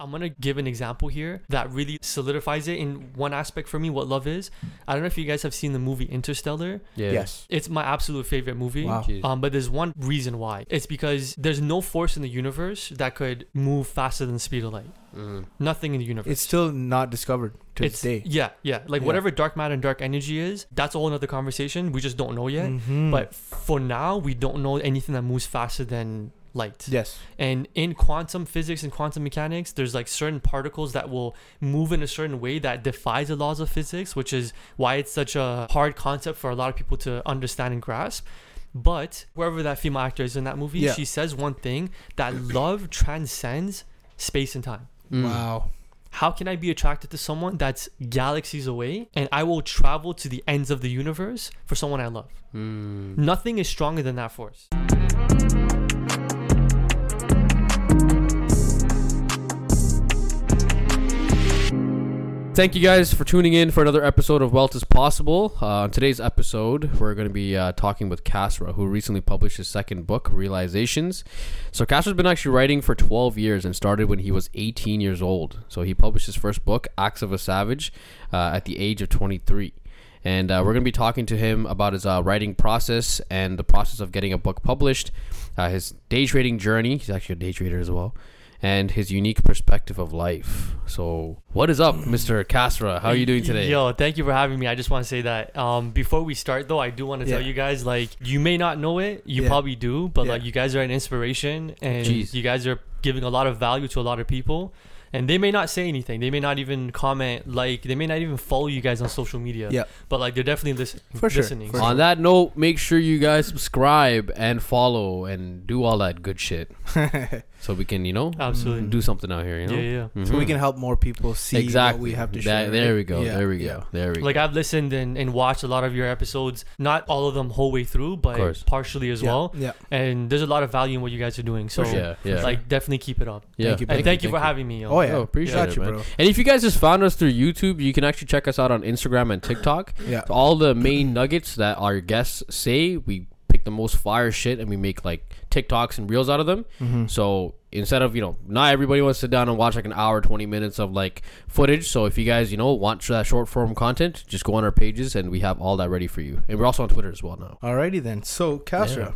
I'm gonna give an example here that really solidifies it in one aspect for me what love is. I don't know if you guys have seen the movie Interstellar. Yeah. Yes. It's my absolute favorite movie. Wow. Um, but there's one reason why. It's because there's no force in the universe that could move faster than the speed of light. Mhm. Nothing in the universe. It's still not discovered to it's this day. yeah, yeah. Like Yeah. whatever dark matter and dark energy is, that's a whole other conversation. We just don't know yet. Mhm. But for now, we don't know anything that moves faster than light. yes. And in quantum physics and quantum mechanics, there's like certain particles that will move in a certain way that defies the laws of physics, which is why it's such a hard concept for a lot of people to understand and grasp. But whoever that female actor is in that movie, Yeah. she says one thing that love transcends space and time. Mm. Wow. How can I be attracted to someone that's galaxies away and I will travel to the ends of the universe for someone I love? Mm. Nothing is stronger than that force. Thank you guys for tuning in for another episode of Wealth is Possible. Uh, on today's episode, we're going to be uh, talking with Kasra, who recently published his second book, Realizations. So, Kasra's been actually writing for 12 years and started when he was 18 years old. So, he published his first book, Acts of a Savage, uh, at the age of 23. And uh, we're going to be talking to him about his uh, writing process and the process of getting a book published, uh, his day trading journey. He's actually a day trader as well. And his unique perspective of life. So, what is up, Mr. Kasra? How are you doing today? Yo, thank you for having me. I just want to say that um, before we start, though, I do want to tell you guys like you may not know it, you Yeah. probably do, but Yeah. like you guys are an inspiration and Jeez. you guys are giving a lot of value to a lot of people. And they may not say anything. They may not even comment. Like they may not even follow you guys on social media. Yeah. But like they're definitely listen- For sure, listening. for So- On that note, make sure you guys subscribe and follow and do all that good shit so we can, you know, Absolutely. do something out here, you know? Yeah, yeah. so we can help more people see exactly. what we have to That- share. There we go. Yeah, There we yeah. go. There we go. Like go. I've listened and, and watched a lot of your episodes, not all of them whole way through, but partially as Yeah, well. Yeah. And there's a lot of value in what you guys are doing. So yeah, yeah. like definitely keep it up. yeah. Thank you, And thank, you for having me. yo. Oh yeah. Oh, appreciate Got it, you, man. bro. And if you guys just found us through YouTube, you can actually check us out on Instagram and TikTok. Yeah. So all the main nuggets that our guests say, we pick the most fire shit and we make like TikToks and reels out of them. Mm-hmm. So instead of you know, not everybody wants to sit down and watch like an hour, twenty minutes of like footage. So if you guys you know want that short form content, just go on our pages and we have all that ready for you. And we're also on Twitter as well now. Alrighty then. So, Kasra,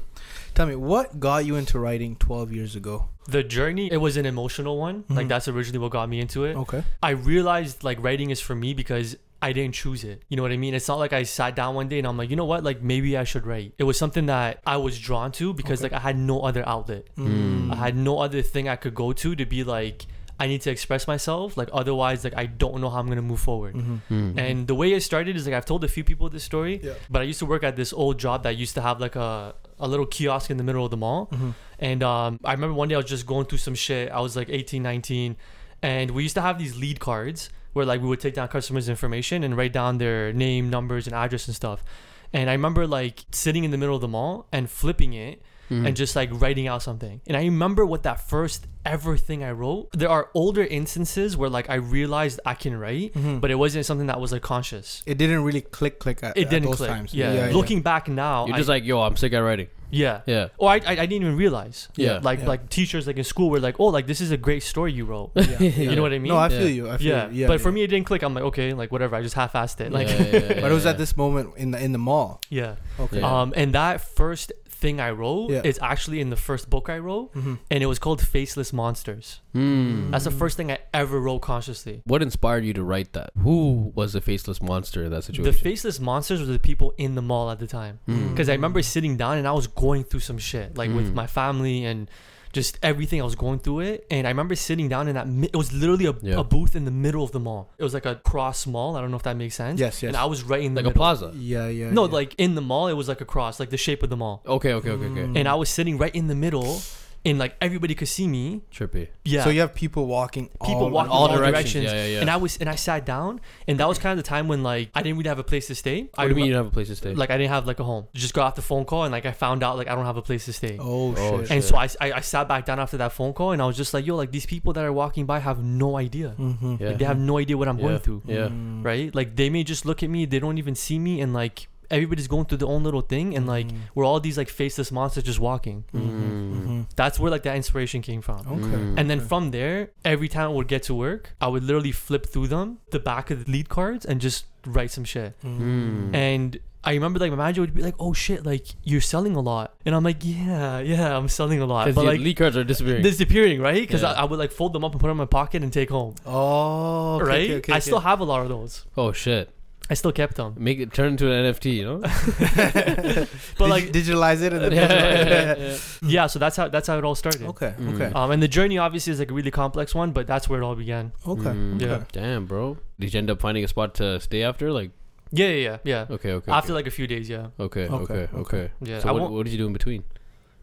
tell me what got you into writing 12 years ago? The journey, it was an emotional one. Like Mhm. that's originally what got me into it. Okay. I realized like writing is for me because I didn't choose it. You know what I mean? It's not like I sat down one day and I'm like, you know what? Like maybe I should write. It was something that I was drawn to because Okay. like I had no other outlet. Mm. I had no other thing I could go to to be like, I need to express myself. Like otherwise, like I don't know how I'm gonna move forward. Mm-hmm. Mm. And the way it started is like I've told a few people this story, Yeah. but I used to work at this old job that used to have like a a little kiosk in the middle of the mall. Mm-hmm. And um, I remember one day I was just going through some shit. I was like 18, 19. And we used to have these lead cards where like we would take down customers' information and write down their name, numbers, and address and stuff. And I remember like sitting in the middle of the mall and flipping it Mm. and just like writing out something. And I remember what that first ever thing I wrote. There are older instances where like I realized I can write, Mhm. but it wasn't something that was like conscious. It didn't really click click at, It at didn't those click. times. Yeah. Looking back now, You're I- just like, yo, I'm sick at writing. yeah. Yeah. Or I, I, I didn't even realize. Yeah. Like Yeah. like teachers like in school were like, oh, like this is a great story you wrote. Yeah, You yeah. You know what I mean? No, I Yeah. feel you. I feel yeah. you. Yeah. but for me, it didn't click. I'm like, okay, like whatever. I just half-assed it. Like, Yeah, yeah, yeah, but it was yeah. at this moment in the in the mall. yeah. Okay. Yeah. Um, and that first thing I wrote Yeah. is actually in the first book I wrote, Mhm. and it was called Faceless Monsters. Mm. That's the first thing I ever wrote consciously. What inspired you to write that? Who was the faceless monster in that situation? The faceless monsters were the people in the mall at the time. Mm. Because I remember sitting down and I was going through some shit, like with Mm. my family and just everything. I was going through it, and I remember sitting down in that. Mi- it was literally a, Yeah. a booth in the middle of the mall. It was like a cross mall. I don't know if that makes sense. Yes, yes. And I was right in the like a plaza. Yeah, yeah. No, yeah. like in the mall, it was like a cross, like the shape of the mall. Okay, okay, okay, okay. Mm. And I was sitting right in the middle, and like everybody could see me. Trippy. Yeah. So you have people walking. people all walking all all, directions. directions. Yeah, yeah, yeah. And I was and I sat down, and that was kind of the time when like I didn't really have a place to stay. What do you mean you don't have a place to stay? Like I didn't have like a home. Just got off the phone call, and like I found out like I don't have a place to stay. Oh, Oh, shit. shit. And so I, I, I sat back down after that phone call, and I was just like, yo, like these people that are walking by have no idea. Mm-hmm. Yeah. Like they have no idea what I'm yeah. going through. Yeah. Right? Like they may just look at me, they don't even see me, and like everybody's going through their own little thing, and like Mm. we're all these like faceless monsters just walking. Mhm, That's where like that inspiration came from. Okay. And then okay. from there, every time I would get to work, I would literally flip through them, the back of the lead cards, and just write some shit. Mm. And I remember like my manager would be like, "Oh shit, like you're selling a lot," and I'm like, "Yeah, yeah, I'm selling a lot." Because But the like lead cards are disappearing. disappearing, right? Because Yeah. I, I would like fold them up and put them in my pocket and take home, Oh, okay, right? okay, okay, I okay. still have a lot of those. oh shit! I still kept them, Make it turn into an NFT, you know? but like digitalize it and then yeah, yeah, yeah. yeah. So that's how that's how it all started. okay, Mm. okay, Um, and the journey obviously is like a really complex one, but that's where it all began. okay, Mm. Yeah. okay. Damn, bro. Did you end up finding a spot to stay after? Like, Yeah, yeah, yeah, yeah. okay, okay. After like a few days, yeah, okay, Okay, okay, okay, okay. yeah. So I what, won't what did you do in between?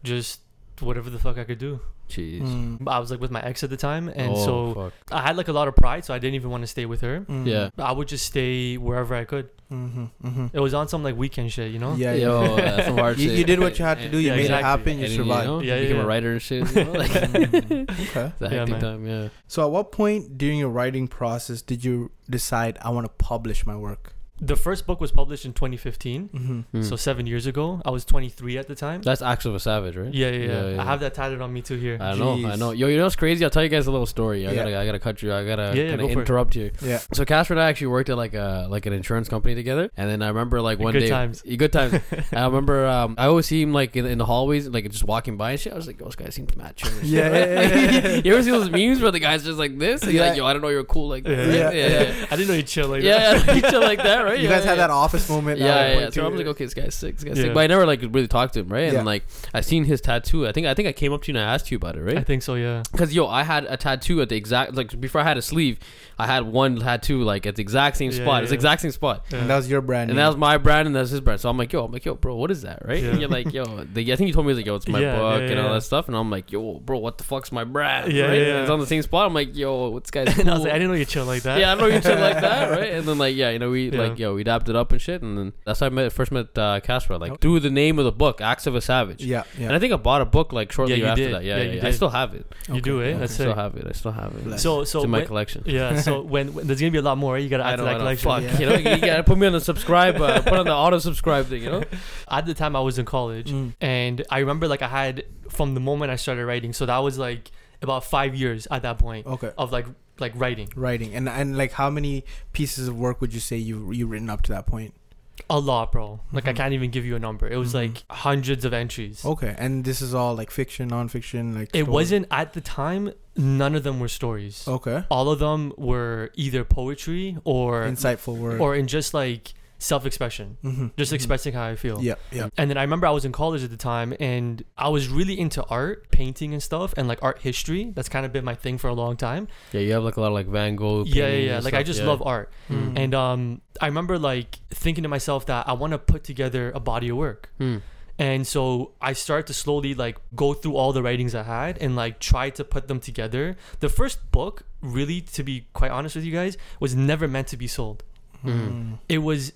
just whatever the fuck I could do. Jeez. Mm. I was like with my ex at the time, and oh, so fuck. I had like a lot of pride, so I didn't even want to stay with her. Mm. Yeah. I would just stay wherever I could. Mhm, mhm. It was on some like weekend shit, you know. Yeah, Yo, yeah. that's some hard you, shit. you did what you had to do. You Yeah, made exactly. it happen. You And, survived. know, Yeah, you became yeah. a writer and shit. You know? like, Mm, okay. the Yeah, man. time, yeah. So, at what point during your writing process did you decide I want to publish my work? The first book was published in 2015, Mm-hmm. Hmm. so seven years ago. I was 23 at the time. That's Acts of a Savage, right? Yeah, yeah, yeah. Yeah, I have that tatted on me too here. I know, I know. Yo, you know what's crazy? I'll tell you guys a little story. I Yeah. gotta, I gotta cut you. I gotta Yeah, yeah, go interrupt you. Yeah. So Kasra and I actually worked at like a like an insurance company together, and then I remember like one Good day, times. Yeah, good times. I remember um, I always see him like in, in the hallways, like just walking by and shit. I was like, "Oh, this guy seems mad chill." Yeah, yeah, yeah, yeah. you ever see those memes where the guy's just like this? And you're like, "Yo, I don't know you're cool like that." Yeah. right? yeah, yeah. I didn't know you chill like Yeah, that. yeah, you chill like that, right? You Yeah, guys had yeah. that office moment. Yeah, yeah, one yeah. point, So. I was like, okay, this guy's sick, this guy's Yeah. sick. But I never like really talked to him, right? Yeah. And like I seen his tattoo. I think I think I came up to you and I asked you about it, right? I think so, yeah. Because yo, I had a tattoo at the exact like before I had a sleeve, I had one tattoo like at the exact same Yeah, spot. It's the exact same spot. And that was your brand. And name. that was my brand, and that's his brand. So I'm like, yo, I'm like, yo, bro, what is that, right? Yeah. And you're like, yo, the, I think you told me like, yo, it's my Yeah, book yeah, and all that stuff, and I'm like, yo, bro, what the fuck's my brand? Yeah, right? yeah, And it's on the same spot. I'm like, yo, what's guy's cool? I was like, I didn't know you chill like that. yeah, I don't know you chill like that, right? And then like, yeah, you know, we Yeah. Like, yo, we dapped it up and shit, and then that's how I met, first met uh, Kasra, like through the name of the book, Acts of a Savage. yeah, yeah. And I think I bought a book like shortly Yeah, you after did. that. Yeah, Yeah, yeah, you yeah. I did. still have it. You do, eh? Okay, I That's still sick. have it. I still have it. So, so it's in my when- collection. yeah. So when, when there's gonna be a lot more. You gotta I add to know, that know. collection. Fuck, Yeah. you know, you gotta put me on the subscribe, uh, put on the auto subscribe thing, you know. At the time, I was in college, Mm. and I remember like I had from the moment I started writing. So that was like about five years at that point Okay. of like like writing. Writing and and like how many pieces of work would you say you you written up to that point? A lot, bro. Like I Mhm. can't even give you a number. It was Mhm. like hundreds of entries. Okay, and this is all like fiction, nonfiction, like. It story? wasn't at the time. None of them were stories. Okay. All of them were either poetry or Insightful word. or in just like self-expression, mm-hmm. just expressing how I feel. Yeah, yeah. And then I remember I was in college at the time and I was really into art, painting and stuff, and like art history. That's kind of been my thing for a long time. Yeah, you have like a lot of like Van Gogh. Yeah, yeah, yeah. Like I just yeah. love art. Mm. And um I remember like thinking to myself that I want to put together a body of work. Hmm. And so I started to slowly like go through all the writings I had and like try to put them together. The first book, really to be quite honest with you guys, was never meant to be sold. Mm. It was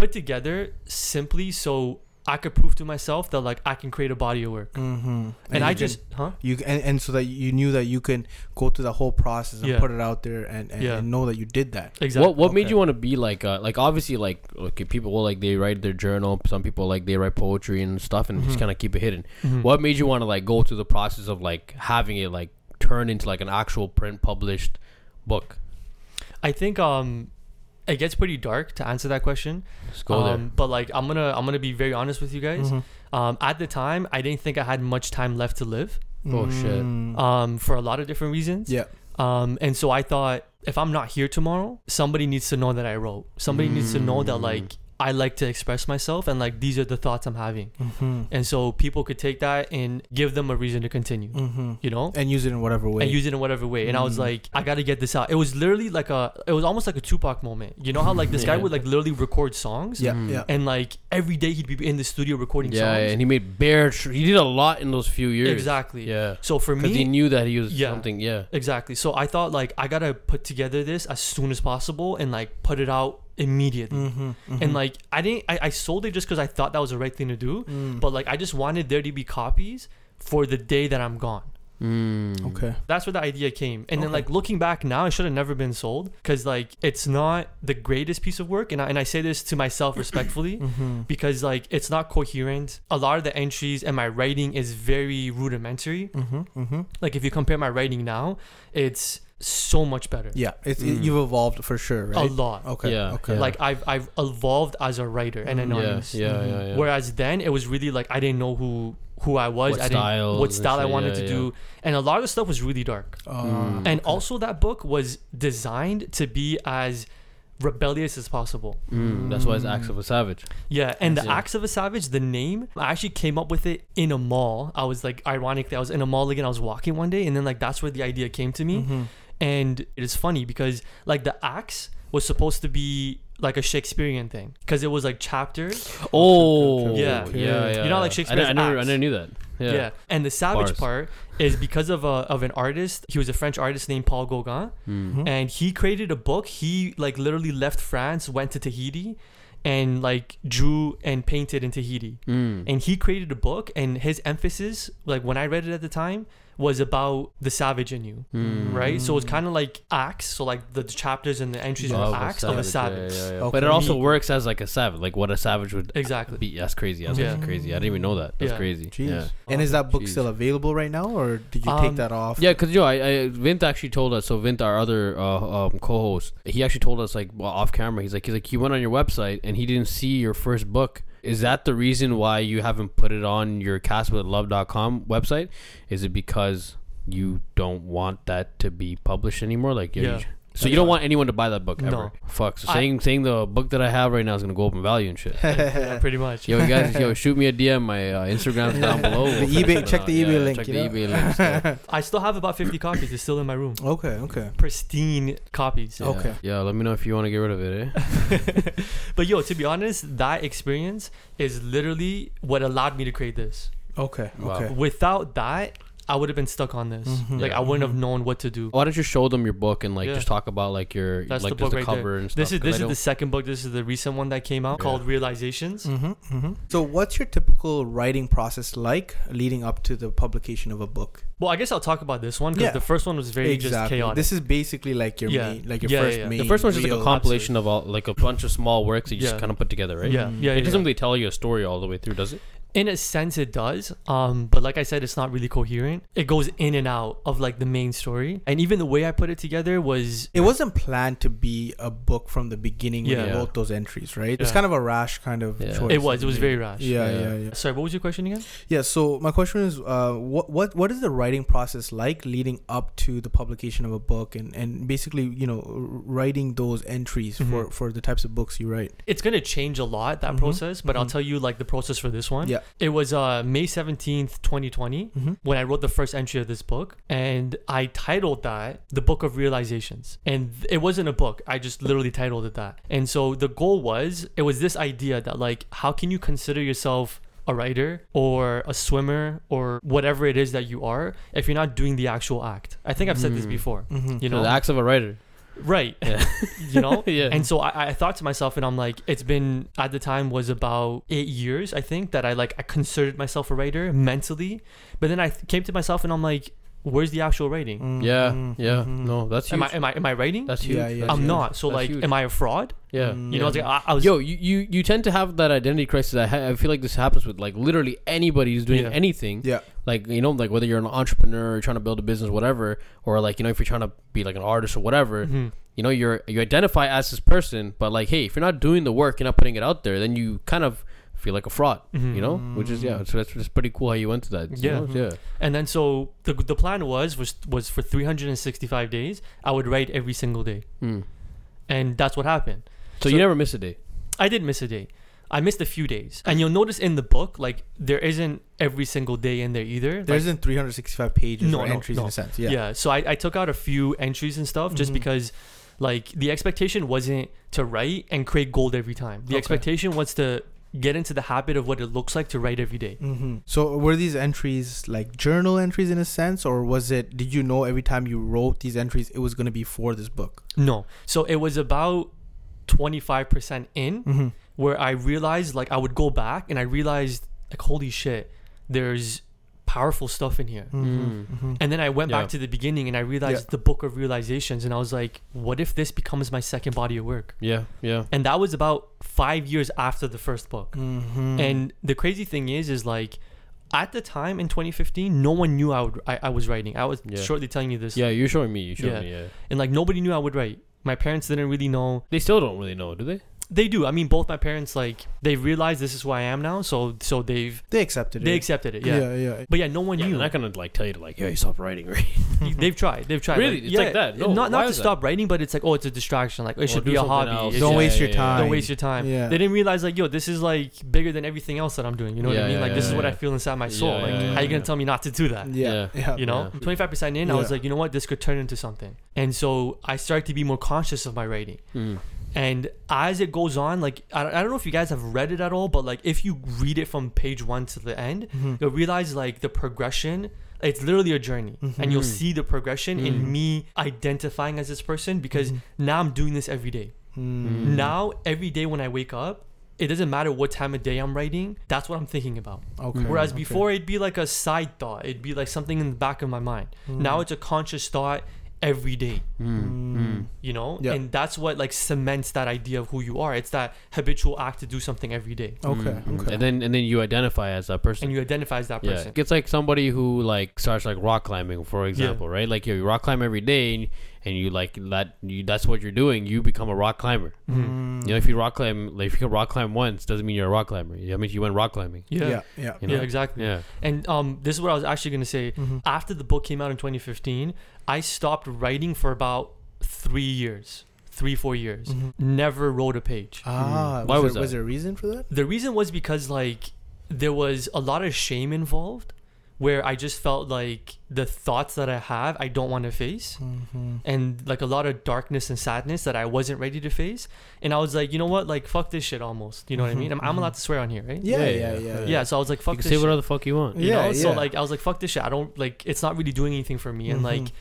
put together simply so I could prove to myself that like I can create a body of work. Mm-hmm. And, I you can- just, huh? you and, and so that you knew that you can go through the whole process and Yeah. put it out there and, and, Yeah. and know that you did that. Exactly. What what made you want to be like uh, like obviously like okay people will like they write their journal some people like they write poetry and stuff and just Mhm. kind of keep it hidden. Mhm. What made you want to like go through the process of like having it like turn into like an actual print published book? I think um it gets pretty dark to answer that question. Just go there. um, But like I'm gonna I'm gonna be very honest with you guys. Mhm. Um, at the time, I didn't think I had much time left to live. Oh, shit. Mm. Um, for a lot of different reasons. yeah. Um, and so I thought if I'm not here tomorrow, somebody needs to know that I wrote. Somebody needs to know that Mm. like I like to express myself and like these are the thoughts I'm having. Mm-hmm. And so people could take that and give them a reason to continue. Mm-hmm. You know? And use it in whatever way. and use it in whatever way. And I was Mm. like, I gotta get this out. It was literally like a, it was almost like a Tupac moment. You know how like this guy would like literally record songs, yeah, Mm. yeah. and like every day he'd be in the studio recording yeah, songs. and he made bare. Tr- he did a lot in those few years. exactly. Yeah, So for me because he knew that he was Yeah. something. Yeah. exactly. So I thought like I gotta put together this as soon as possible and like put it out immediately. Mm-hmm. And like I didn't, I, I sold it just because I thought that was the right thing to do. Mm. But like I just wanted there to be copies for the day that I'm gone. Mm. Okay. That's where the idea came. And then like looking back now, it should have never been sold because like it's not the greatest piece of work. And I, and I say this to myself respectfully Mm-hmm. because like it's not coherent. A lot of the entries and my writing is very rudimentary. Mm-hmm. Mm-hmm. Like if you compare my writing now, it's so much better. Yeah, it's Mm. you've evolved for sure, right? A lot. Okay. Yeah, Okay. Like I've I've evolved as a writer and an Mm. Yeah, artist. yeah, Mhm. yeah, yeah. Whereas then it was really like I didn't know who who I was. What I didn't styles what and style I wanted yeah, to yeah. do, and a lot of the stuff was really dark. Uh, Mm. And okay. also that book was designed to be as rebellious as possible. Mm, that's why it's Acts of a Savage. Yeah, and the Yeah. Acts of a Savage, the name, I actually came up with it in a mall. I was like, ironically, I was in a mall again. I was walking one day, and then like that's where the idea came to me. Mhm. And it is funny because like the acts was supposed to be like a Shakespearean thing because it was like chapters. Oh, okay, Yeah. yeah, yeah. You know, yeah. like I, Shakespeare's I never, I never knew that. Yeah. Yeah. And the savage Bars. part is because of a of an artist. He was a French artist named Paul Gauguin, Mm. Mhm. and he created a book. He like literally left France, went to Tahiti, and like drew and painted in Tahiti. Mm. And he created a book, and his emphasis, like when I read it at the time, was about the savage in you, Mm. right? So it's kind of like acts. So like the, chapters and the entries Of are acts of a savage. Yeah, yeah, yeah. Okay. But it also works as like a savage, like what a savage would Exactly. be. That's crazy. That's Yeah. crazy. I didn't even know that. That's Yeah. crazy. Jeez. Yeah. And is that book Jeez. still available right now, or did you take Um, that off? Yeah, because yo, I, I Vint actually told us. So Vint, our other uh, um, co-host, he actually told us like well, off camera. He's like, he's like, he went on your website and he didn't see your first book. Is that the reason why you haven't put it on your kaswitlove.com website? Is it because you don't want that to be published anymore? Like, you- Yeah. So you don't want anyone to buy that book ever? No. Fuck. So I- saying saying the book that I have right now is gonna go up in value and shit. yeah, pretty much. Yo, guys, yo, shoot me a DM. My uh, Instagram's down below. The We'll figure eBay- something check out. the eBay Yeah, link, Check you the know? eBay link. still. I still have about 50 copies. It's still in my room. okay. Okay. Pristine copies. Yeah. Okay. Yeah, let me know if you want to get rid of it. Eh? but yo, to be honest, that experience is literally what allowed me to create this. Okay. Wow. Okay. Without that, I would have been stuck on this. Mhm. Like Yeah. I wouldn't have Mhm. known what to do. Why don't you show them your book and like Yeah. just talk about like your That's like the just book the right cover there. and stuff? This is 'cause this is the second book. This is the recent one that came out Yeah. called Realizations. Mm-hmm, mm-hmm. So, what's your typical writing process like leading up to the publication of a book? Well, I guess I'll talk about this one because Yeah. the first one was very just chaotic. This is basically like your Yeah. main, like your Yeah, first yeah, yeah. main. the first one's just like a real- compilation of all like a bunch of small works that you Yeah. just kind of put together, right? yeah, yeah, It doesn't really tell you a story all the way through, does it? In a sense it does um but like i said it's not really coherent it goes in and out of like the main story and even the way i put it together was It wasn't planned to be a book from the beginning when Yeah. you wrote those entries, right? It's kind of a rash kind of Yeah. choice. it was it was very rash Yeah, Yeah. yeah, yeah. sorry what was your question again Yeah. So my question is, uh, what what what is the writing process like leading up to the publication of a book, and and basically, you know, writing those entries for Mhm. for the types of books you write. it's gonna change a lot that Mhm, process but i'll mhm. tell you like the process for this one Yeah. It was uh may 17th 2020 Mm-hmm. when I wrote the first entry of this book, and I titled that the Book of Realizations. And it wasn't a book, I just literally titled it that. And so the goal was it was this idea that, like, how can you consider yourself a writer or a swimmer or whatever it is that you are if you're not doing the actual act? I think I've said this Mm. before. Mm-hmm. You So know, the acts of a writer. Right? Yeah. you know, Yeah. And so I, I thought to myself, and I'm like, it's been at the time was about eight years, I think, that I like I considered myself a writer mentally, but then I th- came to myself and I'm like, where's the actual writing? Yeah, Mm-hmm. yeah. No, that's huge. Am I am I am I writing? that's huge. Yeah, yeah, That's I'm huge. not. So That's like, huge. am I a fraud? Yeah. Mm. You know, it's like I, I was. Yo, you, you you tend to have that identity crisis. I, ha- I feel like this happens with like literally anybody who's doing Yeah. anything. Yeah. Like you know, like whether you're an entrepreneur, or trying to build a business, whatever, or like you know if you're trying to be like an artist or whatever, Mhm. you know you're you identify as this person, but like hey, if you're not doing the work, you're not putting it out there, then you kind of feel like a fraud. Mhm. You know, which is yeah, so that's, it's pretty cool how you went to that. you Yeah. know? yeah. And then so the the plan was was was for 365 days, I would write every single day, Hmm. and that's what happened. So, you never miss a day. I did miss a day. I missed a few days, and you'll notice in the book, like there isn't every single day in there either. There Like, isn't 365 pages No, or no, entries no. in a sense. yeah. Yeah. So I, I took out a few entries and stuff just Mhm. because, like, the expectation wasn't to write and create gold every time. The Okay. expectation was to get into the habit of what it looks like to write every day. Mm-hmm. So were these entries like journal entries in a sense, or was it? Did you know every time you wrote these entries, it was going to be for this book? No. So it was about 25% in Mm-hmm. where I realized, like, I would go back and I realized, like, holy shit, there's powerful stuff in here. Mhm, mhm. And then I went Yeah. back to the beginning and I realized Yeah. the book of realizations, and I was like, what if this becomes my second body of work? Yeah, yeah. And that was about five years after the first book. Mhm. And the crazy thing is, is like at the time in 2015, no one knew I would I, I was writing. I was Yeah. shortly telling you this. Yeah, you're showing me. You showed Yeah. me. Yeah. And like nobody knew I would write. My parents didn't really know. They still don't really know, do they? They do. I mean, both my parents like they realized this is who I am now. So so they've they accepted it. they accepted it. Yeah. yeah, yeah. But yeah, no one Yeah, knew. they're not gonna like tell you to like, hey, stop writing, right? they've tried. They've tried. Really? It's like that? No, not why not to is that? stop writing, but it's like oh, it's a distraction. Like it Or should do be a something hobby. else. It Don't should- waste your yeah, yeah. time. Don't waste your time. Yeah. They didn't realize like, yo, this is like bigger than everything else that I'm doing. You know what Yeah, I mean? yeah, like this yeah, is what I yeah. feel inside my soul. Yeah, like yeah, how you yeah. gonna tell me not to do that? Yeah, Yeah. yeah. You know, twenty five percent in, I was Yeah. like, you know what, this could turn into something. And so I started to be more conscious of my writing. Mm. And as it goes on, like I, I don't know if you guys have read it at all, but like if you read it from page one to the end, Mhm. you'll realize like the progression. It's literally a journey, and you'll Mhm. see the progression Mhm. in me identifying as this person because Mhm. now I'm doing this every day. Mm. Now every day when I wake up, it doesn't matter what time of day I'm writing. That's what I'm thinking about. Okay. Whereas okay. before it'd be like a side thought. It'd be like something in the back of my mind. Mm. Now it's a conscious thought every day Mm. Mm. you know Yeah. and that's what like cements that idea of who you are it's that habitual act to do something every day Okay. Mm. Okay. And then and then you identify as that person. and you identify as that yeah, person it's like somebody who like starts like rock climbing, for example, right? Like you rock climb every day, and, and you like that. You, that's what you're doing. You become a rock climber. Mhm. You know, if you rock climb, like if you can rock climb once, doesn't mean you're a rock climber. That means you went rock climbing. yeah yeah. yeah, Yeah. You know? exactly Yeah. and um this is what i was actually going to say Mhm. after the book came out in 2015 i stopped writing for about three years three four years Mhm. never wrote a page Ah, Mm. Why was, was there, was that? there a reason for that? the reason was because like there was a lot of shame involved where i just felt like the thoughts that i have i don't want to face Mm-hmm. and like a lot of darkness and sadness that I wasn't ready to face. And I was like, you know what? Like, fuck this shit almost. You know what I mean? I'm, I'm Mhm. allowed to swear on here, right? Yeah, Yeah, yeah, yeah, yeah. yeah. Yeah. So I was like, fuck this you can this say shit. whatever the fuck you want. You Yeah, know? So like, I was like, fuck this shit. I don't like, it's not really doing anything for me. And like, Mhm.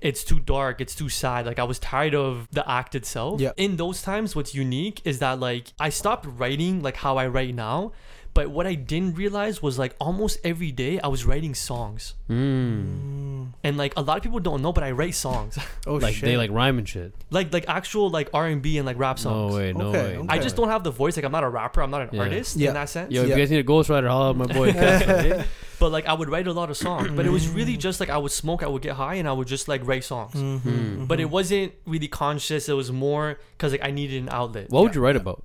it's too dark. It's too sad. Like, I was tired of the act itself. Yeah. In those times, what's unique is that like, I stopped writing like how I write now. But what I didn't realize was like almost every day I was writing songs. Mm. And like a lot of people don't know, but I write songs. Oh Like shit. they like rhyme and shit. like like actual like R and B and like rap songs. No way, no Okay, way. okay. I just don't have the voice. Like I'm not a rapper. I'm not an Yeah. artist Yeah. in that sense. Yo, if Yeah. you guys need a ghostwriter, holla out my boy. Kasra. But like I would write a lot of songs. But it was really just like I would smoke, I would get high, and I would just like write songs. Mhm, Mm. But it wasn't really conscious. It was more because like I needed an outlet. what would you write yeah. about?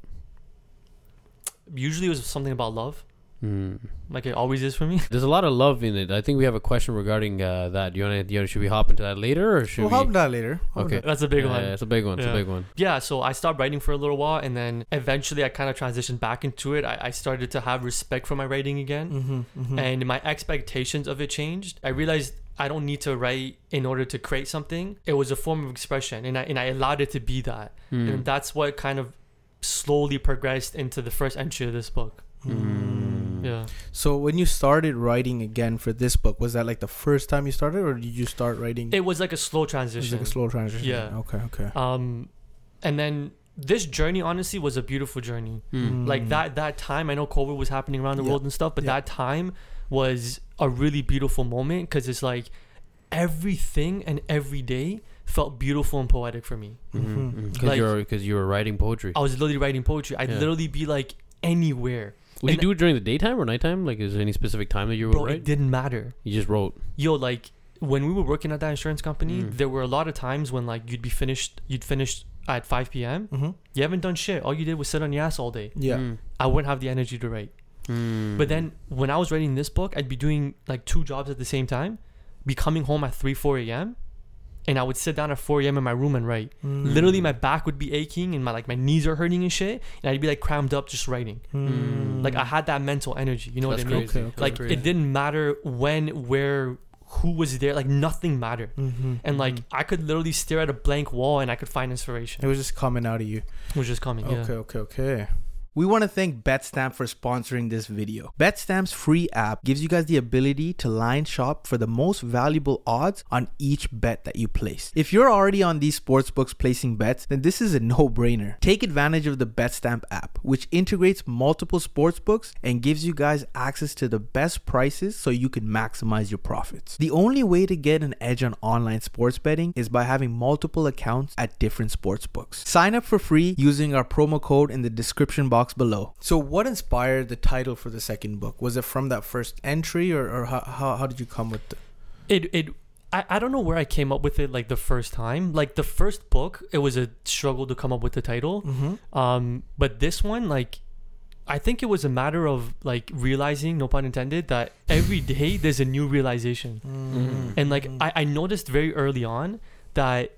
Usually it was something about love, Mm. like it always is for me. There's a lot of love in it. I think we have a question regarding uh, that. Do you want to? Should we hop into that later, or should We'll we? hop that later. Hop Okay. that. That's a big Yeah, one. yeah, it's a big one. It's Yeah. a big one. Yeah, so I stopped writing for a little while, and then eventually I kind of transitioned back into it. I, I started to have respect for my writing again. Mhm, mhm. and my expectations of it changed. I realized I don't need to write in order to create something. It was a form of expression, and I and I allowed it to be that, Mm. and that's what kind of slowly progressed into the first entry of this book. Mm. Yeah, So when you started writing again for this book, was that like the first time you started, or did you start writing? it was like a slow It was transition. like a slow transition. Yeah. Okay. Okay. um, and then this journey honestly was a beautiful journey. Mm. Like that that time, I know COVID was happening around the Yeah. world and stuff, but Yeah. that time was a really beautiful moment because it's like everything and every day felt beautiful and poetic for me. Because Like- you're because you were writing poetry. I was literally writing poetry. I'd Yeah. literally be like anywhere. Would you do it during the daytime or nighttime? Like, is there any specific time that you would Bro, write? it didn't matter. You just wrote. Yo, like when we were working at that insurance company, Mm. there were a lot of times when like you'd be finished you'd finish at 5 p.m. Mm-hmm. You haven't done shit. All you did was sit on your ass all day. Yeah. Mm. I wouldn't have the energy to write. Mm. But then when I was writing this book, I'd be doing like two jobs at the same time, be coming home at 3, 4 a.m. And I would sit down at 4 a.m. in my room and write. Mm. Literally, my back would be aching and my like my knees are hurting and shit, and I'd be like crammed up just writing. Mm. Like I had that mental energy. You know That's what I mean? crazy. Okay, okay. like crazy. it didn't matter when where who was there like nothing mattered Mhm, and like mhm. i could literally stare at a blank wall and i could find inspiration. it was just coming out of you. It was just coming yeah Okay. Okay. We want to thank BetStamp for sponsoring this video. BetStamp's free app gives you guys the ability to line shop for the most valuable odds on each bet that you place. If you're already on these sportsbooks placing bets, then this is a no-brainer. Take advantage of the BetStamp app, which integrates multiple sportsbooks and gives you guys access to the best prices so you can maximize your profits. The only way to get an edge on online sports betting is by having multiple accounts at different sportsbooks. Sign up for free using our promo code in the description box below. So, what inspired the title for the second book? Was it from that first entry, or, or how, how, how did you come with the? It it I, I don't know where I came up with it like the first time. Like the first book, it was a struggle to come up with the title. Mm-hmm. Um, but this one, like, I think it was a matter of like realizing, no pun intended, that every day there's a new realization. Mm-hmm. And like I, I noticed very early on that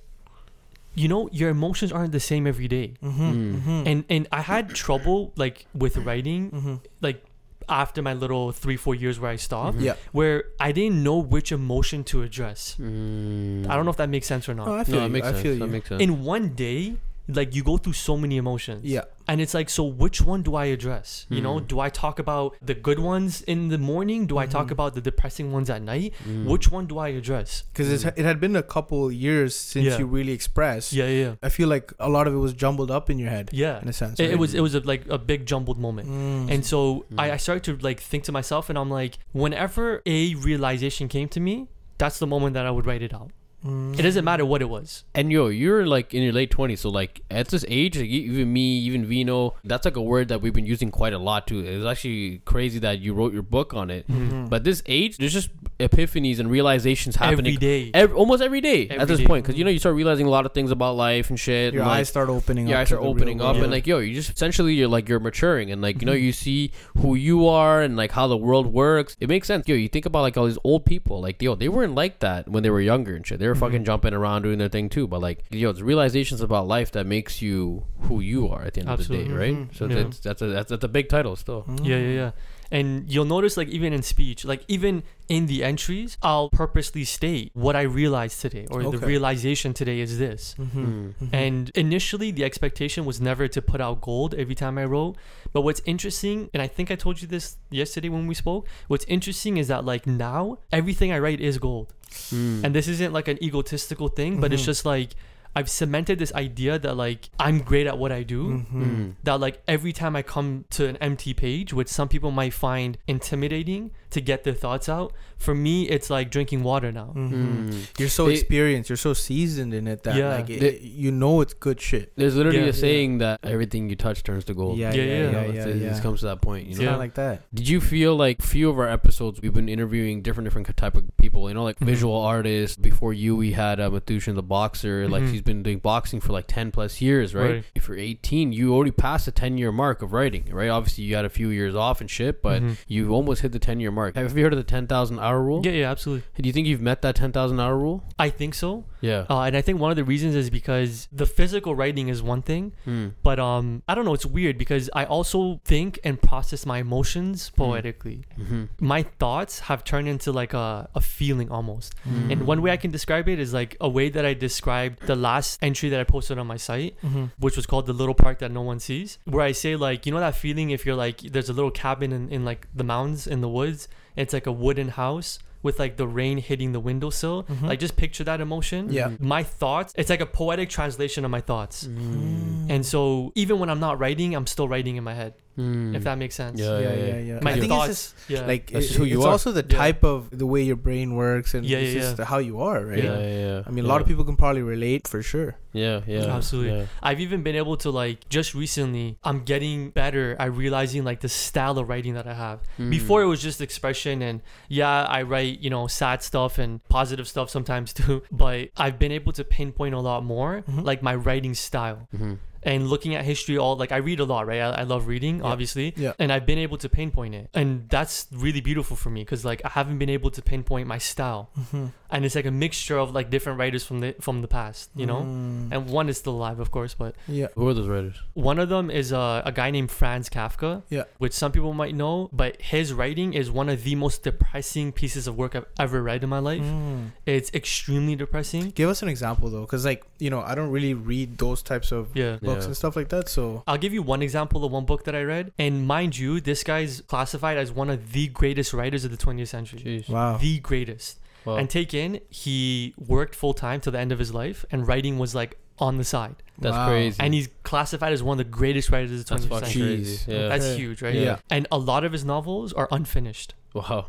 you know your emotions aren't the same every day. Mm-hmm. Mm. And and I had trouble like with writing Mm-hmm. like after my little three four years where I stopped, Yeah. where I didn't know which emotion to address. Mm. I don't know if that makes sense or not. Oh, I feel No, it you. makes I sense. feel That makes sense. In one day, like you go through so many emotions. yeah. And it's like, so which one do I address? You know, Mhm. do I talk about the good ones in the morning? Do I talk Mhm. about the depressing ones at night? Mm. Which one do I address? Because it had been a couple years since Yeah. you really expressed. Yeah, yeah, I feel like a lot of it was jumbled up in your head, yeah. in a sense. It, it was it was a, like a big jumbled moment. Mm. And so I, Mm. I started to like think to myself, and I'm like, whenever a realization came to me, that's the moment that I would write it out. Mm. It doesn't matter what it was. And yo, you're like in your late twenties, so like at this age, like, even me, even Vino, that's like a word that we've been using quite a lot too. It's actually crazy that you wrote your book on it. Mhm. But this age, there's just epiphanies and realizations happening Every day. ev- almost every day at this day. point, because you know you start realizing a lot of things about life and shit. your and, like, eyes start opening your up. eyes to start opening up, world. and like yo, you just essentially you're like you're maturing, and like you know Mhm. you see who you are and like how the world works. It makes sense. Yo, you think about like all these old people, like yo, they weren't like that when they were younger and shit. They were fucking jumping around doing their thing too. But like yo, it's realizations about life that makes you who you are at the end of the day, right? Mhm. So Yeah. that's that's a that's, that's a big title still. Yeah, yeah, yeah. And you'll notice, like, even in speech, like, even in the entries, I'll purposely state what I realized today or the realization today is this. Mm-hmm. Mm. And initially, the expectation was never to put out gold every time I wrote. But what's interesting, and I think I told you this yesterday when we spoke, what's interesting is that, like, now everything I write is gold. Mm. And this isn't like an egotistical thing, but it's Mhm. just like, I've cemented this idea that, like, I'm great at what I do Mm-hmm. Mm. that like every time I come to an empty page, which some people might find intimidating to get their thoughts out, for me it's like drinking water now. Mm-hmm. Mm. You're so They- experienced. You're so seasoned in it that Yeah. like it, They- you know it's good shit. There's literally Yeah. a saying that everything you touch turns to gold. Yeah, Yeah, yeah, yeah. yeah, You know, yeah. it comes to that point. You It's know. kind Yeah. of like that. Did you feel like few of our episodes we've been interviewing different different type of people? You know, like Mhm. visual artists. Before you, we had uh, Mathushan the boxer. Like Mhm. he's been doing boxing for like ten plus years, right? Right. If you're 18, you already passed the 10 year mark of writing, right? Obviously, you had a few years off and shit, but Mhm. you almost hit the 10 year mark. Have you heard of the 10,000 hour rule? Yeah, yeah, absolutely. Do you think you've met that 10,000 hour rule? I think so. Yeah. Uh, and I think one of the reasons is because the physical writing is one thing, Hmm. but um, I don't know. It's weird because I also think and process my emotions poetically. Mm-hmm. My thoughts have turned into like a, a feeling almost. Mm. And one way I can describe it is like a way that I described the last entry that I posted on my site. Mm-hmm. which was called the little park that no one sees where i say like you know that feeling if you're like there's a little cabin in, in like the mountains in the woods it's like a wooden house with like the rain hitting the windowsill Mhm. like just picture that emotion Yeah. my thoughts it's like a poetic translation of my thoughts Mm. and so even when i'm not writing i'm still writing in my head Mm. if that makes sense Yeah, yeah, yeah, yeah. my I think thoughts it's just yeah like That's it- just who you it's are. also the Yeah. type of the way your brain works and Yeah, it's yeah, just yeah. how you are, right? yeah, yeah, yeah. I mean, a yeah. lot of people can probably relate for sure. Yeah, yeah. Absolutely. Yeah. I've even been able to like just recently I'm getting better at realizing like the style of writing that I have. Mm. Before it was just expression and yeah, I write, you know, sad stuff and positive stuff sometimes too, but I've been able to pinpoint a lot more Mhm. like my writing style. Mhm. And looking at history all like I read a lot, right? I, I love reading, Yeah. obviously. Yeah. And I've been able to pinpoint it. And that's really beautiful for me cuz like I haven't been able to pinpoint my style. Mm-hmm. And it's like a mixture of like different writers from the from the past, you know? Mm. And one is still alive, of course. But Yeah. Who are those writers? one of them is a, a guy named Franz Kafka, Yeah. which some people might know. But his writing is one of the most depressing pieces of work I've ever read in my life. Mm. It's extremely depressing. Give us an example though, because like you know, I don't really read those types of Yeah. Books Yeah. and stuff like that. So I'll give you one example of one book that I read. And mind you, this guy's classified as one of the greatest writers of the 20th century. Jeez. wow. The greatest. Wow. And take in, he worked full time till the end of his life, and writing was like on the side. That's Wow. crazy. And he's classified as one of the greatest writers of the 20th fucking century. crazy. Yeah. That's Okay. huge, right? Yeah. And a lot of his novels are unfinished. wow.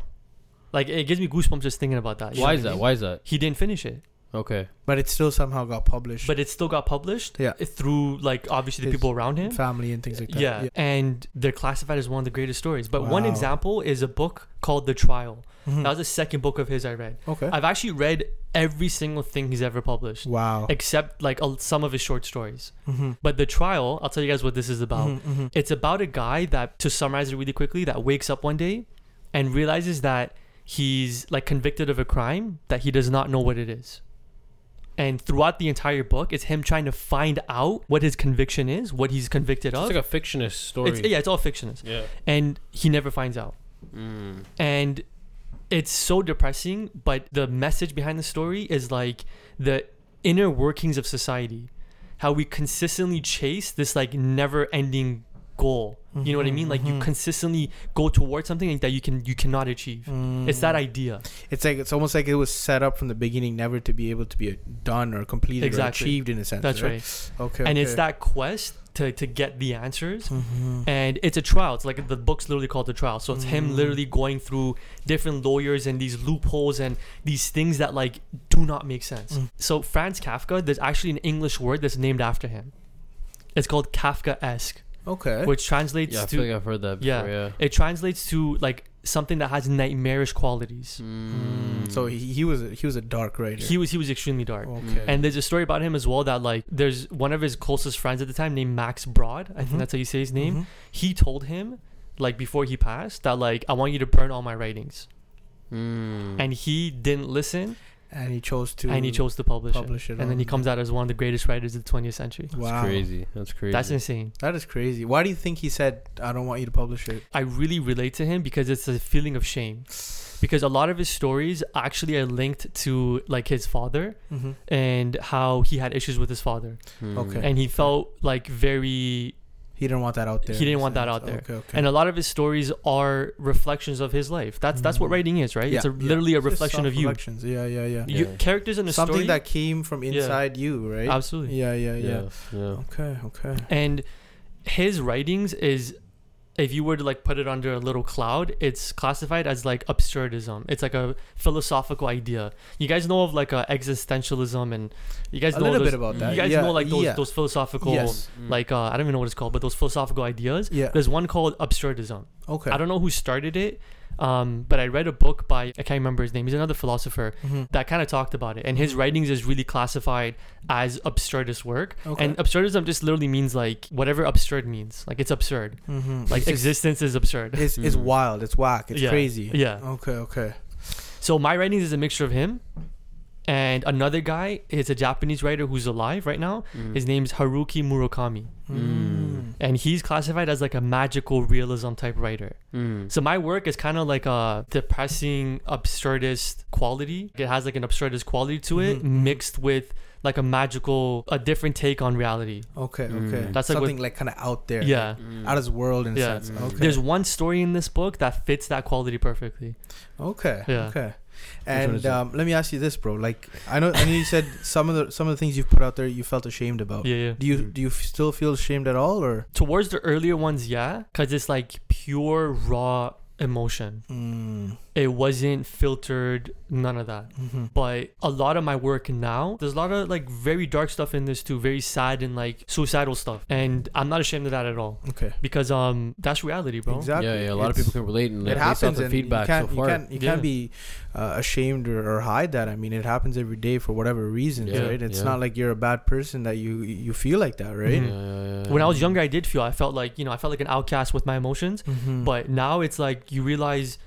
Like it gives me goosebumps just thinking about that. you know Why what is I that? mean? Why is that? He didn't finish it, Okay. But it still somehow got published. but it still got published. Yeah. Through like obviously the His people around him. family and things like that. Yeah. and they're classified as one of the greatest stories. But one example is a book called The Trial. Mhm. That was the second book of his I read. okay. I've actually read every single thing he's ever published, wow. except like a, some of his short stories. Mhm. But The Trial, I'll tell you guys what this is about. Mhm, mhm. It's about a guy that, to summarize it really quickly, that wakes up one day and realizes that he's like convicted of a crime that he does not know what it is. And throughout the entire book, it's him trying to find out what his conviction is, what he's convicted of. It's like a fictionist story. It's, yeah, it's all fictionist. yeah. And he never finds out. Mm. And it's so depressing, but the message behind the story is like the inner workings of society. How we consistently chase this like never goal. You know what I mean? Like you Mhm. consistently go towards something that you can you cannot achieve. It's that Mm. idea. It's like it's almost like it was set up from the beginning, never to be able to be done or completed Exactly. or achieved in a sense. That's right. right. Okay. And it's that quest to to get the answers. Mhm. and it's a trial. It's like the book's literally called the trial. So it's him Mm. literally going through different lawyers and these loopholes and these things that like do not make sense. Mm. So Franz Kafka, there's actually an English word that's named after him. It's called Kafka-esque, Okay. which translates Yeah, I to feel like I've heard that Yeah. before. Yeah. it translates to like something that has nightmarish qualities. Mm. So he, he was a, he was a dark writer. He was he was extremely dark. okay. And there's a story about him as well that like there's one of his closest friends at the time named Max Brod. I Mhm. think that's how you say his name. Mhm. He told him like before he passed that like I want you to burn all my writings. Mm. and he didn't listen and he chose to and he chose to publish, publish it. it and then he comes out as one of the greatest writers of the 20th century That's Wow. crazy. That's crazy. that's insane That is crazy. Why do you think he said I don't want you to publish it? i really relate to him because it's a feeling of shame because a lot of his stories actually are linked to like his father Mm-hmm. and how he had issues with his father Mm. Okay. and he felt like very He didn't want that out there. He didn't in a want that out there. Okay. Okay. and a lot of his stories are reflections of his life that's that's what Mhm. writing is right it's a, Yeah, yeah. literally a reflection of you self-reflections. Yeah, yeah, yeah. you Yeah. characters in a story. Something story that came from Yeah. inside you, right? absolutely Yeah, yeah, yeah, Yeah. Yeah. Okay, okay. and his writings is if you were to like put it under a little cloud it's classified as like absurdism it's like a philosophical idea you guys know of like uh, existentialism and you guys A know little those, bit about that. you guys yeah, know like those yeah. those philosophical Yes. Mm. like uh, i don't even know what it's called but those philosophical ideas Yeah. there's one called absurdism Okay. i don't know who started it um, but i read a book by i can't remember his name he's another philosopher Mhm. that kind of talked about it and his writings is really classified as absurdist work Okay. and absurdism just literally means like whatever absurd means like it's absurd Mhm. like It's just- existence is absurd It's, it's Mm. wild. It's whack. It's Yeah. crazy. yeah Okay. Okay. so my writings is a mixture of him and another guy is a japanese writer who's alive right now Mm. his name's haruki murakami Mm. And he's classified as like a magical realism type writer Mm. so my work is kind of like a depressing absurdist quality it has like an absurdist quality to it Mhm, mhm. mixed with like a magical a different take on reality Okay. Mm. Okay. That's like what- something like kind of out there. yeah Mm. Out of this world in a Yeah. sense. Mm. Okay. there's one story in this book that fits that quality perfectly Okay. Yeah. Okay. And um, let me ask you this, bro. Like, I know, I know you said some of the some of the things you've put out there you felt ashamed about. yeah yeah Do you do you f- still feel ashamed at all, or? towards the earlier ones yeah because it's like pure raw emotion Mm. It wasn't filtered none of that hmm but a lot of my work now there's a lot of like very dark stuff in this too very sad and like suicidal stuff and i'm not ashamed of that at all Okay. because um that's reality bro Exactly. Yeah, yeah. A lot of people can relate and It based happens, the and feedback you can't, so far. you can't, you Yeah. can't be uh, ashamed or, or hide that. I mean, it happens every day for whatever reasons, Yeah, right? It's yeah. not like you're a bad person that you you feel like that, right? Mhm. Yeah, yeah, yeah. when i was younger i did feel i felt like you know i felt like an outcast with my emotions Mhm. but now it's like you realize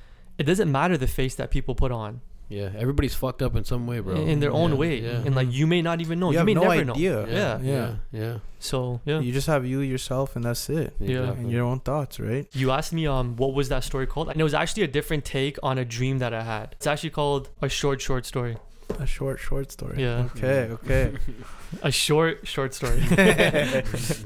it doesn't matter the face that people put on Yeah, everybody's fucked up in some way, bro. in their own Yeah, way, Yeah. and like you may not even know. you You, have may no never know. idea. Yeah. yeah, yeah. So yeah. You just have you yourself, and that's it. Yeah. exactly. And your own thoughts, right? You asked me um what was that story called? And it was actually a different take on a dream that I had. It's actually called a short short story. A short, short story. Yeah. Okay. Okay. A short short story.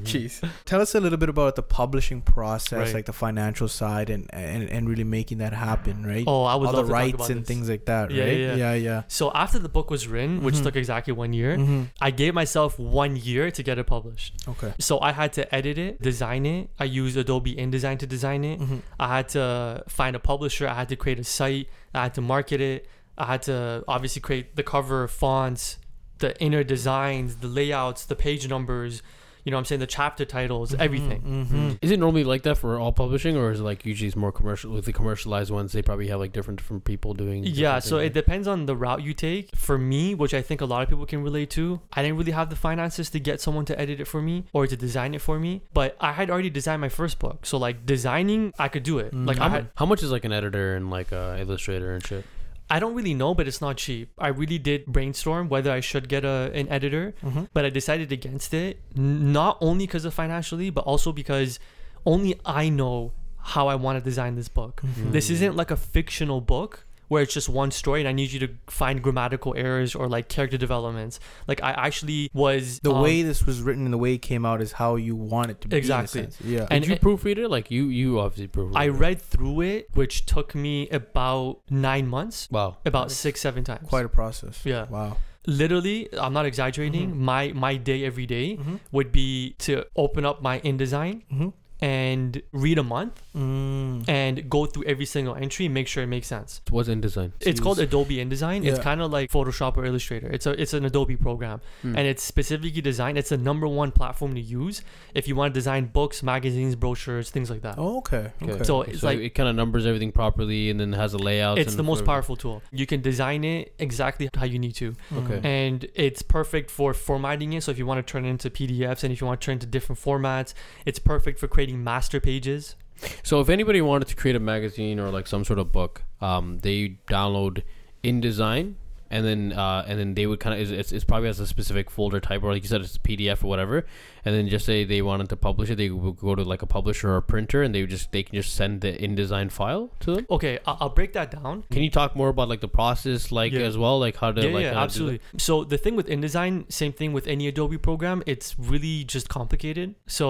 Jeez. Tell us a little bit about the publishing process, Right. like the financial side, and and, and really making that happen, right? Oh, I would All love the to talk rights about and this. things like that, Yeah, right? yeah, yeah. yeah. So after the book was written, which Mhm. took exactly one year, Mhm. I gave myself one year to get it published. Okay. So I had to edit it, design it. I used Adobe InDesign to design it. Mhm. I had to find a publisher. I had to create a site. I had to market it. I had to obviously create the cover, fonts, the inner designs, the layouts, the page numbers. You know, what I'm saying the chapter titles, everything. Mhm. Is it normally like that for all publishing, or is it like usually it's more commercial? With the commercialized ones, they probably have like different different people doing. Yeah, different so it depends on the route you take. For me, which I think a lot of people can relate to, I didn't really have the finances to get someone to edit it for me or to design it for me. But I had already designed my first book, so like designing, I could do it. Mm. Like I how, had, how much is like an editor and like a illustrator and shit? I don't really know, but it's not cheap. I really did brainstorm whether I should get a an editor, Mhm. but I decided against it. Not only because of financially, but also because only I know how I want to design this book. Mhm. This isn't like a fictional book where it's just one story and I need you to find grammatical errors or like character developments. Like I actually was The um, way this was written and the way it came out is how you want it to be. Exactly. Yeah. And Did you it- proofread it? Like you, you obviously proofread. I it. read through it, which took me about nine months, Wow. about six, seven times. Quite a process. Yeah. Wow. Literally, I'm not exaggerating. Mhm. My my day every day Mm-hmm. would be to open up my InDesign Mm-hmm. And read a month Mm. and go through every single entry, make sure it makes sense. It What's InDesign? It's called Adobe InDesign. It's kind of like Photoshop or Illustrator. It's a it's an Adobe program, Hmm. and it's specifically designed. It's the number one platform to use if you want to design books, magazines, brochures, things like that. Oh, okay. Okay. Okay. So it's like it kind of numbers everything properly and then has a layout. it's and the most for- powerful tool. You can design it exactly how you need to, Okay. and it's perfect for formatting it. So if you want to turn it into PDFs and if you want to turn it into different formats, it's perfect for creating master pages. So if anybody wanted to create a magazine or like some sort of book, um, they download InDesign and then uh, and then they would kind of it's, it's probably has a specific folder type or like you said it's a PDF or whatever, and then just say they wanted to publish it, they would go to like a publisher or a printer and they would just they can just send the InDesign file to them. Okay, I'll, I'll break that down. Can you talk more about like the process, like Yeah. as well, like how to yeah, like yeah, kinda do absolutely. So the thing with InDesign, same thing with any Adobe program, it's really just complicated. So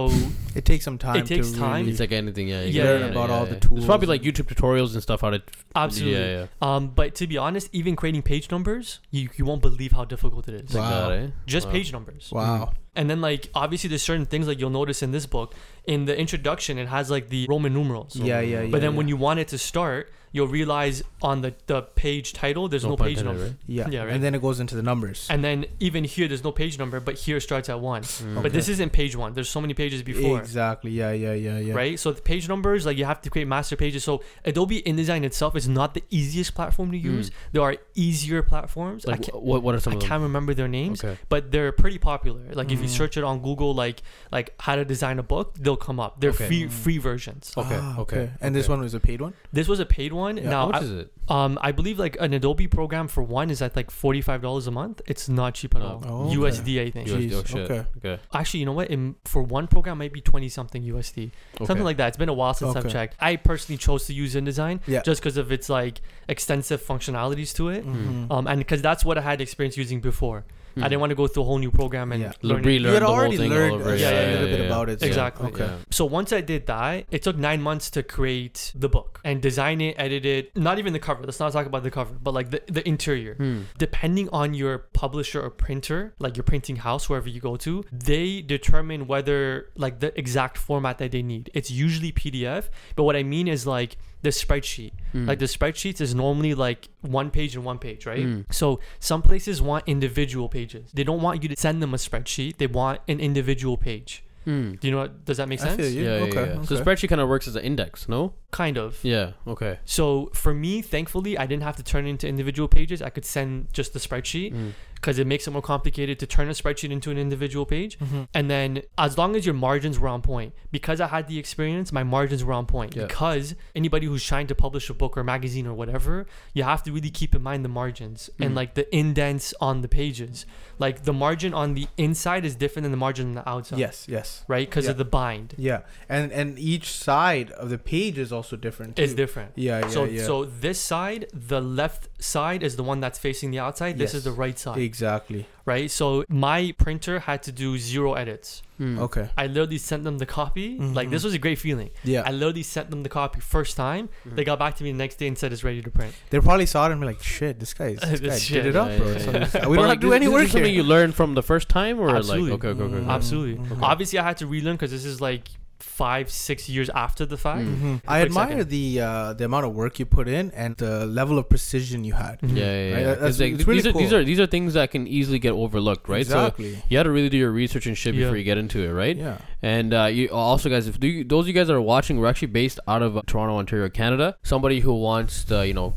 It takes some time. It takes to time. Really It's like anything, yeah. you Yeah, gotta yeah, learn about all the There's tools probably like YouTube tutorials and stuff how to. absolutely. Yeah, yeah. Um, but to be honest, even creating page numbers, you, you won't believe how difficult it is. Like Wow. that, eh? Just Wow. page numbers. wow. And then like obviously there's certain things like you'll notice in this book. In the introduction, it has like the Roman numerals. Yeah, yeah, yeah. but then yeah. when you want it to start, you'll realize on the, the page title there's no, pun page number. right? yeah, Yeah, right. and then it goes into the numbers. And then even here there's no page number, but here starts at one. Mm. But this isn't page one. There's so many pages before. Exactly. Yeah, yeah, yeah, yeah. right? So the page numbers, like you have to create master pages. So Adobe InDesign itself is not the easiest platform to use. There are easier platforms. I Like can't, what? What are some I of them? can't remember their names, Okay. but they're pretty popular. Like if you Mm. search it on Google, like like how to design a book, they'll come up. They're Okay. free Mm. free versions. Okay, Ah, okay, And this one was a paid one. This was a paid one. Yeah. How Now, much I, is it? um, I believe like an Adobe program for one is at like forty five dollars a month. It's not cheap at Oh. all. Oh, okay. USD, I think. USD, oh, shit. okay. Okay. Actually, you know what? In, for one program, might be twenty something USD. Okay. something like that. It's been a while since I've checked. I personally chose to use InDesign Yeah. just because of its like extensive functionalities to it, Mhm. um, and because that's what I had experience using before. Hmm. I didn't want to go through a whole new program and Yeah. learn it. Relearn You had the whole already thing all learned over a again. yeah, little yeah, bit yeah. about it. so- Exactly. Okay. Yeah. So once I did that, it took nine months to create the book and design it, edit it. Not even the cover. Let's not talk about the cover, but like the, the interior. Hmm. Depending on your publisher or printer, like your printing house, wherever you go to, they determine whether like the exact format that they need. It's usually PDF, but what I mean is like the spreadsheet. Hmm. Like the spreadsheets is normally like one page and one page, right? Mm. So some places want individual pages. They don't want you to send them a spreadsheet. They want an individual page. Hmm. Do you know what? Does that make I sense? feel you. Yeah, yeah, okay. yeah. So okay. spreadsheet kind of works as an index, no? kind of. Yeah. Okay. So for me, thankfully, I didn't have to turn it into individual pages. I could send just the spreadsheet Mm. Because it makes it more complicated to turn a spreadsheet into an individual page. Mm-hmm. And then as long as your margins were on point, because I had the experience, my margins were on point. Yeah. Because anybody who's trying to publish a book or magazine or whatever, you have to really keep in mind the margins and Mm. like the indents on the pages. Like the margin on the inside is different than the margin on the outside. Yes, yes. Right? Because Yeah. of the bind. Yeah, and and each side of the page is also different. Too. It's different. Yeah, yeah, so yeah. so this side, the left side is the one that's facing the outside. This Yes. is the right side. exactly. right? So my printer had to do zero edits. Mm. Okay. I literally sent them the copy. Like this was a great feeling. Yeah, I literally sent them the copy first time. Mhm. They got back to me the next day and said it's ready to print. they probably saw it and be like, "Shit, this guy, this This guy shit. did it up, Yeah, bro." yeah, So yeah. this- But, we don't like, have to do this- any this work is something you learned from the first time, or Absolutely. like okay, okay, okay. Mhm. okay. Absolutely. Mhm. Obviously, I had to relearn because this is like five, six years after the fact. Mm. Mhm. I admire second. the uh, the amount of work you put in and the level of precision you had. Mhm. Yeah, yeah, yeah. Right, 'Cause, that's- like, it's really these are these are these are things that can easily get overlooked, right? So Exactly. you had to really do your research and shit Yeah. before you get into it, right? yeah. And uh, you also, guys, if you, those of you guys that are watching, we're actually based out of Toronto, Ontario, Canada. Somebody who wants to, you know,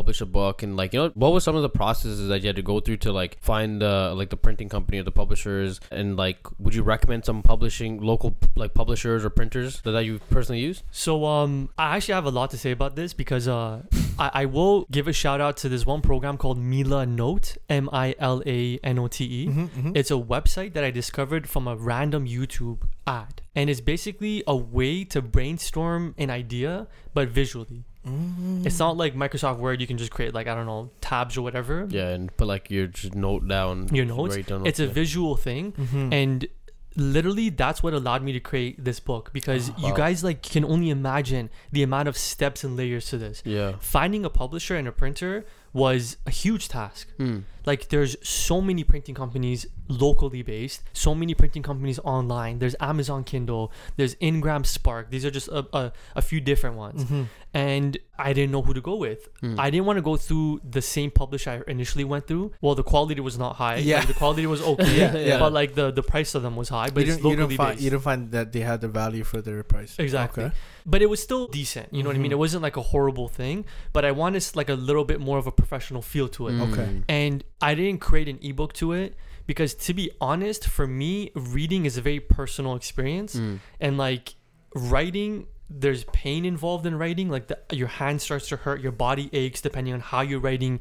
publish a book and like you know what was some of the processes that you had to go through to like find uh, like the printing company or the publishers and like would you recommend some publishing local like publishers or printers that, that you personally use So um, I actually have a lot to say about this because uh, I, I will give a shout out to this one program called Milanote, M I L A N O T E. Mhm, mhm. It's a website that I discovered from a random YouTube ad. And it's basically a way to brainstorm an idea, but visually. Mm. It's not like Microsoft Word, you can just create, like, I don't know, tabs or whatever. yeah and put like your just note down Your notes? write down It's a yeah. visual thing. Mhm. And literally, that's what allowed me to create this book because Oh, you wow. guys, like, can only imagine the amount of steps and layers to this. yeah Finding a publisher and a printer was a huge task. Hmm. Like there's so many printing companies locally based so many printing companies online there's amazon kindle there's ingram spark these are just a, a, a few different ones Mhm. and i didn't know who to go with Hmm. i didn't want to go through the same publisher i initially went through well the quality was not high Yeah. like, the quality was okay Yeah, yeah. but like the the price of them was high but you, it's didn't, you, locally didn't find, based you didn't find that they had the value for their price. Exactly. Okay. But it was still decent you know what i mean Mhm. it wasn't like a horrible thing but i wanted like a little bit more of a professional feel to it Okay. Mm. and I didn't create an ebook to it because to be honest, for me, reading is a very personal experience Mm. and like writing there's pain involved in writing like the, your hand starts to hurt your body aches depending on how you're writing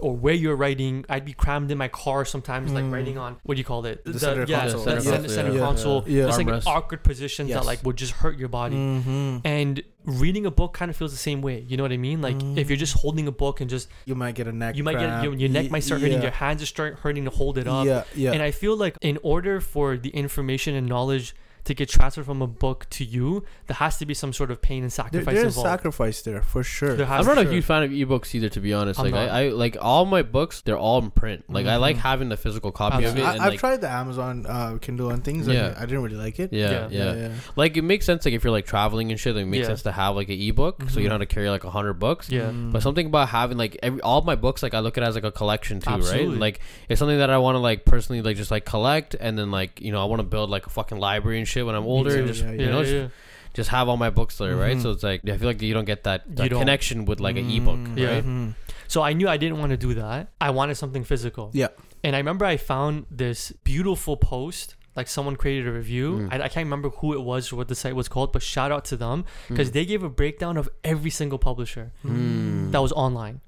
or where you're writing i'd be crammed in my car sometimes like Mm. writing on what do you call it The center yeah, console. the Yeah, center, yeah, center yeah, console yeah. just like Armrest. awkward positions that Yes. like would just hurt your body Mhm. and reading a book kind of feels the same way you know what i mean like if you're Mm. just holding a book and just You might get a neck. you might get your, your neck Ye- might start hurting yeah. your hands just start hurting to hold it up Yeah, yeah. and i feel like in order for the information and knowledge to get transferred from a book to you there has to be some sort of pain and there, sacrifice there's involved sacrifice there for sure. There has I'm not to a be. huge fan of ebooks either, to be honest. I'm like not. I, I like all my books, they're all in print. Like I like Mhm. having the physical copy of it. I, and, I've like, tried the Amazon uh, Kindle and things. Yeah. And I didn't really like it. Yeah, Yeah. yeah, Like it makes sense. Like if you're like traveling and shit, like, it makes Yeah. sense to have like an ebook, so you Mhm. don't have to carry like a hundred books. yeah Mm. But something about having like every all my books, like I look at it as like a collection too, Absolutely. right? Like it's something that I want to like personally like just like collect, and then like you know I want to build like a fucking library and shit when I'm older, too, and just yeah, you yeah, know yeah, just, just have all my books there, right? Mhm. So it's like I feel like you don't get that, You that don't. connection with like an ebook, Yeah. right? mhm. so i knew i didn't want to do that i wanted something physical Yeah. and i remember i found this beautiful post like someone created a review Mm. I, I can't remember who it was or what the site was called but shout out to them because Mm. they gave a breakdown of every single publisher Mm. that was online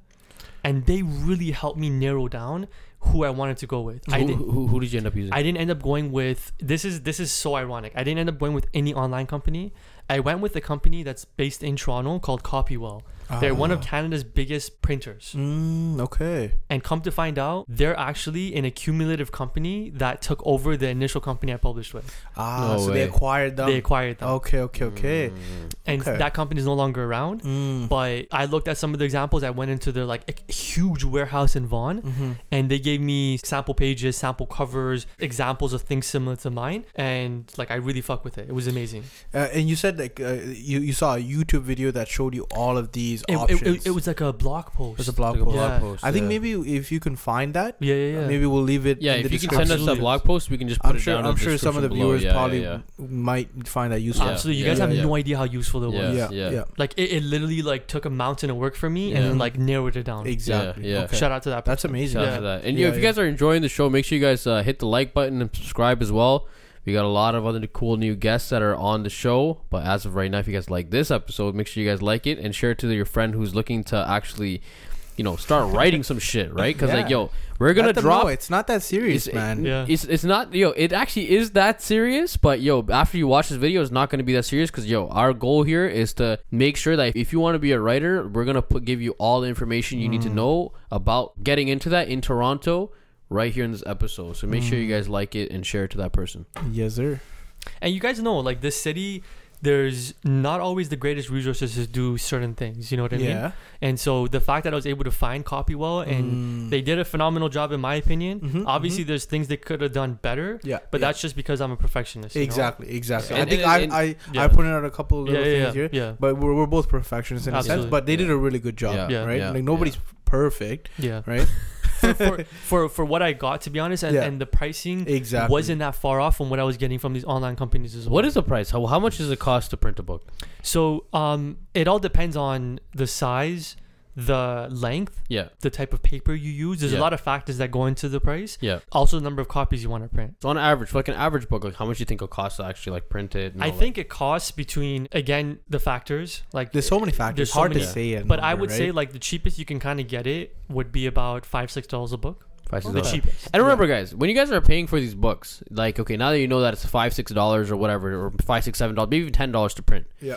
and they really helped me narrow down who I wanted to go with. I didn't who, who did you end up using? I didn't end up going with this is this is so ironic. I didn't end up going with any online company. I went with a company that's based in Toronto called Copywell. They're one of Ah. Canada's biggest printers. Mm, okay. And come to find out, they're actually an accumulative company that took over the initial company I published with. Ah, No so way. they acquired them. They acquired them. Okay, okay, okay. Mm. And okay. that company is no longer around. Mm. But I looked at some of the examples. I went into their like a huge warehouse in Vaughan Mhm. and they gave me sample pages, sample covers, examples of things similar to mine, and like I really fuck with it. It was amazing. Uh, and you said like uh, you you saw a YouTube video that showed you all of these It, options. it, it, it was like a blog post. It was a blog Like a post. Yeah. post. I think yeah. maybe if you can find that, yeah, yeah, yeah. maybe we'll leave it. Yeah, in if the you can send us a blog post, we can just put I'm it sure. down. I'm sure some of the below. viewers Yeah, probably yeah, might find that useful. Yeah. Absolutely, you yeah, guys have yeah. no idea how useful it was. yeah, yeah. yeah, Like it, it literally like took a mountain of work for me Yeah. and then like narrowed it down. exactly. Yeah, yeah. Okay. Shout out to that. That's amazing. Shout out Yeah. to that. And Yeah, yeah, if you guys are enjoying the show, make sure you guys uh, hit the like button and subscribe as well. We got a lot of other cool new guests that are on the show. But as of right now, if you guys like this episode, make sure you guys like it and share it to your friend who's looking to actually, you know, start writing some shit, right? Because like, yo, we're gonna Let drop. know it's not that serious, It's- man. Yeah. It's it's not yo. It actually is that serious, but yo, after you watch this video, it's not gonna be that serious because yo, our goal here is to make sure that if you want to be a writer, we're gonna put give you all the information you need to mm. know about getting into that in Toronto, right here in this episode. So make sure you guys like it and share it to that person. Yes, sir. And you guys know, like this city, there's not always the greatest resources to do certain things. You know what I mean? Yeah. And so the fact that I was able to find Copywell and Mm. they did a phenomenal job, in my opinion. Mhm, Obviously, there's things they could have done better, Yeah. but yeah. that's just because I'm a perfectionist. you know? exactly exactly. And- I think and- I and- I yeah. I pointed out a couple of little yeah, things yeah, here, yeah, but we're, we're both perfectionists in a sense. But they did a really good job, Yeah, Yeah. right? yeah, like nobody's perfect, yeah. right? for, for, for for what I got, to be honest, and, Yeah. and the pricing exactly. wasn't that far off from what I was getting from these online companies as well. What is the price? How, how much does it cost to print a book? So um, it all depends on the size, the length, Yeah, the type of paper you use. There's Yeah. a lot of factors that go into the price. yeah. Also, the number of copies you want to print. So on average, like an average book, like how much do you think it'll cost to actually like print it? and I all that? think it costs between again the factors like There's so many factors. There's It's so hard many. to say it. But I would say like the cheapest you can kind of get it would be about five six dollars a book. Five, six The cheapest. And remember, guys, when you guys are paying for these books, like okay, now that you know that it's five, six dollars or whatever, or five, six, seven dollars, maybe even ten dollars to print. yeah.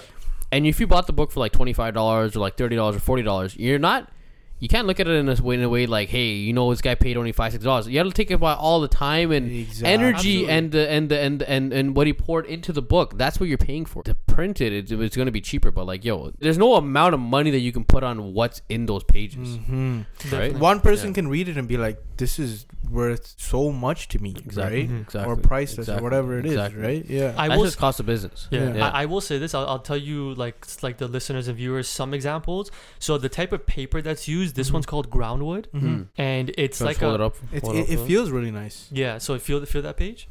And if you bought the book for like twenty five dollars or like thirty dollars or forty dollars, you're not. You can't look at it in a way, in a way like, hey, you know, this guy paid only five, six dollars. You have to think about all the time and Exactly. energy Absolutely. and the and the and and and what he poured into the book. That's what you're paying for. To print it, it it's going to be cheaper. But like, yo, there's no amount of money that you can put on what's in those pages. hmm Right? One person Yeah. can read it and be like, "This is worth so much to me," Exactly. right? Mhm. Exactly. Or priceless, Exactly. or whatever it is, Exactly. right? Yeah. I That's will just cost of business. Yeah, Yeah. I, I will say this. I'll, I'll tell you like like the listeners and viewers some examples. So the type of paper that's used, this one's called groundwood, Mhm. and it's Can I like a it up. It's, it it, up it for us? feels really nice. yeah. So feel feel that page.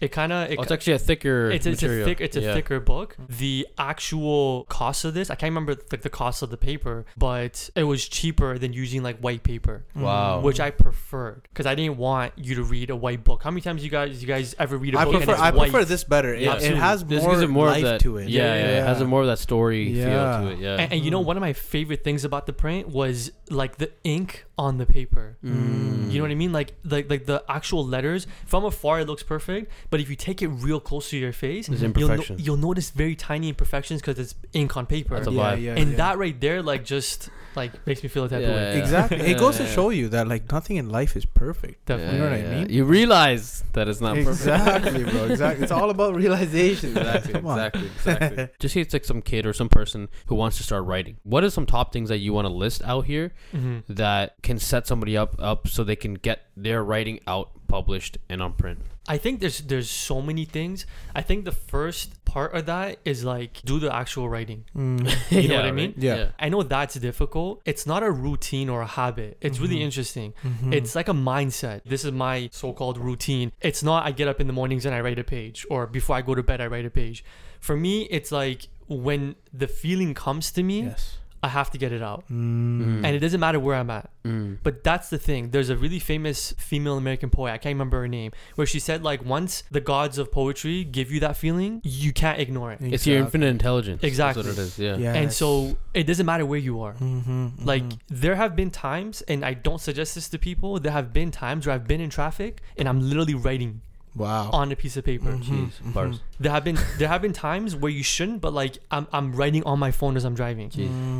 It kind of it, Oh, it's actually a thicker. it's, it's a material. thick it's a Yeah. thicker book. The actual cost of this, I can't remember like the cost of the paper, but it was cheaper than using like white paper. Wow. Which I preferred because I didn't want you to read a white book. How many times you guys you guys ever read a I book prefer and it's I white? prefer this better. It, Yeah, it absolutely. has This more, gives it more life of that, to it. Yeah, yeah, It has a more of that story Yeah. feel to it. Yeah. And, and you know, Mhm. one of my favorite things about the print was like the ink on the paper. Mm. You know what I mean? Like like like the actual letters from afar, it looks perfect. But if you take it real close to your face, There's you'll, no- imperfections. you'll notice very tiny imperfections because it's ink on paper. That's a yeah, vibe. yeah, and yeah. that right there, like just like makes me feel a type of Yeah, way. yeah. exactly. It goes to Yeah. show you that like nothing in life is perfect. Definitely. You know what I mean? You realize that it's not perfect. exactly, bro. Exactly. It's all about realization. exactly, exactly, exactly. Just say it's like some kid or some person who wants to start writing. What are some top things that you want to list out here Mhm. that can set somebody up up so they can get their writing out, published, and on print? I think there's there's so many things. I think the first part of that is like do the actual writing. Mm. You know what I mean? Yeah. I know that's difficult. It's not a routine or a habit. It's really Mhm. interesting. Mhm. It's like a mindset. This is my so-called routine. It's not I get up in the mornings and I write a page or before I go to bed I write a page. For me, it's like when the feeling comes to me, yes. I have to get it out. Mm. And it doesn't matter where I'm at. Mm. But that's the thing. There's a really famous female American poet, I can't remember her name, where she said like once the gods of poetry give you that feeling, you can't ignore it. It's your infinite intelligence. Exactly. That's what it is. Yeah. Yeah. And so it doesn't matter where you are. hmm Like there have been times, and I don't suggest this to people. There have been times where I've been in traffic and I'm literally writing wow. on a piece of paper. Mhm, Jeez, mhm. bars. There have been there have been times where you shouldn't, but like I'm I'm writing on my phone as I'm driving.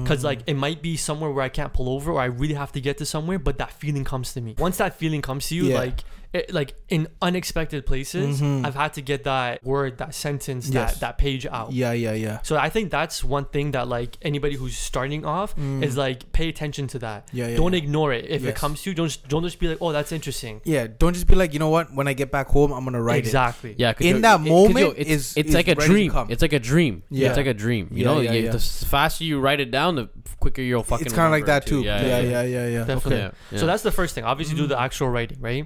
Cause like Mm. it might be somewhere where I can't pull over or I really have to get to somewhere, but that feeling comes to me. Once that feeling comes to you, Yeah. like it, like in unexpected places, Mhm. I've had to get that word, that sentence, Yes. that that page out. Yeah, yeah, yeah. So I think that's one thing that like anybody who's starting off Mm. is like pay attention to that. Yeah, yeah. don't yeah. ignore it. If it comes to you, don't just, don't just be like, oh, that's interesting. Yeah, don't just be like, you know what? When I get back home, I'm gonna write exactly. Yeah, 'cause In you're- that it- 'cause, yo, moment it's, is- it's is like a ready to dream. It's like a dream. Yeah. it's like a dream. You Yeah, know, yeah, You- yeah. the faster you write it down, the quicker you'll fucking. It's kind of like that it too. Yeah, Yeah, yeah, yeah, yeah, yeah. Definitely. yeah. yeah. So that's the first thing. Obviously, do the actual writing, right?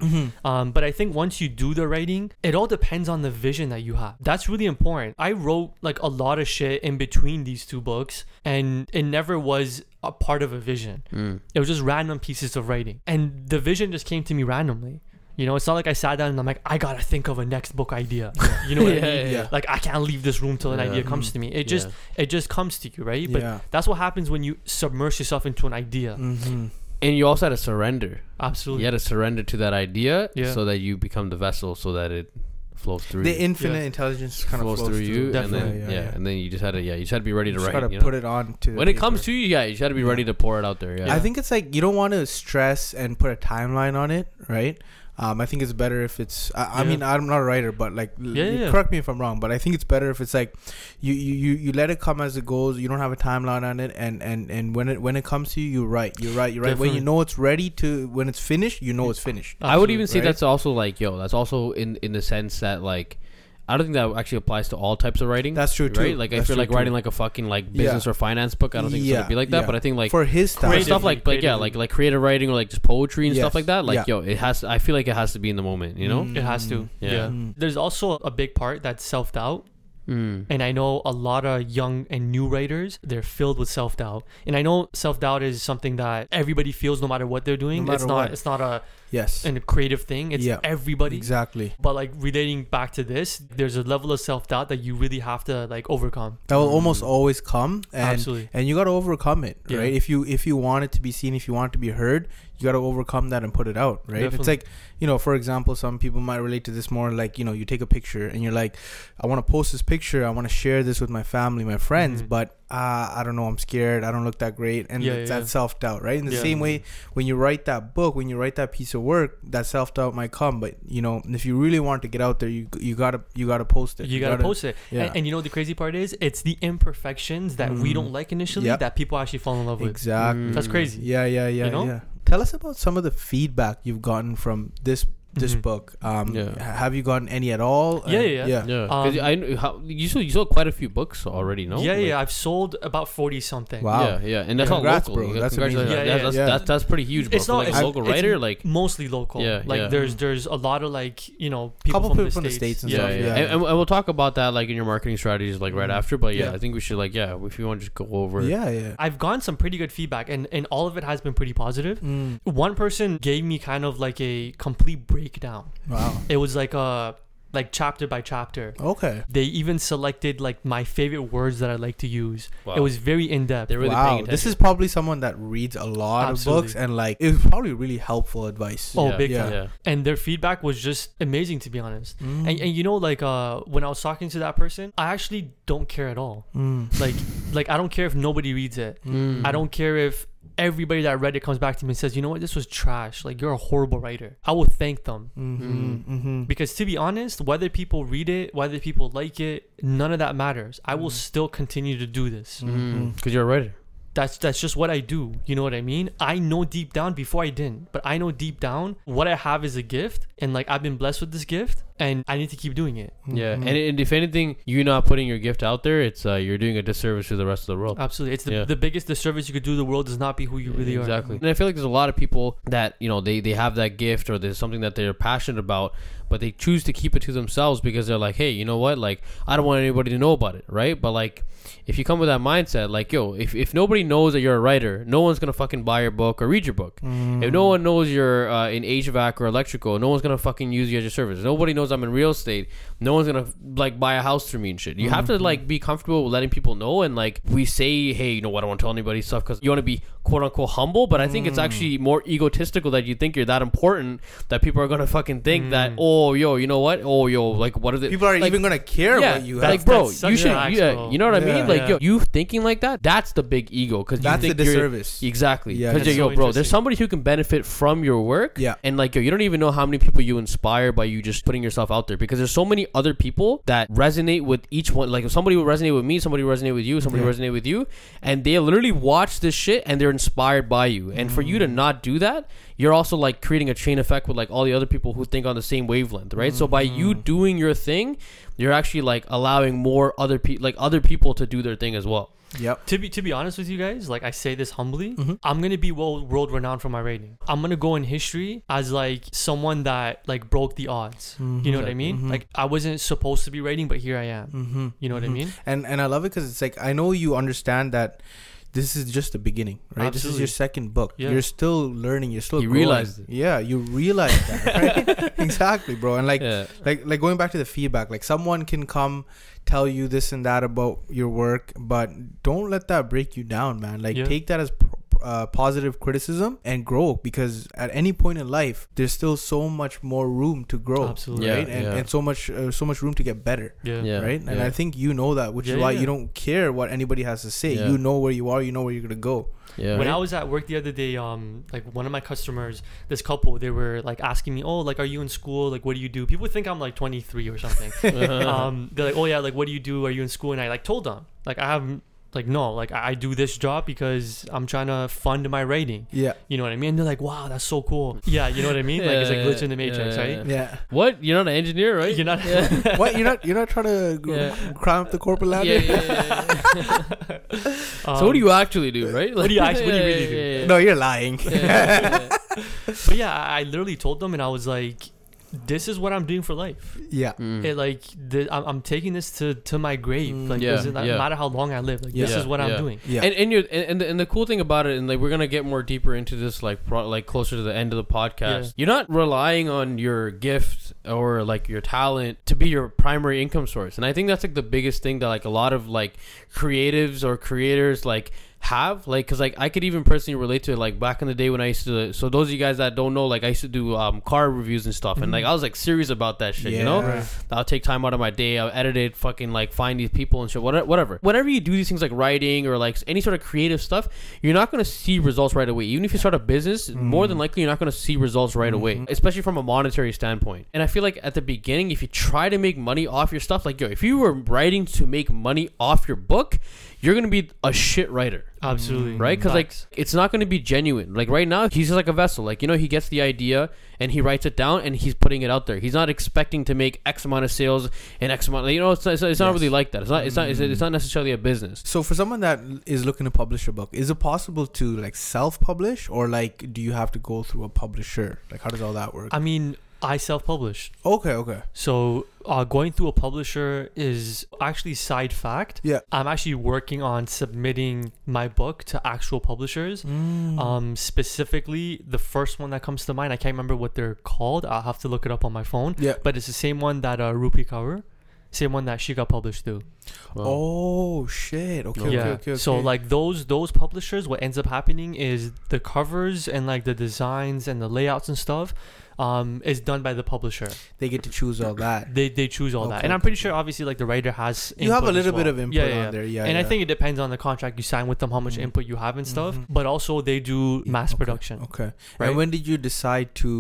Um, but I think once you do the writing, it all depends on the vision that you have. That's really important. I wrote like a lot of shit in between these two books, and it never was a part of a vision. Mm. It was just random pieces of writing, and the vision just came to me randomly. You know, it's not like I sat down and I'm like, I gotta think of a next book idea. You know what Yeah, I mean? yeah. Like I can't leave this room till an idea comes to me. It just it just comes to you, right? But Yeah. that's what happens when you submerge yourself into an idea. Mm-hmm. And you also had to surrender. Absolutely. You had to surrender to that idea, Yeah. so that you become the vessel, so that it flows through. The you. infinite Yeah. intelligence kind of flows, through you, and then Definitely. yeah, and then you just had to yeah, you just had to be ready You to just write. gotta you know? put it on to. when it comes to you, yeah, you just had to be Yeah. ready to pour it out there. Yeah, I think it's like you don't want to stress and put a timeline on it, right? Um, I think it's better if it's. I, I Yeah. mean, I'm not a writer, but like, l- Yeah, yeah. correct me if I'm wrong, but I think it's better if it's like, you, you you let it come as it goes. You don't have a timeline on it, and and and when it when it comes to you, you write, you write, you write. When you know it's ready to, when it's finished, you know it's finished. I would even say right? that's also like yo, that's also in in the sense that like. I don't think that actually applies to all types of writing. That's true too. right? Like That's if you're true like too. writing like a fucking like Yeah. business or finance book, I don't think it's gonna be like that. yeah. But I think like for his style. for Creative- stuff like like yeah, like like creative writing or like just poetry and stuff like that. Like Yeah. yo, it has. To, I feel like it has to be in the moment. You know. It has to. Yeah. Yeah. Mm. There's also a big part that's self doubt. Mm. And I know a lot of young and new writers, they're filled with self doubt. And I know self doubt is something that everybody feels no matter what they're doing. No it's not what. it's not a Yes. and a creative thing. It's Yeah. everybody. Exactly. But like relating back to this, there's a level of self doubt that you really have to like overcome. That will Mm. almost always come, and Absolutely. and you got to overcome it, Yeah. right? If you if you want it to be seen, if you want it to be heard, you got to overcome that and put it out, right? It's like you know, for example, some people might relate to this more. Like you know, you take a picture and you're like, I want to post this picture, I want to share this with my family, my friends, Mhm. but uh, I don't know, I'm scared, I don't look that great, and Yeah, it's yeah. that self doubt, right? In the Yeah. same way, when you write that book, when you write that piece of work, that self doubt might come, but you know, if you really want to get out there, you you gotta you gotta post it. You gotta, post it. Yeah. And, and you know what the crazy part is? It's the imperfections that we Mm. don't like initially Yep. that people actually fall in love with. Exactly. That's crazy. Yeah, yeah, yeah, You know? yeah. Tell us about some of the feedback you've gotten from this this Mhm. book. Um, Yeah. have you gotten any at all? Yeah, And- yeah, yeah. Yeah, 'Cause Um, I kn- how, you sold you sold quite a few books already, no? Yeah, Like- yeah. I've sold about forty something. Wow. Yeah, yeah, and that's Congrats, all local. bro. That's congratulations. Yeah, Yeah, that's, yeah. That's, that's pretty huge, bro. It's For not like it's, a local it's writer, like mostly local. Yeah, like yeah. there's there's a lot of like you know people, Couple from, people the from the states. States and yeah, stuff, yeah, yeah. And, and we'll talk about that like in your marketing strategies, like right Mm. after. But yeah, Yeah. I think we should like yeah, if you want to just go over. Yeah, yeah. I've gotten some pretty good feedback, and and all of it has been pretty positive. Mm. One person gave me kind of like a complete breakdown. Wow. It was like a like chapter by chapter. Okay. They even selected like my favorite words that I like to use. Wow. It was very in depth. Really wow. This is probably someone that reads a lot of books and like it was probably really helpful advice. Oh, yeah, big Yeah. time. Yeah. And their feedback was just amazing, to be honest. Mm. And, and you know, like uh, when I was talking to that person, I actually don't care at all. Mm. Like, like I don't care if nobody reads it. Mm. I don't care if everybody that read it comes back to me and says, you know what, this was trash. Like you're a horrible writer. I will thank them. Mm-hmm. Mm-hmm. Because to be honest, whether people read it, whether people like it, none of that matters. I will Mm. still continue to do this. Mhm. Because you're a writer. That's that's just what I do. You know what I mean? I know deep down before I didn't, but I know deep down what I have is a gift, and like I've been blessed with this gift, and I need to keep doing it. Yeah, Mhm. and, and if anything, you're not putting your gift out there, it's uh, you're doing a disservice to the rest of the world. Absolutely, it's the, Yeah. the biggest disservice you could do to the world is not be who you really exactly. are. Exactly, and I feel like there's a lot of people that you know they they have that gift or there's something that they're passionate about, but they choose to keep it to themselves because they're like, hey, you know what? Like I don't want anybody to know about it, right? But like if you come with that mindset, like yo, if if nobody knows that you're a writer, no one's gonna fucking buy your book or read your book. Mm. If no one knows you're uh, in HVAC or electrical, no one's gonna fucking use you as your service. Nobody knows because I'm in real estate, no one's gonna like buy a house through me and shit. You have to like be comfortable with letting people know, and like we say, hey, you know what? I don't want to tell anybody stuff because you want to be quote unquote humble. But I think it's actually more egotistical that you think you're that important that people are gonna fucking think that oh yo, you know what? Oh yo, like what are the People are like, even gonna care yeah, what you like bro, that's you should, yeah, you know what I mean? Like Yeah. yo, you thinking like that, that's the big ego because That's you the think you're- disservice. Exactly. Yeah. Because That's yo, so bro, there's somebody who can benefit from your work. Yeah. And like yo, you don't even know how many people you inspire by you just putting yourself out there because there's so many other people that resonate with each one. Like if somebody will resonate with me, somebody will resonate with you, somebody Yeah. resonate with you, and they literally watch this shit and they're inspired by you. And for you Mm. to not do that, you're also like creating a chain effect with like all the other people who think on the same wavelength, right? So by you Mm. doing your thing, you're actually like allowing more other people, like other people, to do their thing as well. Yep. To be to be honest with you guys, like I say this humbly, Mhm. I'm gonna be world world renowned for my rating. I'm gonna go in history as like someone that like broke the odds. You know what I mean? Mhm. Like I wasn't supposed to be rating, but here I am. Mm-hmm. You know what I mean? And and I love it because it's like I know you understand that this is just the beginning, right? This is your second book. Yeah. You're still learning. You're still You growing. realized it. Yeah, you realize that, right? exactly, bro. And like yeah. like like going back to the feedback like someone can come tell you this and that about your work but don't let that break you down man like Yeah. take that as uh, positive criticism and grow because at any point in life there's still so much more room to grow Absolutely. Yeah, right and, yeah. and so much uh, so much room to get better Yeah. Yeah. right and yeah. i think you know that which Yeah, is why yeah. you don't care what anybody has to say Yeah. you know where you are you know where you're gonna go Yeah. When I was at work the other day, um, like one of my customers, this couple, they were like asking me, "Oh, like, are you in school? Like, what do you do?" People think I'm like 23 or something. um, they're like, "Oh yeah, like, what do you do? Are you in school?" And I like told them, like, I have like no, like I I do this job because I'm trying to fund my rating. yeah You know what I mean? And they're like, "Wow, that's so cool." Yeah, you know what I mean? Like it's like glitch in the matrix, Yeah, right? yeah. yeah What? You're not an engineer, right? You're not. Yeah. what you're not you're not trying to g- Yeah. climb up the corporate ladder yeah, yeah, yeah, yeah. so what do Um, you actually do, right? what do you actually- what do you really do? no you're lying Yeah, yeah, yeah. But yeah, I, I literally told them, and I was like, "This is what I'm doing for life." yeah Mm. it like the, I'm, I'm taking this to to my grave Mm. like Yeah, doesn't yeah. matter how long i live like this Yeah, is what i'm doing yeah And and, you're, and and the, and the cool thing about it, and like we're gonna get more deeper into this, like pro, like closer to the end of the podcast. Yeah. You're not relying on your gift or like your talent to be your primary income source, and I think that's like the biggest thing that like a lot of like creatives or creators like have like because like i could even personally relate to it like back in the day when i used to so those of you guys that don't know like i used to do um car reviews and stuff and like mm-hmm. i was like serious about that shit you know Yeah. I'll take time out of my day. I'll edit it, fucking like find these people and shit. Whatever. whatever. Whenever you do these things like writing or like any sort of creative stuff, you're not gonna see results right away. Even if you start a business, more than mm. likely you're not gonna see results right away, mm-hmm. especially from a monetary standpoint. And I feel like at the beginning, if you try to make money off your stuff, like yo, if you were writing to make money off your book, you're gonna be a shit writer absolutely right? Because like it's not going to be genuine. Like right now, he's just like a vessel. Like you know, he gets the idea and he writes it down and he's putting it out there. He's not expecting to make X amount of sales and X amount. You know, it's, it's, it's not Yes. really like that. It's not. It's not. It's, it's not necessarily a business. So for someone that is looking to publish a book, is it possible to like self-publish or like do you have to go through a publisher? Like how does all that work? i mean i self-published okay, okay. so uh, going through a publisher is actually side fact Yeah. i'm actually working on submitting my book to actual publishers Mm. um specifically the first one that comes to mind i can't remember what they're called i'll have to look it up on my phone yeah. but it's the same one that uh rupi kaur same one that she got published through Oh shit. Okay, yeah. okay, okay, okay. So like those those publishers, what ends up happening is the covers and like the designs and the layouts and stuff, um, is done by the publisher. they get to choose all that. They they choose all that, and I'm pretty okay. sure obviously like the writer has. You have a little bit of input Yeah, yeah, on there, yeah. and I think it depends on the contract you sign with them, how much Mhm. input you have and stuff. Mhm. But also they do mass Okay, production. Okay. Right? And when did you decide to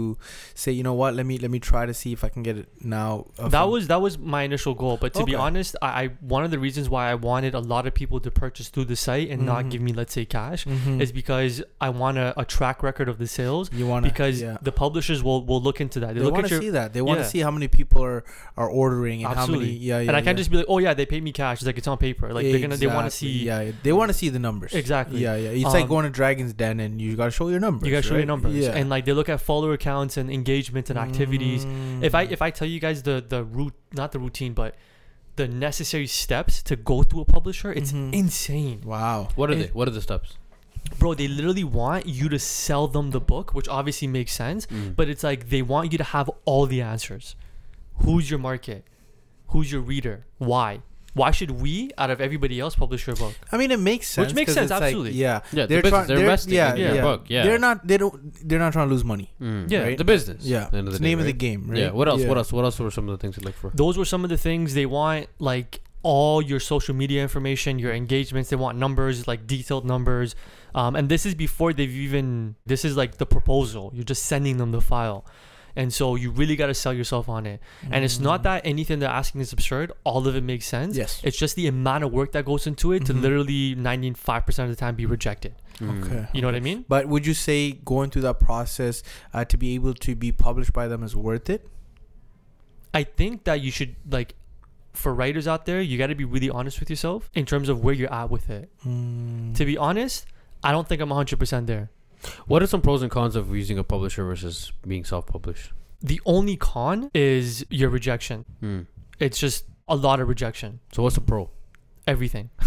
say, you know what, let me let me try to see if I can get it now? uh, that from- was that was my initial goal. But to be honest, I, I one of the reasons why I wanted a lot of people to purchase through the site and not Mhm. give me let's say cash Mhm. is because I want a, a track record of the sales you want because yeah. the publishers will will look into that. They, they want to see that. They want to yeah. see how many people are are ordering and Absolutely. how many. Yeah, yeah. and I can't yeah. just be like, oh yeah, they paid me cash. It's like it's on paper. Like they're gonna they want to see. Yeah, they want to see the numbers. Exactly. Yeah, yeah. It's like Um, going to Dragon's Den and you gotta show your numbers. You gotta show your numbers, Yeah. and like they look at follower counts and engagement and activities. If I Mm. if I tell you guys the the route, not the routine, but the necessary steps to go through a publisher, it's Mhm. insane, wow. What are And- they? What are the steps? Bro. They literally want you to sell them the book, which obviously makes sense, Mm. but it's like they want you to have all the answers. who's your market, who's your reader, why. Why should we, out of everybody else, publish your book? I mean, it makes sense. Which makes sense, it's like- absolutely. yeah, Yeah, they're the business, trying. they're They're, investing yeah, in your yeah. book. Yeah, They're not. They don't. They're not trying to lose money. Mm. Yeah. Right? the business. Yeah, the it's the the name day, of the game, right? Yeah. What else? Yeah. What else? What else were some of the things you look for? Those were some of the things they want, like all your social media information, your engagements. They want numbers, like detailed numbers. Um, and this is before they've even. This is like the proposal. You're just sending them the file. And so you really got to sell yourself on it. And it's not that anything they're asking is absurd. All of it makes sense. Yes. It's just the amount of work that goes into it to Mhm. literally 95% of the time be rejected. Mm. Okay. You know what I mean? But would you say going through that process uh, to be able to be published by them is worth it? I think that you should, like, for writers out there, you got to be really honest with yourself in terms of where you're at with it. Mm. To be honest, I don't think I'm 100% there. What are some pros and cons of using a publisher versus being self-published? The only con is your rejection. Mm. It's just a lot of rejection. So what's the pro? Everything.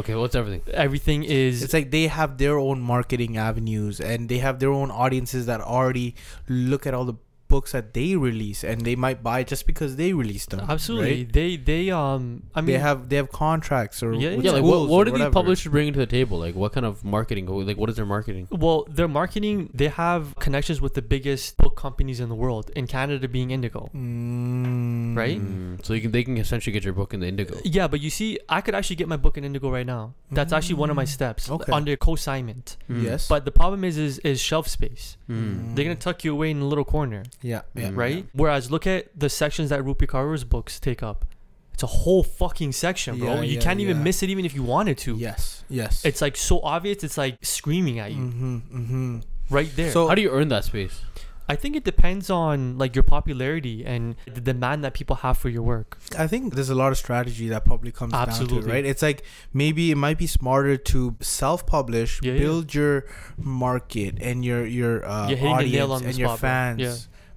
Okay, what's everything? Everything is. It's like they have their own marketing avenues and they have their own audiences that already look at all the books that they release and they might buy just because they released them. absolutely. right? They, they, um, I mean, they have they have contracts or Yeah, Yeah, like what, schools what or do these publishers bring to the table? Like what kind of marketing? Like what is their marketing? Well, their marketing, they have connections with the biggest book companies in the world, in Canada being Indigo. Mm. Right? Mm, so you can they can essentially get your book in the Indigo. Yeah, but you see, I could actually get my book in Indigo right now. That's actually one of my steps Okay. under consignment. Mm. Yes. But the problem is, is, is shelf space. Mm. They're gonna tuck you away in a little corner, yeah, yeah, Mm. right? Whereas look at the sections that Rupi Kaur's books take up. It's a whole fucking section, bro. Yeah, you yeah, can't even yeah. miss it, even if you wanted to. Yes, yes. It's like so obvious. It's like screaming at you mm-hmm, mm-hmm. right there. So- How do you earn that space? I think it depends on like your popularity and the demand that people have for your work. I think there's a lot of strategy that probably comes down to Absolutely. it, right? It's like maybe it might be smarter to self-publish, Yeah, yeah. build your market and your your uh, You're the audience nail on and your spot, bro. fans Yeah.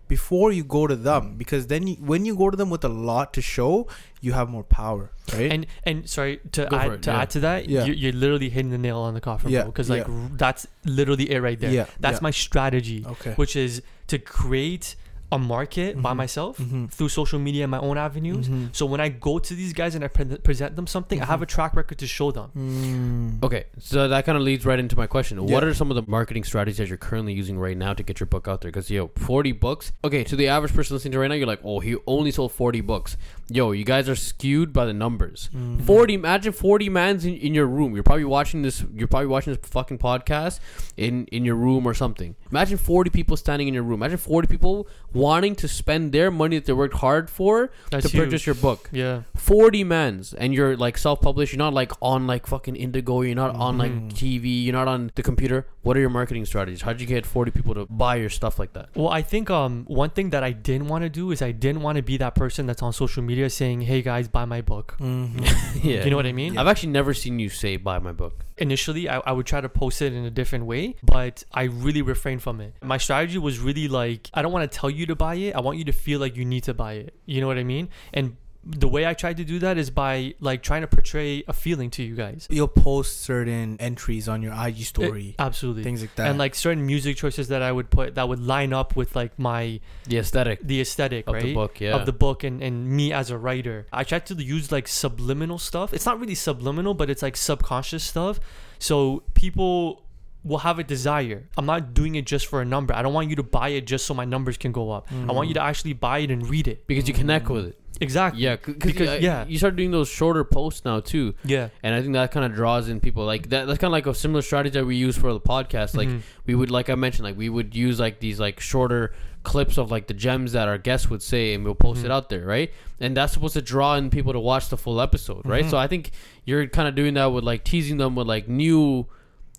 Before you go to them, because then you, when you go to them with a lot to show, you have more power, right? And and sorry to Go add it, to yeah. add to that, Yeah. you're, you're literally hitting the nail on the coffin, Yeah. Because like yeah. r- that's literally it right there. Yeah, That's my strategy, okay. which is to create a market by Mhm. myself Mhm. through social media and my own avenues. Mhm. So when I go to these guys and I pre- present them something, I have a track record to show them. Mm. Okay, so that kind of leads right into my question. What are some of the marketing strategies that you're currently using right now to get your book out there? Because yo, 40 books. Okay, to the average person listening to right now, you're like, oh, he only sold 40 books. Yo, you guys are skewed by the numbers. Mhm. 40 imagine 40 mans in, in your room you're probably watching this you're probably watching this fucking podcast in in your room or something imagine 40 people standing in your room imagine 40 people wanting to spend their money that they worked hard for That's to purchase your book Yeah. 40 mans and you're like self-published you're not like on like fucking indigo you're not on like Mhm. tv you're not on the computer what are your marketing strategies how'd you get 40 people to buy your stuff like that Well, I think um one thing that I didn't want to do is I didn't want to be that person that's on social media saying, "Hey guys, buy my book." Mhm. yeah You know what I mean? i've actually never seen you say buy my book Initially, I, I would try to post it in a different way, but I really refrained from it. My strategy was really like, I don't want to tell you to buy it. I want you to feel like you need to buy it. You know what I mean? And the way I tried to do that is by like trying to portray a feeling to you guys. You'll post certain entries on your IG eh, story, It- absolutely. things like that. and like certain music choices that I would put that would line up with like my the aesthetic the aesthetic of right the book yeah of the book and, and me as a writer. I tried to use like subliminal stuff. It's not really subliminal, but it's like subconscious stuff. So people will have a desire. I'm not doing it just for a number. I don't want you to buy it just so my numbers can go up. I want mm. you to actually buy it and read it. because you connect mm. with it Exactly. Yeah, cause Because- because yeah. you start doing those shorter posts now too, Yeah. and I think that kind of draws in people. Like that, that's kind of like a similar strategy that we use for the podcast. Like Mhm. we would, like I mentioned, like we would use like these like shorter clips of like the gems that our guests would say, and we'll post Mhm. it out there, right? And that's supposed to draw in people to watch the full episode, right? Mhm. So I think you're kind of doing that with like teasing them with like new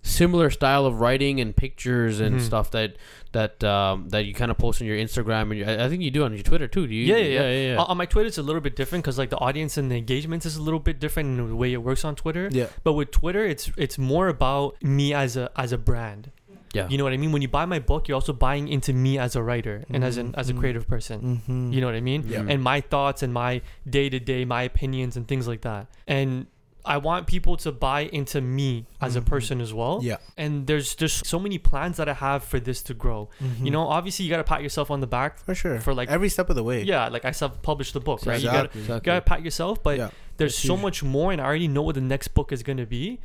similar style of writing and pictures and Mhm. stuff that that um that you kind of post on your Instagram and your, I I think you do on your Twitter too. Do you? Yeah, yeah, yeah. yeah. On- On my Twitter, it's a little bit different because like the audience and the engagements is a little bit different in the way it works on Twitter. yeah. But with Twitter, it's it's more about me as a as a brand. yeah. You know what I mean? When you buy my book, you're also buying into me as a writer and as an as a Mhm. creative person. Mm-hmm. You know what I mean? Yeah. And my thoughts and my day to day, my opinions and things like that. And I want people to buy into me as a Mhm. person as well. Yeah. And there's just so many plans that I have for this to grow. Mhm. You know, obviously you gotta pat yourself on the back. for sure. for, like- every step of the way. Yeah, like I self published the book, right? You gotta Exactly. you gotta pat yourself, but Yeah. there's That's so huge. much more, and I already know what the next book is gonna be,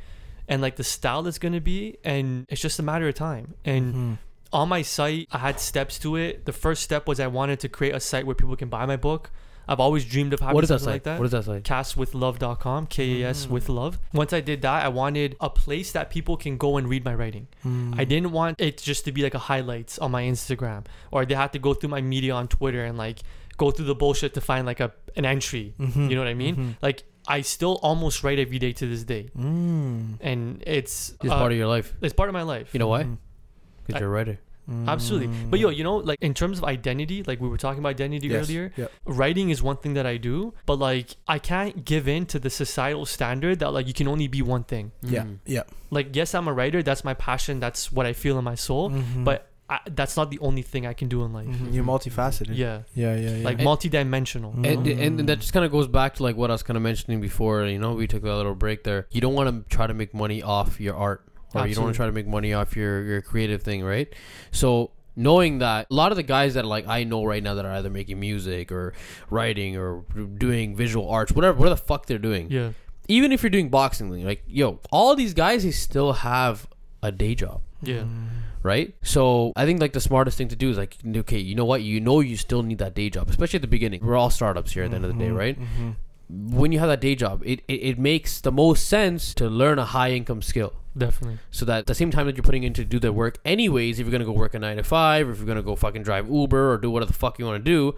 and like the style is gonna be, and it's just a matter of time. And Mhm. on my site, I had steps to it. The first step was I wanted to create a site where people can buy my book. I've always dreamed of having What is that something site? like that. What is that site? Kaswitlove.com, K A S with love. Once I did that, I wanted a place that people can go and read my writing. Mm. I didn't want it just to be like a highlights on my Instagram or they had to go through my media on Twitter and like go through the bullshit to find like a an entry. Mhm. You know what I mean? Mhm. Like I still almost write every day to this day, Mm. and it's It's uh, part of your life. it's part of my life. You know why? Mhm. Because I- you're a writer. Absolutely. But yo, you know, like in terms of identity, like we were talking about identity Yes. earlier, Yep. writing is one thing that I do, but like I can't give in to the societal standard that like you can only be one thing. Yeah. Mm. Yeah. Like yes, I'm a writer, that's my passion, that's what I feel in my soul, Mhm. but I, that's not the only thing I can do in life. Mhm. you're multifaceted. Yeah. Yeah. Yeah. Yeah. Like And- multi-dimensional. And, and and that just kind of goes back to like what I was kind of mentioning before. You know, we took a little break there. You don't want to try to make money off your art, or you don't want to try to make money off your your creative thing, right? So knowing that a lot of the guys that like I know right now that are either making music or writing or doing visual arts, whatever, whatever the fuck they're doing. Yeah. Even if you're doing boxing, like yo, all these guys, they still have a day job. Yeah. right? So I think like the smartest thing to do is like, okay, you know what? You know you still need that day job, especially at the beginning. We're all startups here at the end of the day, Mhm. right? Mhm. When you have that day job, it, it, it makes the most sense to learn a high income skill. Definitely. So that at the same time that you're putting in to do the work anyways, if you're gonna go work a nine to five, or if you're gonna go fucking drive Uber or do whatever the fuck you wanna do,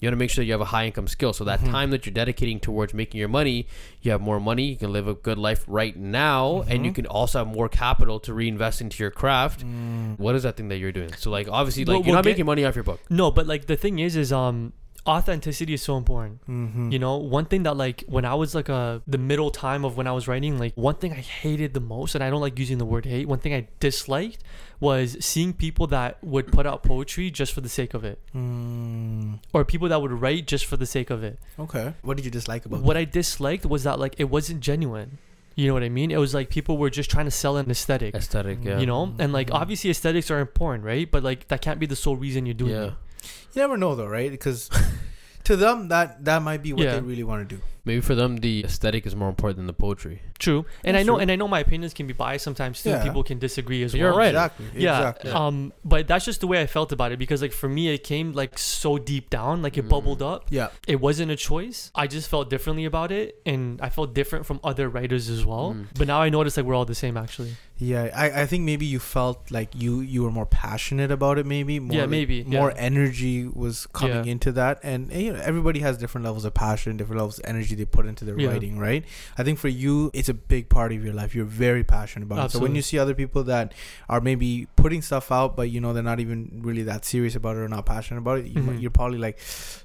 you want to make sure that you have a high income skill. So that Mhm. time that you're dedicating towards making your money, you have more money, you can live a good life right now, and you Mhm. can also have more capital to reinvest into your craft. Mm. What is that thing that you're doing? So like obviously Well, like you're we'll not get- making money off your book. No, but like the thing is, is um, authenticity is so important. Mhm. You know, one thing that like when I was like a the middle time of when I was writing, like one thing I hated the most, and I don't like using the word hate. One thing I disliked was seeing people that would put out poetry just for the sake of it, Mm. or people that would write just for the sake of it. Okay. What did you dislike about What I disliked was that like it wasn't genuine. You know what I mean? It was like people were just trying to sell an aesthetic. Aesthetic, yeah. You know, and like Mhm. obviously aesthetics are important, right? But like that can't be the sole reason you're doing yeah. it. You never know though, right? Because to them that that might be what Yeah. they really want to do. Maybe for them the aesthetic is more important than the poetry. True, and That's I know, true. and I know my opinions can be biased sometimes too. Yeah. People can disagree as But well. you're right. Exactly. Yeah, Exactly. um, but that's just the way I felt about it because, like, for me, it came like so deep down, like it Mm. bubbled up. Yeah. It wasn't a choice. I just felt differently about it, and I felt different from other writers as well. Mm. But now I notice like we're all the same, actually. Yeah, I, I think maybe you felt like you you were more passionate about it. Maybe more Yeah, like, maybe, more yeah. energy was coming Yeah. into that, and, and, you know everybody has different levels of passion, different levels of energy they put into their Yeah. writing, right? I think for you, it's a big part of your life. You're very passionate about it. So when you see other people that are maybe putting stuff out, but you know they're not even really that serious about it or not passionate about it, you, Mhm. you're probably like,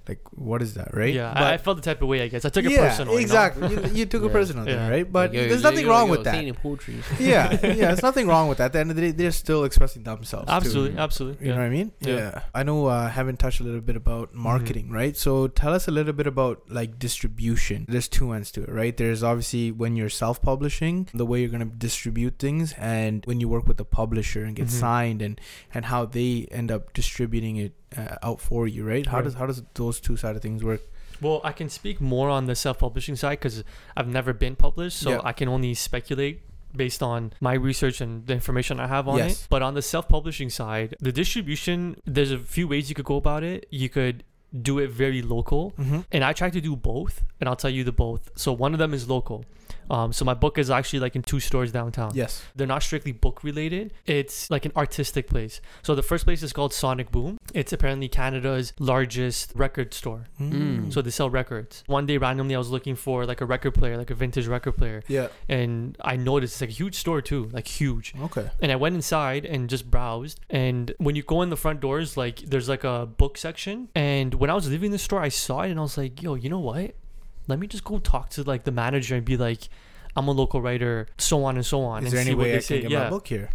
like what is that, right? Yeah, But- I, I felt the type of way. I guess I took it yeah, personal. you know? exactly. you, you took it Yeah. personal, Yeah. there, right? But Like, yo, there's yo, nothing yo, wrong yo, with that. poetry. yeah, yeah, there's nothing wrong with that. At the end of the day, they're still expressing themselves. too. Absolutely, absolutely. You know what I mean? Yeah. I know uh, haven't touched a little bit about marketing, right? So tell us a little bit about like distribution. There's two ends to it, right? There's obviously when you're self-publishing, the way you're going to distribute things and when you work with a publisher and get Mhm. signed and and how they end up distributing it uh, out for you, right? How Right. does how does those two side of things work? Well, I can speak more on the self-publishing side because I've never been published, so Yeah. I can only speculate based on my research and the information I have on Yes. it. But on the self-publishing side, the distribution, there's a few ways you could go about it. You could do it very local, Mm-hmm. and I try to do both, and I'll tell you the both. So one of them is local. Um, so my book is actually like in two stores downtown. Yes. They're not strictly book related. It's like an artistic place. So the first place is called Sonic Boom. It's apparently Canada's largest record store. Mm. So they sell records. One day randomly I was looking for like a record player, like a vintage record player, yeah. and I noticed it's like a huge store too, like huge. Okay. And I went inside and just browsed. And when you go in the front doors, like there's like a book section. And when I was leaving the store, I saw it and I was like, yo, you know what? Let me just go talk to like the manager and be like, I'm a local writer, so on and so on. Is and there see any way they I say. can get yeah. my book here?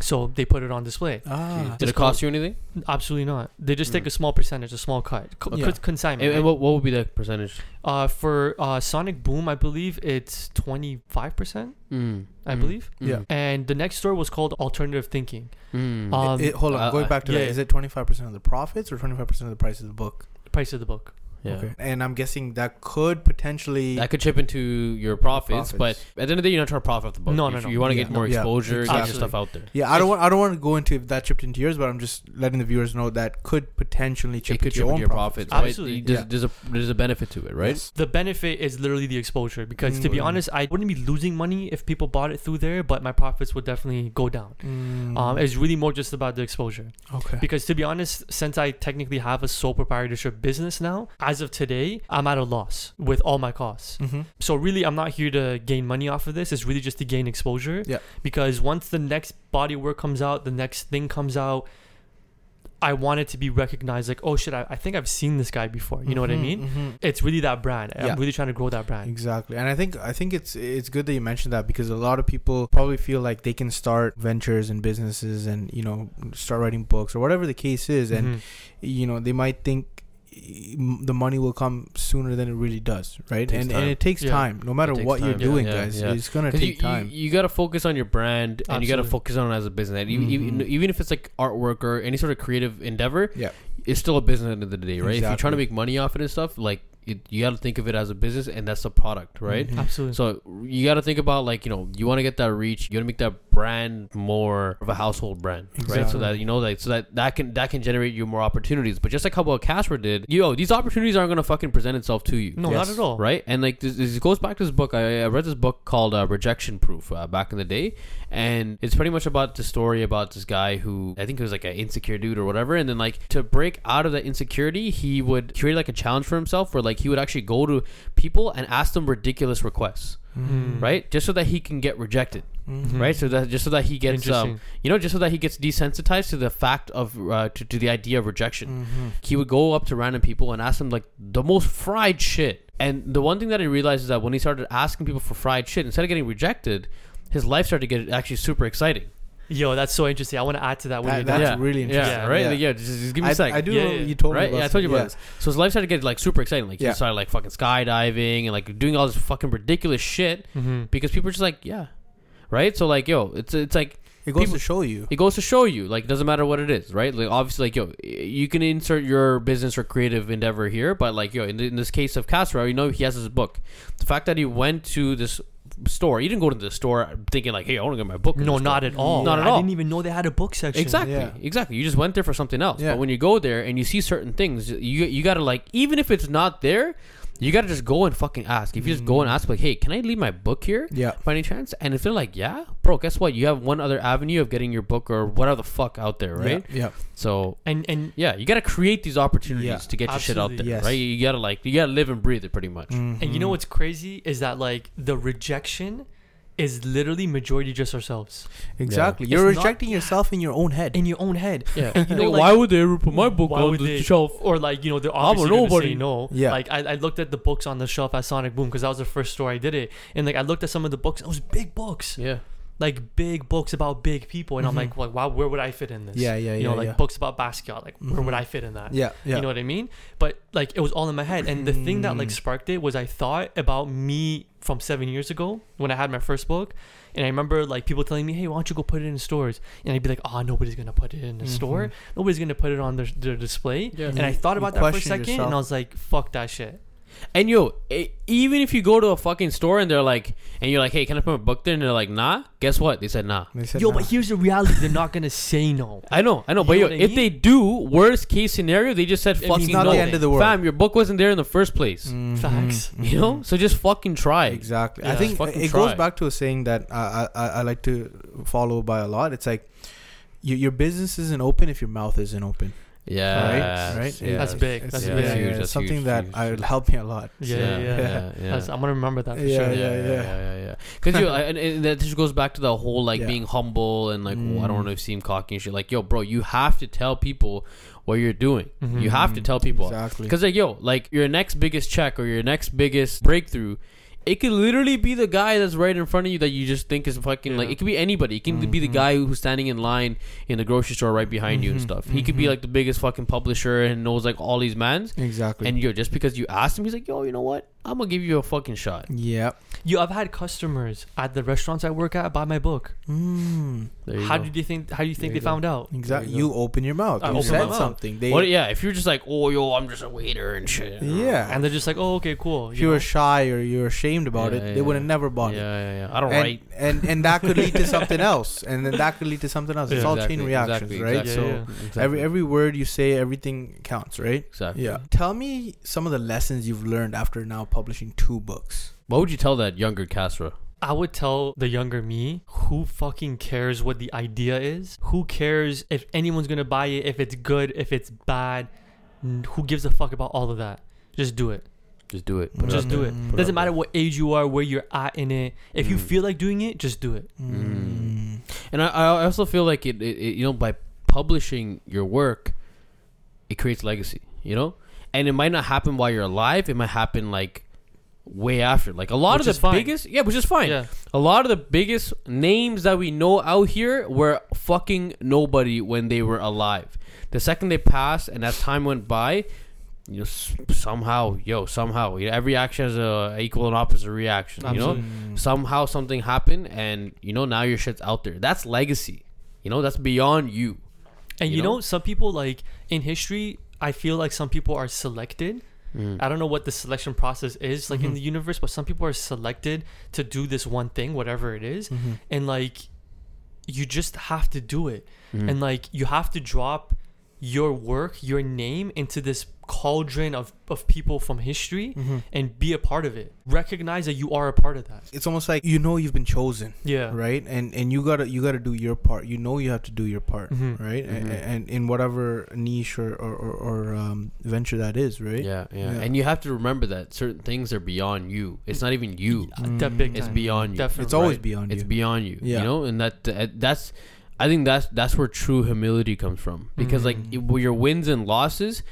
So they put it on display. Ah. Did it cost you anything? Absolutely not. They just take Mm. a small percentage, a small cut, Co- Yeah. consignment. And, right? and what, what would be the percentage? uh, for uh, Sonic Boom, I believe it's twenty five percent. Mm. I Mm. believe. Yeah. And the next store was called Alternative Thinking. Mm. Um, It- hold on, uh, going back to yeah. that, is it 25% of the profits or 25% of the price of the book? price of the book. Yeah. Okay. And I'm guessing that could potentially. That could chip into your profits, but at the end of the day, you're not trying to profit off the book. No, no, no. You want to Yeah. get more Yeah. exposure, get your stuff out there. yeah, I don't want. I don't want to go into if that chipped into yours, but I'm just letting the viewers know that could potentially chip it could into chip your into your profits. profits. right? Absolutely. There's, Yeah. there's a there's a benefit to it, right? Yes. The benefit is literally the exposure because to be Mm. honest, I wouldn't be losing money if people bought it through there, but my profits would definitely go down. Mm. Um, it's really more just about the exposure. okay. Because to be honest, since I technically have a sole proprietorship business now, as of today, I'm at a loss with all my costs. Mm-hmm. So really, I'm not here to gain money off of this. It's really just to gain exposure. Yeah. Because once the next body work comes out, the next thing comes out, I want it to be recognized. Like, oh shit, I, I think I've seen this guy before. You know what I mean? Mm-hmm. It's really that brand. Yeah. I'm really trying to grow that brand. Exactly, and I think I think it's it's good that you mentioned that because a lot of people probably feel like they can start ventures and businesses and you know start writing books or whatever the case is, and Mhm. you know they might think the money will come sooner than it really does, right? And time. and it takes Yeah. time. No matter takes what you're. Yeah, doing, yeah, guys, yeah. it's gonna take you, time. You, you got to focus on your brand and you got to focus on it as a business. And even, even even if it's like artwork or any sort of creative endeavor, Yeah. it's still a business at the end of the day, right? If you're trying to make money off it and stuff, like it, you got to think of it as a business and that's the product, right? Mhm. Absolutely. So you got to think about like you know you want to get that reach. You want to make that brand more of a household brand, right? So that you know like so that that can that can generate you more opportunities. But just like how what Kasra did, you know these opportunities aren't gonna fucking present itself to you. no, Yes. not at all. Right, and like this, this goes back to this book. I, I read this book called uh, Rejection Proof uh, back in the day, and it's pretty much about the story about this guy who I think he was like an insecure dude or whatever, and then like to break out of that insecurity, he would create like a challenge for himself where like he would actually go to people and ask them ridiculous requests, Mm. right, just so that he can get rejected, Mhm. right? So that just so that he gets um, you know, just so that he gets desensitized to the fact of uh, to, to the idea of rejection Mhm. he would go up to random people and ask them like the most fried shit. And the one thing that he realized is that when he started asking people for fried shit, instead of getting rejected, his life started to get actually super exciting. Yo, that's so interesting. I want to add to that when That- you're that's done. really interesting. Yeah, right. Yeah. Yeah, just, just give me I, a sec. I do. Yeah, yeah. You told me about Yeah, I told you some- about this. So his life started to get like super exciting. Like Yeah. he started like fucking skydiving and like doing all this fucking ridiculous shit Mhm. because people are just like, yeah, right. So like, yo, it's it's like It goes People- to show you. it goes to show you like it doesn't matter what it is right like obviously like yo you can insert your business or creative endeavor here but like yo in, in this case of Kasra you know he has his book the fact that he went to this store You didn't go to the store thinking like hey I want to get my book No, not at all. Not at all. I didn't even know they had a book section. Exactly, Yeah. exactly. You just went there for something else. Yeah. But when you go there and you see certain things, you you gotta like even if it's not there, you gotta just go and fucking ask. If you just go and ask like, hey, can I leave my book here? Yeah. by any chance? And if they're like, yeah, bro, guess what? You have one other avenue of getting your book or whatever the fuck out there, right? Yeah. So And and yeah, you gotta create these opportunities Yeah, to get your shit out there. Yes. right? You gotta like you gotta live and breathe it pretty much. Mm-hmm. and you know what's crazy is that like the rejection is literally majority just ourselves Exactly. Yeah. You're It's not- rejecting yourself in your own head. in your own head. Yeah, And you know, Like, like- why would they ever put my book on the they- shelf? Or like you know they're obviously gonna nobody. say no. Yeah. Like I, I looked at the books on the shelf at Sonic Boom because that was the first store I did it, and like I looked at some of the books. It was big books, Yeah, like big books about big people, and I'm Mhm. like, well, wow, where would I fit in this? Yeah, yeah, You yeah, know, like yeah. books about basketball, like where Mhm. would I fit in that? Yeah. Yeah. You know what I mean? But like it was all in my head. And the thing that like Mm. sparked it was I thought about me from seven years ago when I had my first book. And I remember like people telling me, hey, why don't you go put it in stores? And I'd be like, oh, nobody's going to put it in the store. Mhm. Nobody's going to put it on their, their display. Yeah. And I thought about that for a second yourself. and I was like, fuck that shit. And yo, e- even if you go to a fucking store and they're like, and you're like, hey, can I put my book there? And they're like, nah. Guess what? They said nah. They said Yo, nah. but here's the reality. They're not going to say no. I know, I know, You but know yo, if mean? they do, worst case scenario, they just said It fucking it's not no. the end of the world. Fam, your book wasn't there in the first place. Mhm, Facts. mhm. You know, so just fucking try. Exactly. I think it try. goes back to a saying that I, I I like to follow by a lot. It's like your your business isn't open if your mouth isn't open. Yeah, Right? Yeah. That's big. That's yeah, big. yeah, huge, it's that's something huge, that huge, I huge. helped me a lot. Yeah, yeah, yeah. yeah, yeah. That's- I'm going to remember that for Yeah, sure. yeah, yeah, yeah, yeah, yeah. Because you, and, and that just goes back to the whole like Yeah. being humble and like Mm. I don't want to seem cocky and shit. Like, yo, bro, you have to tell people what you're doing. Mhm. You have to tell people Exactly. because like, yo, like your next biggest check or your next biggest breakthrough it could literally be the guy that's right in front of you that you just think is fucking like it could be anybody. It can be the Mhm. guy who's standing in line in the grocery store right behind you and Mhm. stuff. He could be Mhm. like the biggest fucking publisher and knows like all these mans. Exactly. And yo, just because you asked him, he's like, yo, you know what? I'm gonna give you a fucking shot. yeah. You, I've had customers at the restaurants I work at buy my book. Mm. How go. did you think? How do you think There they you go. found out? Exactly. you You, open your mouth. I you said something. They, What, yeah, if you're just like, oh, yo, I'm just a waiter and shit. yeah. And they're just like, oh, okay, cool. if you you were know? shy or you're ashamed about Yeah, it, yeah, they would have yeah. never bought yeah, it. yeah, yeah. Yeah. I don't and, write. and and that could lead to something else, and then that could lead to something else. It's Yeah. all Exactly, chain reactions, exactly, right? exactly. So Yeah, Exactly. every every word you say, everything counts, right? exactly. Yeah. Tell me some of the lessons you've learned after now publishing two books. What would you tell that younger Kasra? I would tell the younger me, who fucking cares what the idea is? Who cares if anyone's gonna buy it, if it's good, if it's bad? Who gives a fuck about all of that? Just do it. Just do it. Put Just out do there. it. Put Doesn't out matter what age you are, where you're at in it. If you Mm. feel like doing it, just do it. Mm. And I, I also feel like it, it, it, you know, by publishing your work, it creates legacy, you know? And it might not happen while you're alive. It might happen like way after. Like a lot Which of the biggest, yeah, which is fine. Yeah. A lot of the biggest names that we know out here were fucking nobody when they were alive. The second they passed and as time went by, you know, somehow, yo, somehow, you know, every action has a equal and opposite reaction. You know, somehow something happened, and you know now your shit's out there. That's legacy. You know, that's beyond you. And You you, know? know? some people like in history, I feel like some people are selected. I don't know what the selection process is like in Mhm. the universe, but some people are selected to do this one thing, whatever it is. Mhm. And like you just have to do it. Mhm. And like you have to drop your work, your name into this cauldron of, of people from history Mhm. and be a part of it. Recognize that you are a part of that. It's almost like you know you've been chosen, Yeah. right? And and you gotta you gotta do your part. You know you have to do your part, Mhm. right? Mhm. And, and in whatever niche or or, or, or um, venture that is, right? Yeah, yeah, Yeah. And you have to remember that certain things are beyond you. It's not even you. That big It's beyond you. Definitely. It's always Right. beyond It's you. beyond you. Yeah. You know, and that uh, that's I think that's that's where true humility comes from. Because like Mm. it- your wins and losses,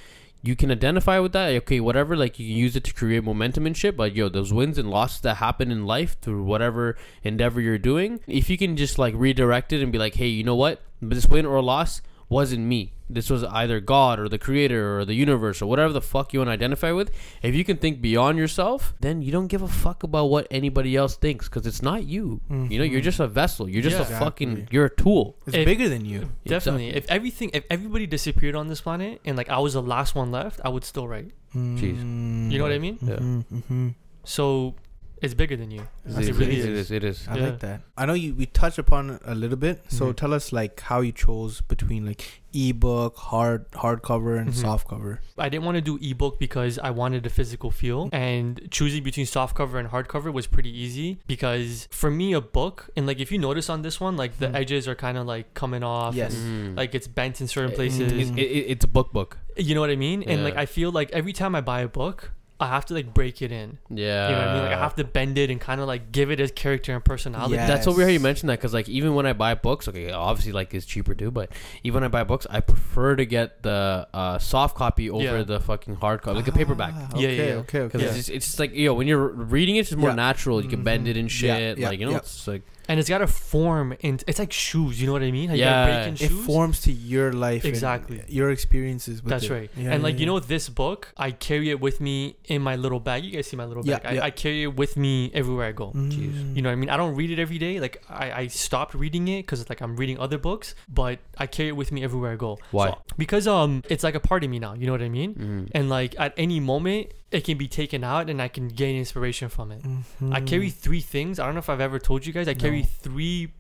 you can identify with that. Okay, whatever. Like you can use it to create momentum and shit. But yo, those wins and losses that happen in life through whatever endeavor you're doing, if you can just like redirect it and be like, hey, you know what, this win or loss wasn't me. This was either God or the creator or the universe or whatever the fuck you want to identify with. If you can think beyond yourself, then you don't give a fuck about what anybody else thinks because it's not you. You know, you're Mhm. just a vessel. You're just Yeah. a fucking. You're a tool. It's If- bigger than you. Definitely. Exactly. If everything, if everybody disappeared on this planet and like I was the last one left, I would still write. Mm. You know what I mean? Yeah. Mhm, mhm. So it's bigger than you. That's it, crazy. is, it is. It is. I Yeah. like that. I know you. We touched upon it a little bit. So Mhm. tell us like how you chose between like ebook, hard hardcover, and Mhm. softcover. I didn't want to do ebook because I wanted a physical feel, and choosing between softcover and hardcover was pretty easy because for me, a book and like if you notice on this one, like the Mhm. edges are kind of like coming off. Yes. and, Mm. Like it's bent in certain It- places. it- it- it's a book book. you know what I mean? And like I feel like every time I buy a book, I have to like break it in. Yeah. You know what I mean? Like I have to bend it and kind of like give it its character and personality. Yeah. That's so weird how you Yes. mentioned that because like even when I buy books, okay, obviously like it's cheaper too, but even when I buy books, I prefer to get the uh, soft copy over Yeah. the fucking hard copy, like a paperback. Ah, Yeah, okay, yeah, yeah. okay, okay. Because it's, just, it's just like you know when you're reading it, it's just more Yeah. natural. You can bend it and shit. Yeah, like you know, yeah. it's like And it's got a form and it's like shoes. You know what I mean? You Yeah. it shoes. forms to your life. and Exactly. your experiences. With That's it. right. Yeah, and like yeah, you know this book, I carry it with me in my little bag. You guys see my little Yeah, bag. yeah. I, I carry it with me everywhere I go. Mm. You know what I mean? I don't read it every day. Like I, I stopped reading it because like I'm reading other books, but I carry it with me everywhere I go. Why? So- because um it's like a part of me now. You know what I mean? mhm. And like at any moment it can be taken out and I can gain inspiration from it. I mm-hmm. carry three things. I don't know if I've ever told you guys. I carry. No. three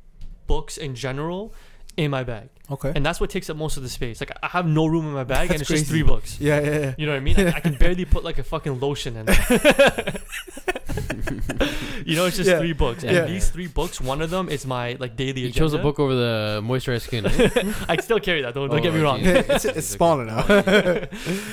books in general in my bag, Okay. and that's what takes up most of the space. Like I have no room in my bag, and That's it's just three books. yeah, yeah, yeah. You know what I mean? I, I can barely put like a fucking lotion in. it. you know, it's just Yeah. three books, and Yeah. these three books, one of them is my like daily. Agenda. You agenda. chose a book over the moisturized skin. I still carry that. Don't, don't Oh, get me wrong. it's, it's smaller now.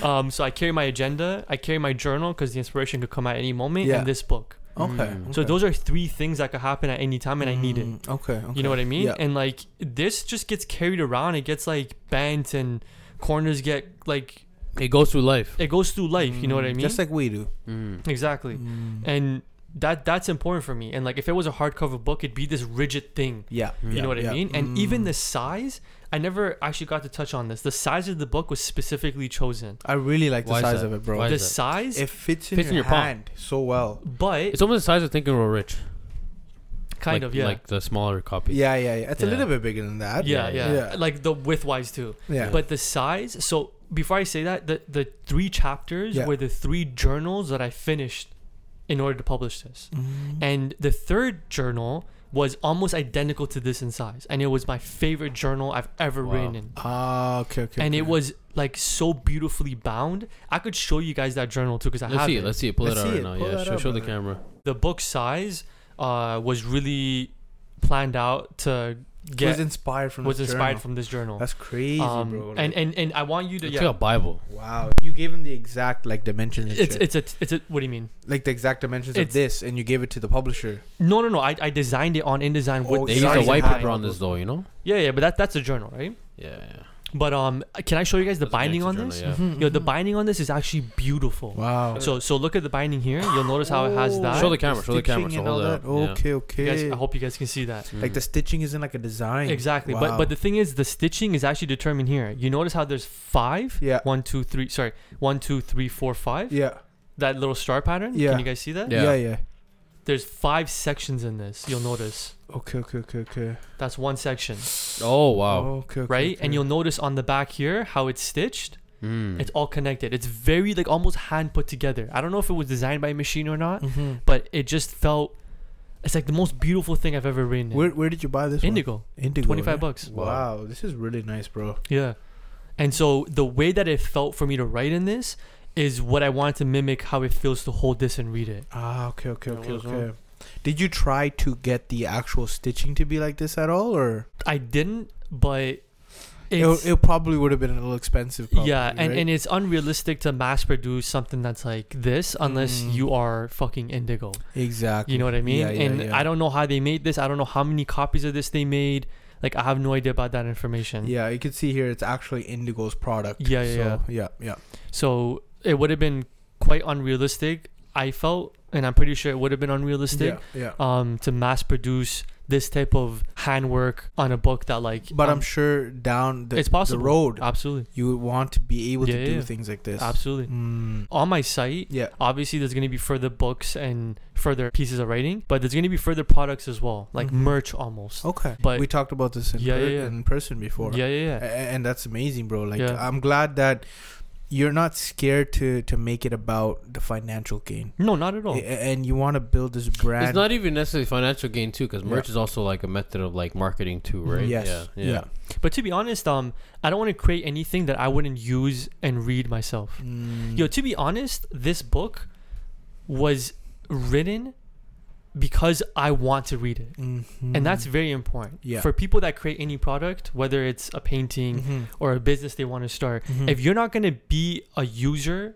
um, so I carry my agenda. I carry my journal because the inspiration could come at any moment, Yeah. and this book. okay. Mm. So those are three things that could happen at any time, and I need it. Mm, Okay, okay. You know what I mean? Yeah. And like this just gets carried around. It gets like bent and corners get like it goes through life. it goes through life. You know what I Mm, mean? Just like we do. Mm. exactly. Mm. And that that's important for me. And like if it was a hardcover book, it'd be this rigid thing. Yeah. You yeah, know what I mean? And even Mm. the size, I never actually got to touch on this. The size of the book was specifically chosen. I really like the Why is size of it, bro. Why the size, It fits in Fits in your, your palm. hand so well. but It's almost the size of Think and Grow Rich. kind Like- of yeah. Like the smaller copy. Yeah, yeah, yeah. It's a little bit bigger than that. yeah, yeah, yeah, yeah. Like the width wise too. Yeah. But the size, so before I say that, the the three chapters Yeah. were the three journals that I finished in order to publish this. Mm. And the third journal was almost identical to this in size. And it was my favorite journal I've ever Wow. written in. Ah, okay, okay. and it was like so beautifully bound. I could show you guys that journal too because I have it. Let's have see it. Let's see it. Pull Let's it out right now. Pull Yeah. Show, up, show the camera. the book size uh, was really planned out to get was inspired from was this inspired journal. from this journal. That's crazy, um, bro. and and and I want you to It's yeah. like a Bible. wow, you gave him the exact like dimensions. It's shit. it's a it's a what do you mean? like the exact dimensions of this, and you gave it to the publisher. No no no. I, I designed it on InDesign with Oh, They the used a white paper on this though, you know? Yeah yeah, but that that's a journal, right? Yeah, yeah. But um, can I show you guys the That's binding on gangster this? journal, yeah. Yo, the binding on this is actually beautiful. Wow. So so look at the binding here. You'll notice how it has that. Show the camera, show the camera, stitching so hold all that. up, yeah. Okay, You okay. guys, I hope you guys can see that. like the stitching isn't like a design. Exactly. Wow. But but the thing is the stitching is actually determined here. You notice how there's five? Yeah. One, two, three sorry. One, two, three, four, five. yeah, That little star pattern. Yeah. Can you guys see that? Yeah. yeah, yeah. There's five sections in this, you'll notice. Okay, okay, okay, okay. That's one section. Oh wow. Okay, okay, right? okay. And you'll notice on the back here how it's stitched. Mm. It's all connected. It's very like almost hand put together. I don't know if it was designed by a machine or not, Mhm. but it just felt it's like the most beautiful thing I've ever written. Where where did you buy this? Indigo. One? Indigo. 25 right? bucks. Wow, this is really nice, bro. Yeah. And so the way that it felt for me to write in this is what I wanted to mimic how it feels to hold this and read it. Ah, okay, okay, Yeah, okay, okay. Did you try to get the actual stitching to be like this at all, or I didn't, but it, it probably would have been a little expensive? Probably, yeah, and, right? and it's unrealistic to mass produce something that's like this unless Mm. you are fucking indigo. exactly. You know what I mean? Yeah, yeah, and yeah. I don't know how they made this. I don't know how many copies of this they made. Like I have no idea about that information. Yeah, you can see here it's actually Indigo's product. Yeah, yeah, so, yeah, yeah. So it would have been quite unrealistic. I felt, and I'm pretty sure it would have been unrealistic. Yeah, yeah. um, to mass produce this type of handwork on a book that like But I'm um, sure down the, it's possible the road, absolutely you would want to be able Yeah, to do yeah. things like this. absolutely Mm, on my site yeah. obviously there's going to be further books and further pieces of writing but there's going to be further products as well like Mhm. merch almost Okay. But- we talked about this in, Yeah, per- in person before. yeah yeah A- yeah and that's amazing, bro. Like. I'm glad that you're not scared to to make it about the financial gain, no not at all A- and you want to build this brand. It's not even necessarily financial gain too, because merch Yeah. is also like a method of like marketing too, right? Yes. Yeah. Yeah. Yeah. but to be honest um i don't want to create anything that i wouldn't use and read myself Mm. yo to be honest this book was written because i want to read it Mhm. and that's very important Yeah. for people that create any product whether it's a painting Mhm. or a business they want to start Mhm. if you're not going to be a user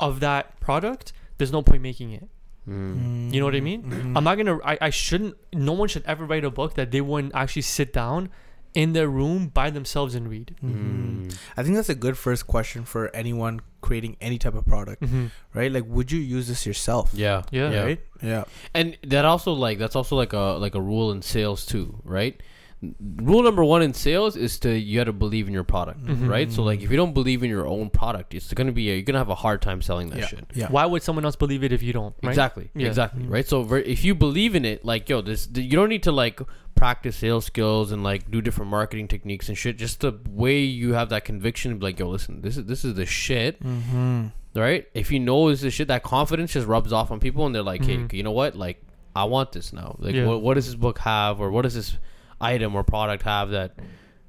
of that product there's no point making it Mm. you know what I mean? Mhm. i'm not going to I, I shouldn't no one should ever write a book that they wouldn't actually sit down in their room by themselves and read Mhm. Mm. I think that's a good first question for anyone creating any type of product, mm-hmm. right? Like, would you use this yourself? Yeah. Yeah. Yeah. Right? Yeah. And that also like that's also like a like a rule in sales too, right? N- Rule number one in sales is to you got to believe in your product, Mhm. right? So like if you don't believe in your own product, it's gonna be a, you're gonna have a hard time selling that Yeah. shit. Yeah. why would someone else believe it if you don't right? Exactly. Yeah. Exactly. Mhm. Right. So if you believe in it, like yo, this you don't need to like practice sales skills and like do different marketing techniques and shit. Just the way you have that conviction, be like yo, listen, this is this is the shit, Mm-hmm. right? If you know this is shit, that confidence just rubs off on people, and they're like, hey, you know what? Like, I want this now. Like, Yeah. what, what does this book have, or what does this item or product have that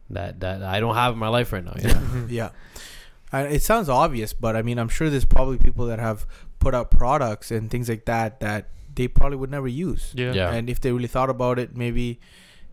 that that I don't have in my life right now? You know? Mhm. Yeah. And it sounds obvious, but I mean, I'm sure there's probably people that have put out products and things like that that they probably would never use. yeah Yeah. And if they really thought about it, maybe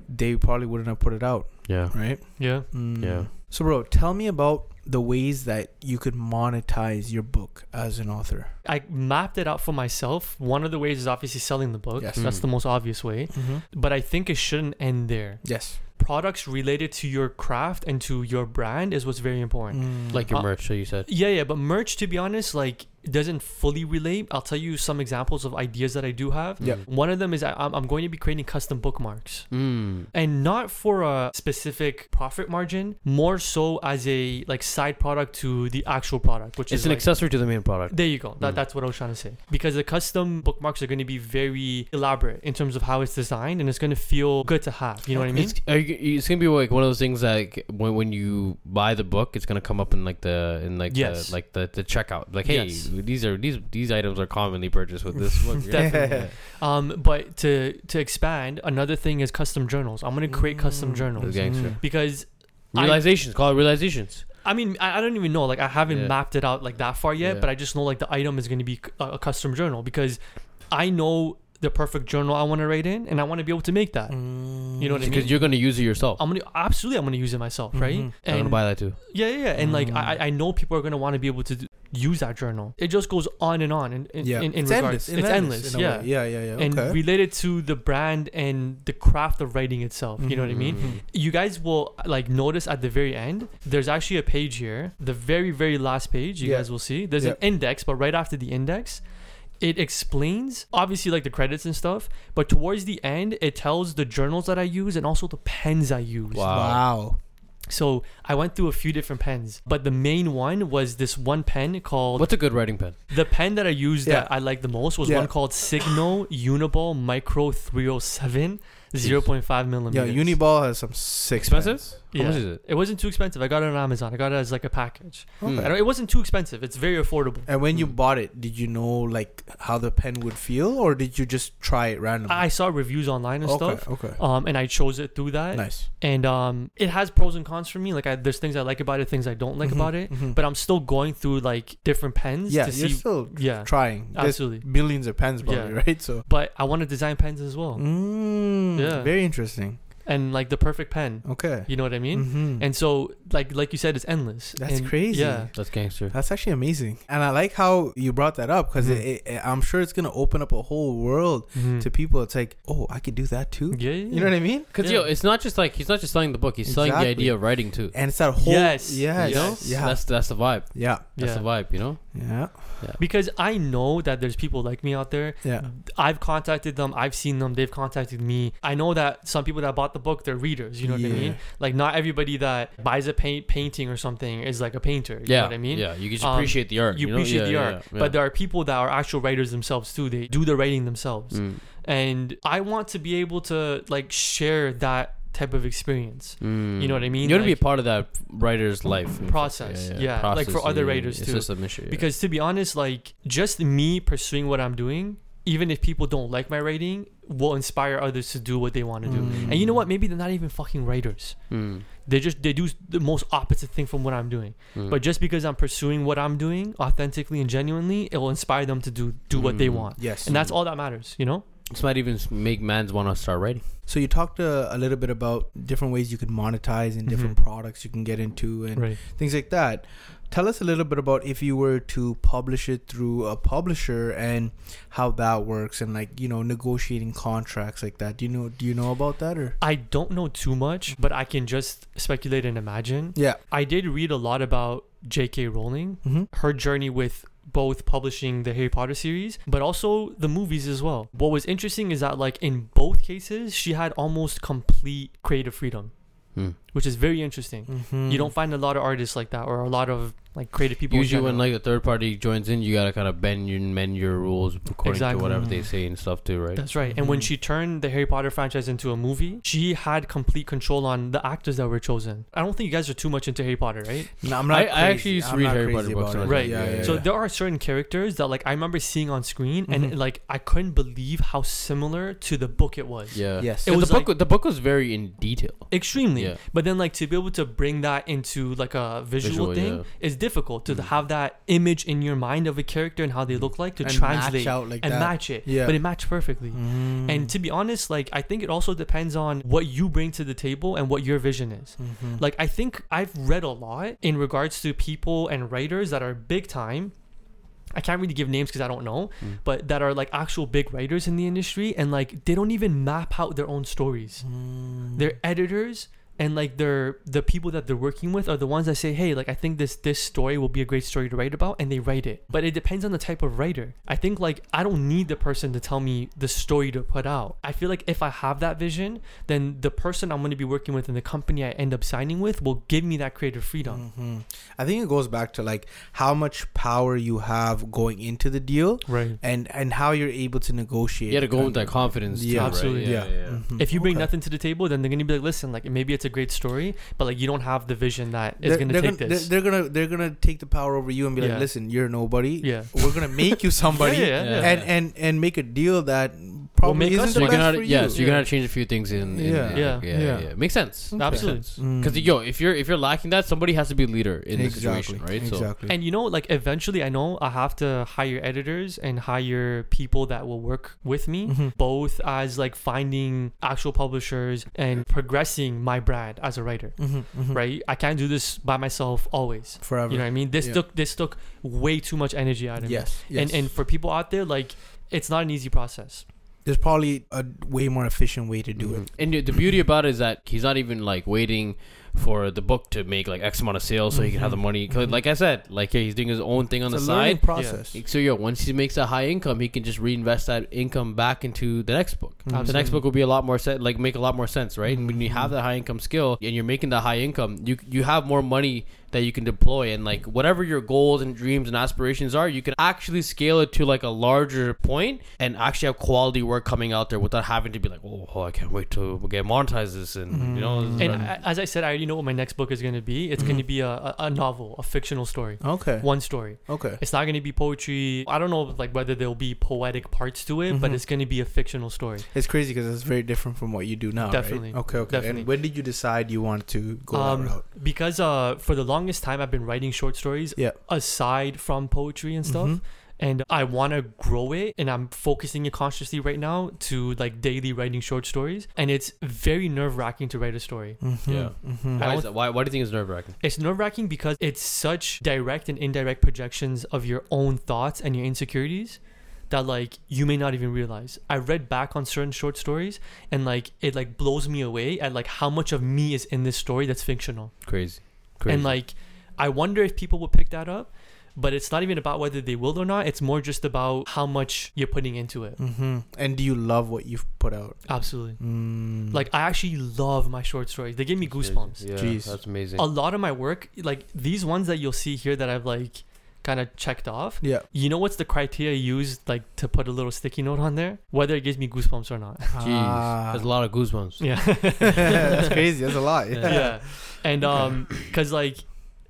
they probably wouldn't have put it out, yeah. right? yeah Mm. Yeah. So, bro, tell me about the ways that you could monetize your book as an author. I mapped it out for myself. One of the ways is obviously selling the book. Yes. That's Mm. the most obvious way. Mm-hmm. But I think it shouldn't end there. Yes. products related to your craft and to your brand is what's very important. Mm. Like your Uh, merch, so you said. Yeah, yeah, but merch, to be honest, like doesn't fully relate. I'll tell you some examples of ideas that I do have. Yeah. One of them is I, I'm I'm going to be creating custom bookmarks. Mm. and not for a specific profit margin more so as a like side product to the actual product which It's is an like, accessory to the main product. there you go that, Mm. that's what i was trying to say because the custom bookmarks are going to be very elaborate in terms of how it's designed and it's going to feel good to have you know what i mean It's, you, it's gonna be like one of those things that like, when, when you buy the book, it's gonna come up in like the in like Yes. the, like the, the checkout. Like, hey, Yes. These are these these items are commonly purchased with this book. Definitely. um but to to expand another thing is custom journals i'm going to create custom Mm. journals The gangster. because I- Realizations. call it realizations. I mean, I, I don't even know. Like, I haven't Yeah. mapped it out like that far yet, Yeah. but I just know like the item is going to be c- a, a custom journal because I know the perfect journal I want to write in, and I want to be able to make that. Mm. You know what I mean? Because you're gonna use it yourself. I'm gonna absolutely, I'm gonna use it myself, right? Mhm. I'm gonna And buy that too. yeah, yeah, yeah. and like Mm. I, I know people are gonna want to be able to d- use that journal. It just goes on and on, and in, yeah, in, in it's regards, endless. it's endless, in a yeah. yeah, yeah, yeah. And related to the brand and the craft of writing itself, you know what I mean? Mhm. you guys will like notice at the very end there's actually a page here the very very last page you Yeah. guys will see there's an index but right after the index it explains obviously like the credits and stuff but towards the end it tells the journals that i use and also the pens i use Wow. Wow. so i went through a few different pens but the main one was this one pen called What's a good writing pen? the pen that i used Yeah. that i liked the most was Yeah. one called Signo uniball micro 307 0.5 Yeah, millimeters Uniball has some sick Expensive? pens. How much is it? It wasn't too expensive. I got it on Amazon. I got it as like a package. I don't- It wasn't too expensive. It's very affordable. And when you bought it, did you know like how the pen would feel, or did you just try it randomly? I saw reviews online and okay, stuff. okay, Um, and I chose it through that. nice. And um, it has pros and cons for me. Like, I, there's things I like about it, things I don't like Mhm, about it. mhm. But I'm still going through like different pens yeah, to you're see. still yeah, trying. There's absolutely. billions of pens, probably, Yeah. right? So, But I want to design pens as well, mm, Yeah. very interesting. And like the perfect pen. Okay, You know what I mean? Mhm. And so, like, like you said, it's endless. That's And, crazy. Yeah. That's gangster. That's actually amazing, and I like how you brought that up because Mhm. it, it, I'm sure it's gonna open up a whole world Mhm. to people. It's like, oh, I could do that too. Yeah, yeah, You know what I mean? Because Yeah. yo, it's not just like he's not just selling the book; he's selling the idea of writing too. And it's that whole Yes, yes, you know, yeah, that's that's the vibe. yeah, That's yeah. the vibe. You know. Yeah, yeah. Because I know that there's people like me out there yeah. I've contacted them. I've seen them. They've contacted me. I know that some people that bought the book, they're readers. You know what I mean? Like not everybody that buys a paint painting or something is like a painter. You yeah. know what I mean? Yeah. You can just Um, appreciate the art. You know? appreciate Yeah, the yeah, art, yeah, but there are people that are actual writers themselves too. They do the writing themselves, Mm. and I want to be able to like share that type of experience. Mm. You know what I mean? You want to be a part of that writer's life Process, yeah, like for other yeah, writers it's too. just a mission. yeah. Because to be honest, like just me pursuing what I'm doing, even if people don't like my writing, will inspire others to do what they want to do. Mm. And you know what? Maybe they're not even fucking writers. Mm. They just they do the most opposite thing from what I'm doing. Mm. But just because I'm pursuing what I'm doing authentically and genuinely, it will inspire them to do do what they Mm. want. Yes, And that's all that matters, you know? This might even make mans want to start writing. So you talked uh, a little bit about different ways you can monetize and different Mhm. products you can get into and Right. things like that. Tell us a little bit about if you were to publish it through a publisher and how that works and like you know negotiating contracts like that. Do you know Do you know about that or? I don't know too much, but I can just speculate and imagine. Yeah. I did read a lot about J.K. Rowling, Mm-hmm. her journey with both publishing the Harry Potter series, but also the movies as well. What was interesting is that, like, in both cases, she had almost complete creative freedom, Mm. Which is very interesting. Mm-hmm. You don't find a lot of artists like that, or a lot of like creative people. Usually, when like a third party joins in, you gotta kind of bend your mend your rules according Exactly. to whatever they say and stuff too, right? That's right. And when Mhm. she turned the Harry Potter franchise into a movie, she had complete control on the actors that were chosen. I don't think you guys are too much into Harry Potter, right? No, I'm I- not. I actually used to I'm read Harry Potter books about when I it. was Right. Yeah, yeah, So yeah. there are certain characters that like I remember seeing on screen, and Mhm. like I couldn't believe how similar to the book it was. yeah. Yes. It was the book. like- the book was very in detail. extremely Yeah. but then like to be able to bring that into like a visual, Visual, thing yeah. is difficult to Mm. have that image in your mind of a character and how they look like to And translate match out like and that. match it Yeah. but it matched perfectly Mm. and to be honest like i think it also depends on what you bring to the table and what your vision is Mhm. like i think i've read a lot in regards to people and writers that are big time I can't really give names because I don't know, Mm. but that are like actual big writers in the industry, and like they don't even map out their own stories. Mm. Their editors and like their the people that they're working with are the ones that say, hey, like I think this this story will be a great story to write about, and they write it. But it depends on the type of writer. I think like I don't need the person to tell me the story to put out. I feel like if I have that vision, then the person I'm going to be working with and the company I end up signing with will give me that creative freedom. Mhm. I think it goes back to like how much power you have going into the deal Right. and and how you're able to negotiate. You got to go with that confidence. Yeah. too, right? Absolutely. Yeah. yeah. Mhm. If you bring Okay. nothing to the table, then they're gonna be like, listen, like maybe it's a great story, but like you don't have the vision that is They're- gonna take gonna, this. They're, they're gonna they're gonna take the power over you and be Yeah. like, listen, you're nobody. yeah. We're gonna make you somebody, Yeah, yeah, yeah. and and and make a deal that probably make isn't the you're best gonna for yeah, you. so you're gonna change a few things in, in Yeah. yeah. Yeah. yeah, Yeah. yeah, Makes sense. Okay. Absolutely. Mm. Because yo, if you're if you're lacking that, somebody has to be a leader in this exactly, situation, right? So Exactly. And you know, like eventually, I know I have to hire editors and hire people that will work with me, Mhm. both as like finding actual publishers and progressing my brand as a writer. Mhm, mhm. Right? I can't do this by myself always. Forever. You know what I mean? This Yeah. took this took way too much energy out of me. yes. Yes. And and for people out there, like it's not an easy process. There's probably a way more efficient way to do it. Mhm. And the beauty about it is that he's not even like waiting for the book to make like X amount of sales so he can have the Mhm. money. Mhm. like I said, like yeah, he's doing his own thing on It's the side. process. So yo, once he makes a high income, he can just reinvest that income back into the next book. Mhm. The next book will be a lot more set, like make a lot more sense, right? And when you have that high income skill and you're making that high income, you you have more money that you can deploy and like whatever your goals and dreams and aspirations are, you can actually scale it to like a larger point and actually have quality work coming out there without having to be like, oh, oh, I can't wait to get monetize this and you know. And right. I, as I said, I already know what my next book is going to be. It's going to be a, a, a novel, a fictional story, Okay. one story. Okay. It's not going to be poetry. I don't know like whether there'll be poetic parts to it, but Mhm. it's going to be a fictional story. It's crazy because it's very different from what you do now. right? Definitely. Okay. Okay. Definitely. And when did you decide you wanted to go Um, that route? Because uh, for the longest time, I've been writing short stories Yeah. aside from poetry and stuff. Mhm. And I want to grow it, and I'm focusing it consciously right now to like daily writing short stories. And it's very nerve wracking to write a story. Mhm. Yeah. Mhm. Why, don't- is that? Why, why do you think it's nerve wracking? It's nerve wracking because it's such direct and indirect projections of your own thoughts and your insecurities that like you may not even realize. I read back on certain short stories and like it like blows me away at like how much of me is in this story that's fictional. Crazy. Crazy. And like I wonder if people will pick that up, but it's not even about whether they will or not. It's more just about how much you're putting into it. Mm-hmm. And do you love what you've put out? Absolutely. Mm. Like I actually love my short stories. They give me goosebumps. Yeah, Jeez. that's amazing. a lot of my work, like these ones that you'll see here that I've like kind of checked off. yeah. You know what's the criteria I use like to put a little sticky note on there? Whether it gives me goosebumps or not. Jeez, Ah. that's a lot of goosebumps. Yeah. That's crazy. That's a lot. Yeah. yeah. And um cuz like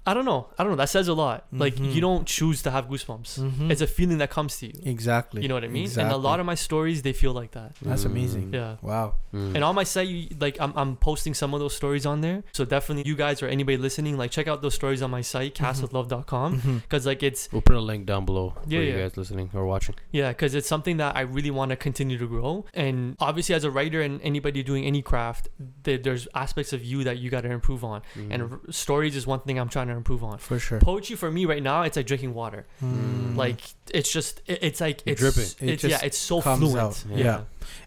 I don't know. I don't know. That says a lot. Like Mhm. you don't choose to have goosebumps. Mhm. It's a feeling that comes to you. exactly. You know what I mean? And a lot of my stories they feel like that. That's Mm. amazing. Yeah. Wow. Mm. And on my site, you, like I'm, I'm posting some of those stories on there. So definitely, you guys or anybody listening, like check out those stories on my site, Mhm. kaswitlove.com, because like it's We'll put a link down below Yeah, for you guys listening or watching. yeah, because it's something that I really want to continue to grow. And obviously, as a writer and anybody doing any craft, th- there's aspects of you that you got to improve on. And Mm. r- stories is one thing I'm trying to improve on. For sure. Poetry for me right now, it's like drinking water. Mm. Like it's just, it, it's like it's dripping. It It's yeah, it's so comes fluent. out. Yeah. Yeah.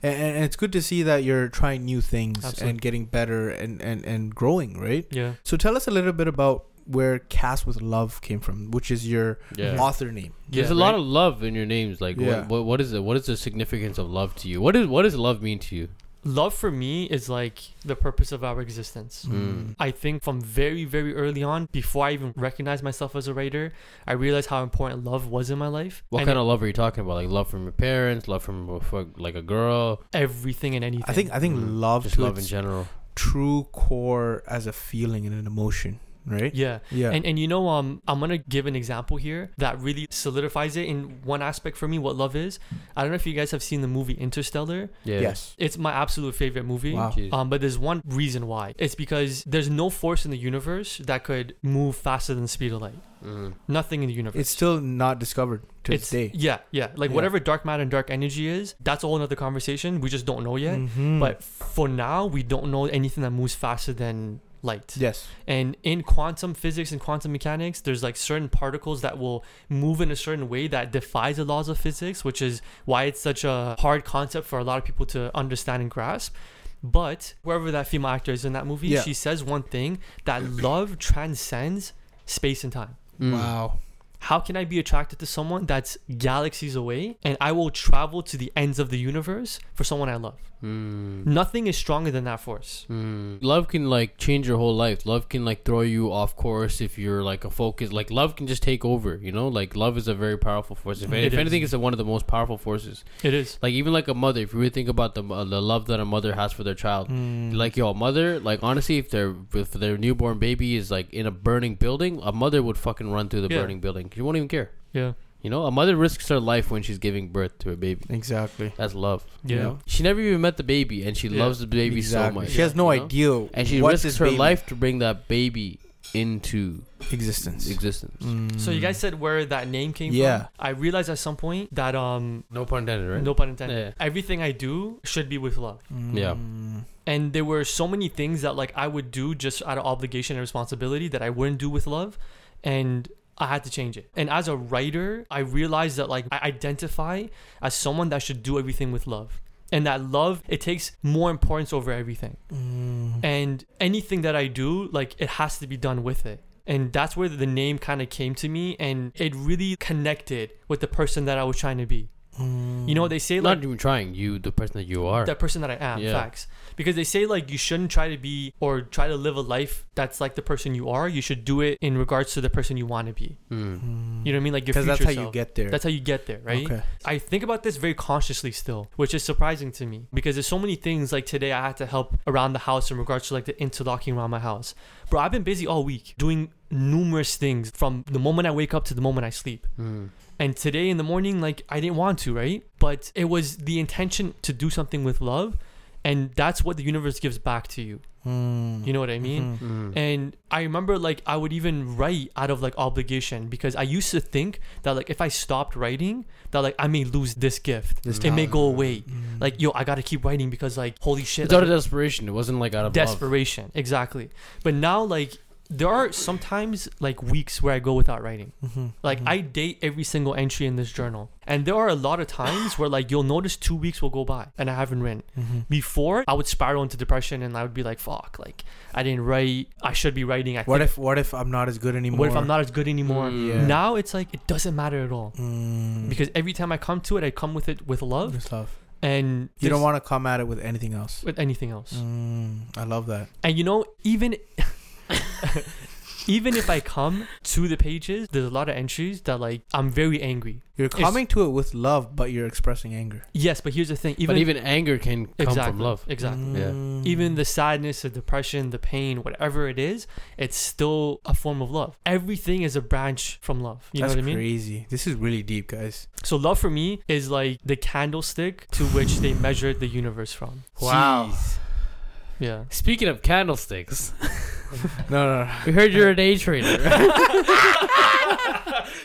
and, and it's good to see that you're trying new things Absolutely. and getting better and, and, and growing, right? yeah, So tell us a little bit about where Kaswitlove came from, which is your Yeah. author name. There's Yeah, a lot of love in your names. Like, Yeah. what, what, what is it? What is the significance of love to you? What is what does love mean to you? Love for me is like the purpose of our existence. Mm. I think from very, very early on, before I even recognized myself as a writer, I realized how important love was in my life. What And kind of love are you talking about? Like love from your parents, love from a like a girl, everything and anything. I think I think Mm. love just love in general. true core as a feeling and an emotion, right? yeah. Yeah. And and you know um I'm gonna give an example here that really solidifies it in one aspect for me what love is. I don't know if you guys have seen the movie Interstellar. Yeah. yes. It's my absolute favorite movie. Wow. Um, but there's one reason why. It's because there's no force in the universe that could move faster than the speed of light. Mm. Nothing in the universe. It's still not discovered to it's this day. yeah, yeah. Like Yeah. whatever dark matter and dark energy is, that's a whole other conversation. We just don't know yet. Mhm. But for now, we don't know anything that moves faster than light. Yes. And in quantum physics and quantum mechanics, there's like certain particles that will move in a certain way that defies the laws of physics, which is why it's such a hard concept for a lot of people to understand and grasp. But whoever that female actor is in that movie, Yeah. she says one thing that love transcends space and time. Mm. Wow. How can I be attracted to someone that's galaxies away and I will travel to the ends of the universe for someone I love? Mm. Nothing is stronger than that force. Mm. Love can like change your whole life. Love can like throw you off course if you're like a focus. Like love can just take over. You know, like love is a very powerful force. If, It if anything, it's one of the most powerful forces. It is. Like even like a mother. If you really think about the uh, the love that a mother has for their child, Mm. like yo, a mother. Like honestly, if their if their newborn baby is like in a burning building, a mother would fucking run through the Yeah. burning building. She won't even care. Yeah. You know, a mother risks her life when she's giving birth to a baby. exactly. That's love. you Yeah. know? She never even met the baby, and she Yeah. loves the baby so much. She has no you know? idea. and she what risks this her baby- life to bring that baby into existence. existence. So you Mm. guys said where that name came from. Yeah. from. I realized at some point that um No pun intended, right? no pun intended. Yeah. Everything I do should be with love. Yeah. Mm. And there were so many things that like I would do just out of obligation and responsibility that I wouldn't do with love. And I had to change it. And as a writer, I realized that like I identify as someone that should do everything with love. And that love, it takes more importance over everything. Mm. and anything that I do, like it has to be done with it. And that's where the name kind of came to me, and it really connected with the person that I was trying to be. You know, what they say like Not even trying. You, the person that you are. that person that I am, Yeah. facts. Because they say like you shouldn't try to be or try to live a life that's like the person you are. You should do it in regards to the person you want to be. Mm. You know what I mean? Like your Because future that's how self. you get there. That's how you get there, right? Okay. I think about this very consciously still, which is surprising to me because there's so many things like today I had to help around the house in regards to like the interlocking around my house. Bro, I've been busy all week doing numerous things from the moment I wake up to the moment I sleep. Mm. And today in the morning, like I didn't want to, right? But it was the intention to do something with love. And that's what the universe gives back to you. Mm. You know what I mean? Mhm. Mm. And I remember like I would even write out of like obligation because I used to think that like if I stopped writing, that like I may lose this gift. This it may go away. Mm. Like yo, I gotta keep writing because like holy shit. It's out of desperation. It wasn't like out of love. desperation. Exactly. But now like there are sometimes like weeks where I go without writing. Mhm. Like Mhm. I date every single entry in this journal. And there are a lot of times where like you'll notice two weeks will go by and I haven't written. Mhm. Before I would spiral into depression and I would be like, fuck, like I didn't write. I should be writing. I What think- if what if I'm not as good anymore? what if I'm not as good anymore? Mm. Yeah. Now it's like it doesn't matter at all. Mm. Because every time I come to it, I come with it with love Just love. and You don't want to come at it with anything else. with anything else. Mm, I love that. And you know, even even if I come to the pages, there's a lot of entries that like I'm very angry. You're coming to it with love, but you're expressing anger. Yes, but here's the thing. Even but even anger can come exactly, from love. Exactly. Yeah. Mm. Even the sadness, the depression, the pain, whatever it is, it's still a form of love. Everything is a branch from love. You That's know what I mean? crazy. This is really deep, guys. So love for me is like the candlestick to which they measured the universe from. Wow. Jeez. Yeah. Speaking of candlesticks, No, no, no. we heard you're a day trader.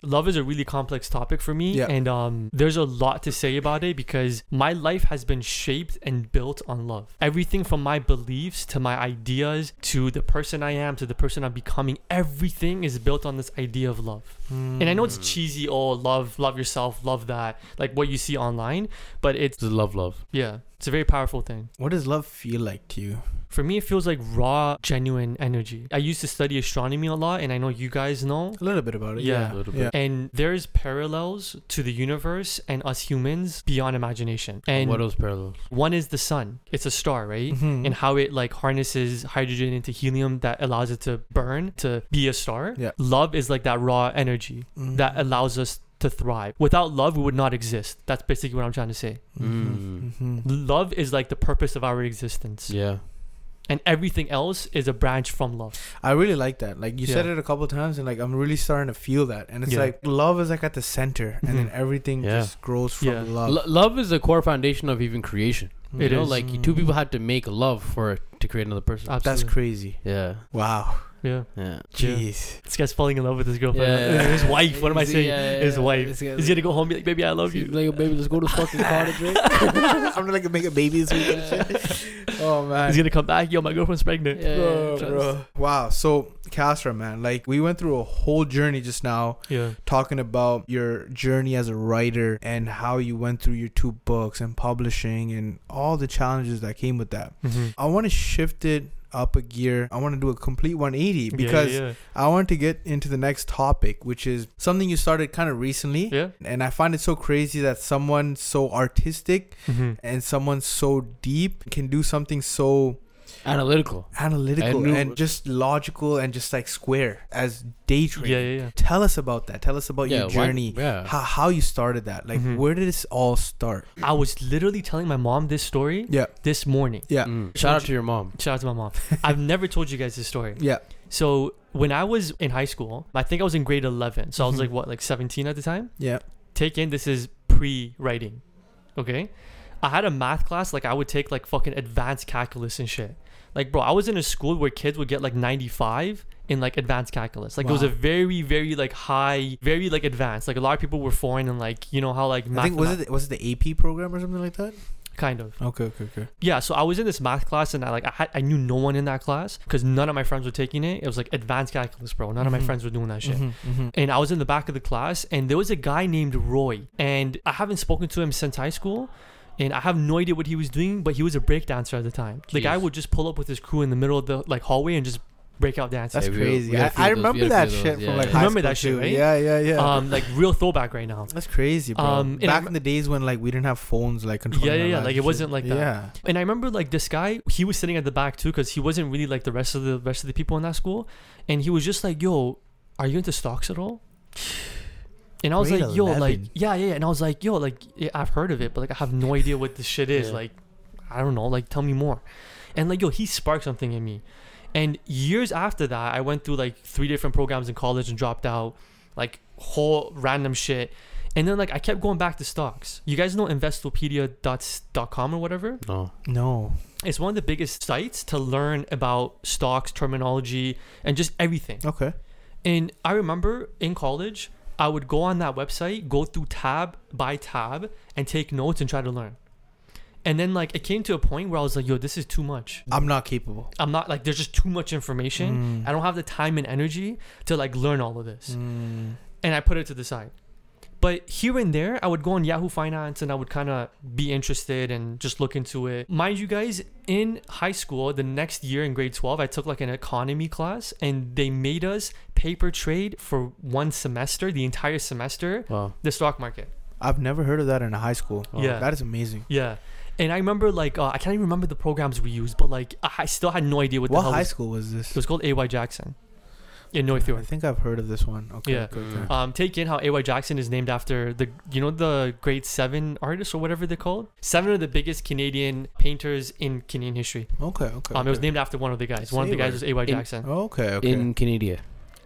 love is a really complex topic for me Yeah. and um there's a lot to say about it because my life has been shaped and built on love everything from my beliefs to my ideas to the person i am to the person i'm becoming everything is built on this idea of love and i know it's cheesy oh love love yourself love that like what you see online but it's It's love, love. yeah it's a very powerful thing What does love feel like to you? For me it feels like raw genuine energy i used to study astronomy a lot and i know you guys know A little bit about it. Yeah. Yeah. A little Yeah. and there's parallels to the universe and us humans beyond imagination. And what else parallels? one is the sun. It's a star, right? Mhm. And how it like harnesses hydrogen into helium that allows it to burn to be a star. Yeah. Love is like that raw energy Mhm. that allows us to thrive. Without love, we would not exist. That's basically what I'm trying to say. Mhm. Mhm. Love is like the purpose of our existence. Yeah. And everything else is a branch from love. I really like that. Like you said it a couple times, and like I'm really starting to feel that. And it's Yeah. like love is like at the center, and then Mhm. everything Yeah. just grows from Yeah. love. Lo- love is the core foundation of even creation. It you know, is. like two people had to make love for to create another person. Absolutely. That's crazy. yeah, Wow. Yeah. yeah. Jeez. This guy's falling in love with his girlfriend. Yeah. His wife. What am I saying? yeah, his yeah. wife. He's gonna go home and be like, baby, I love you. Like, baby, let's go to fucking cottage, right? I'm gonna like make a baby this weekend. oh man. He's gonna come back. Yo, my girlfriend's pregnant. Yeah, Bro, trust. bro. Wow. So, Kasra, man, like we went through a whole journey just now Yeah. talking about your journey as a writer and how you went through your two books and publishing and all the challenges that came with that. Mm-hmm. I want to shift it up a gear. I want to do a complete 180 because yeah, I want to get into the next topic, which is something you started kind of recently. yeah. And I find it so crazy that someone so artistic. Mm-hmm. and someone so deep can do something so Analytical. analytical knew- and just logical and just like square as day trading. Yeah, yeah, yeah. Tell us about that. Tell us about yeah, your why- journey. yeah. How, how you started that. Like, Mhm. where did this all start? I was literally telling my mom this story Yeah. this morning. Yeah. Mm. Shout out to your mom. Shout out to my mom. I've never told you guys this story. Yeah. So when I was in high school, I think I was in grade 11. So I was Mhm. like, what, like 17 at the time? Yeah. Take in, this is pre writing. Okay. I had a math class, like I would take like fucking advanced calculus and shit. Like, bro, I was in a school where kids would get like 95 in like advanced calculus. Like, it was a very, very like high, very like advanced. Like, a lot of people were foreign and like, you know how like I think was it was it the AP program or something like that? Kind of. Okay, okay, okay. Yeah, so I was in this math class and I like I, had, I knew no one in that class because none of my friends were taking it. It was like advanced calculus, bro. None of my Mhm. friends were doing that shit. Mhm, mhm. And I was in the back of the class and there was a guy named Roy and I haven't spoken to him since high school. And I have no idea what he was doing, but he was a breakdancer at the time. The guy would just pull up with his crew in the middle of the like hallway and just break out dances. That's Yeah, we- crazy. we had I, a few I those- we remember that few shit those, from like yeah. high Remember school that shit, right? Yeah, yeah, yeah. Um, like real throwback right now. That's crazy, bro. um, and I Back in the days when like we didn't have phones like controlling. Yeah, yeah, yeah, like, it shit. wasn't like that. Yeah. And I remember like this guy, he was sitting at the back too because he wasn't really like the rest of the rest of the people in that school, and he was just like, "Yo, are you into stocks at all?" And I was Grade like, "Yo, like, yeah, yeah," yeah. and I was like, "Yo, like, yeah, I've heard of it, but like, I have no idea what this shit is. Yeah. Like, I don't know. Like, tell me more." And like, yo, he sparked something in me. And years after that, I went through like three different programs in college and dropped out, like whole random shit. And then like I kept going back to stocks. You guys know investopedia.com or whatever? No. No. It's one of the biggest sites to learn about stocks, terminology, and just everything. Okay. And I remember in college, I would go on that website, go through tab by tab, and take notes and try to learn. And then like it came to a point where I was like, yo, this is too much. I'm not capable. I'm not like there's just too much information. Mm. I don't have the time and energy to like learn all of this. Mm. And I put it to the side. But here and there, I would go on Yahoo Finance and I would kind of be interested and just look into it. Mind you guys, in high school, the next year in grade 12, I took like an economy class and they made us paper trade for one semester, the entire semester, Wow. the stock market. I've never heard of that in a high school. Yeah. That is amazing. Yeah. And I remember like, uh, I can't even remember the programs we used, but like, I I still had no idea what, What the hell high was- school was this? It was called AY Jackson in North I think I've heard of this one. Okay. Yeah. okay, okay. Mm. Um, take in how AY Jackson is named after the you know the grade seven artists or whatever they're called. Seven of the biggest Canadian painters in Canadian history. Okay. Okay. Um, it was named after one of the guys. One of the guys was AY In- Jackson Okay. Okay. In Canada.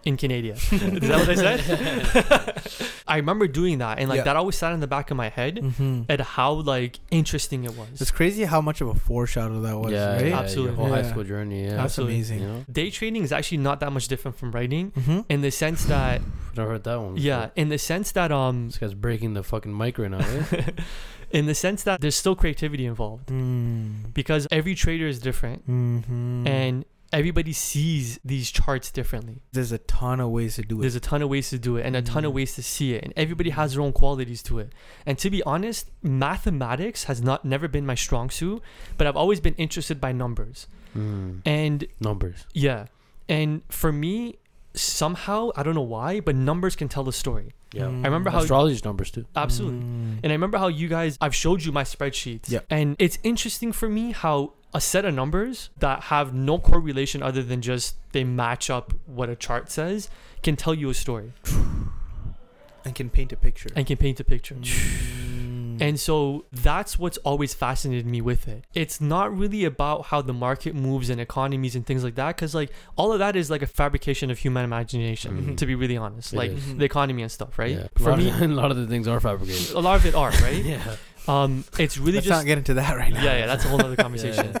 In Canada. is that what I said? I remember doing that, and like Yeah. that always sat in the back of my head mm-hmm. at how like interesting it was. It's crazy how much of a foreshadow that was, yeah, right? yeah, Absolutely. Your whole high school journey. Yeah. That's Absolutely. amazing. You know? Day trading is actually not that much different from writing Mm-hmm. in the sense that Never heard that one. before. yeah, in the sense that um This guy's breaking the fucking mic right now. Eh? in the sense that there's still creativity involved Mm. because every trader is different Mm-hmm. and everybody sees these charts differently. there's a ton of ways to do it. There's a ton of ways to do it and a ton of Mm. ways to see it and everybody has their own qualities to it. And to be honest, mathematics has not never been my strong suit, but I've always been interested by numbers. Mm. And Numbers. yeah, and for me somehow, I don't know why, but numbers can tell a story. Yeah. Mm. I remember how Astrology's numbers too. absolutely Mm. And I remember how you guys, I've showed you my spreadsheets. Yeah. And it's interesting for me how a set of numbers that have no correlation other than just they match up what a chart says can tell you a story and can paint a picture. and can paint a picture. Mm. And so that's what's always fascinated me with it. It's not really about how the market moves and economies and things like that, because like all of that is like a fabrication of human imagination, Mhm. to be really honest. It like is. The economy and stuff, right? Yeah. For a me, of, a lot of the things are fabricated. a lot of it are, right? yeah. Um, it's really Let's just not get into that right now. yeah, yeah, that's a whole other conversation.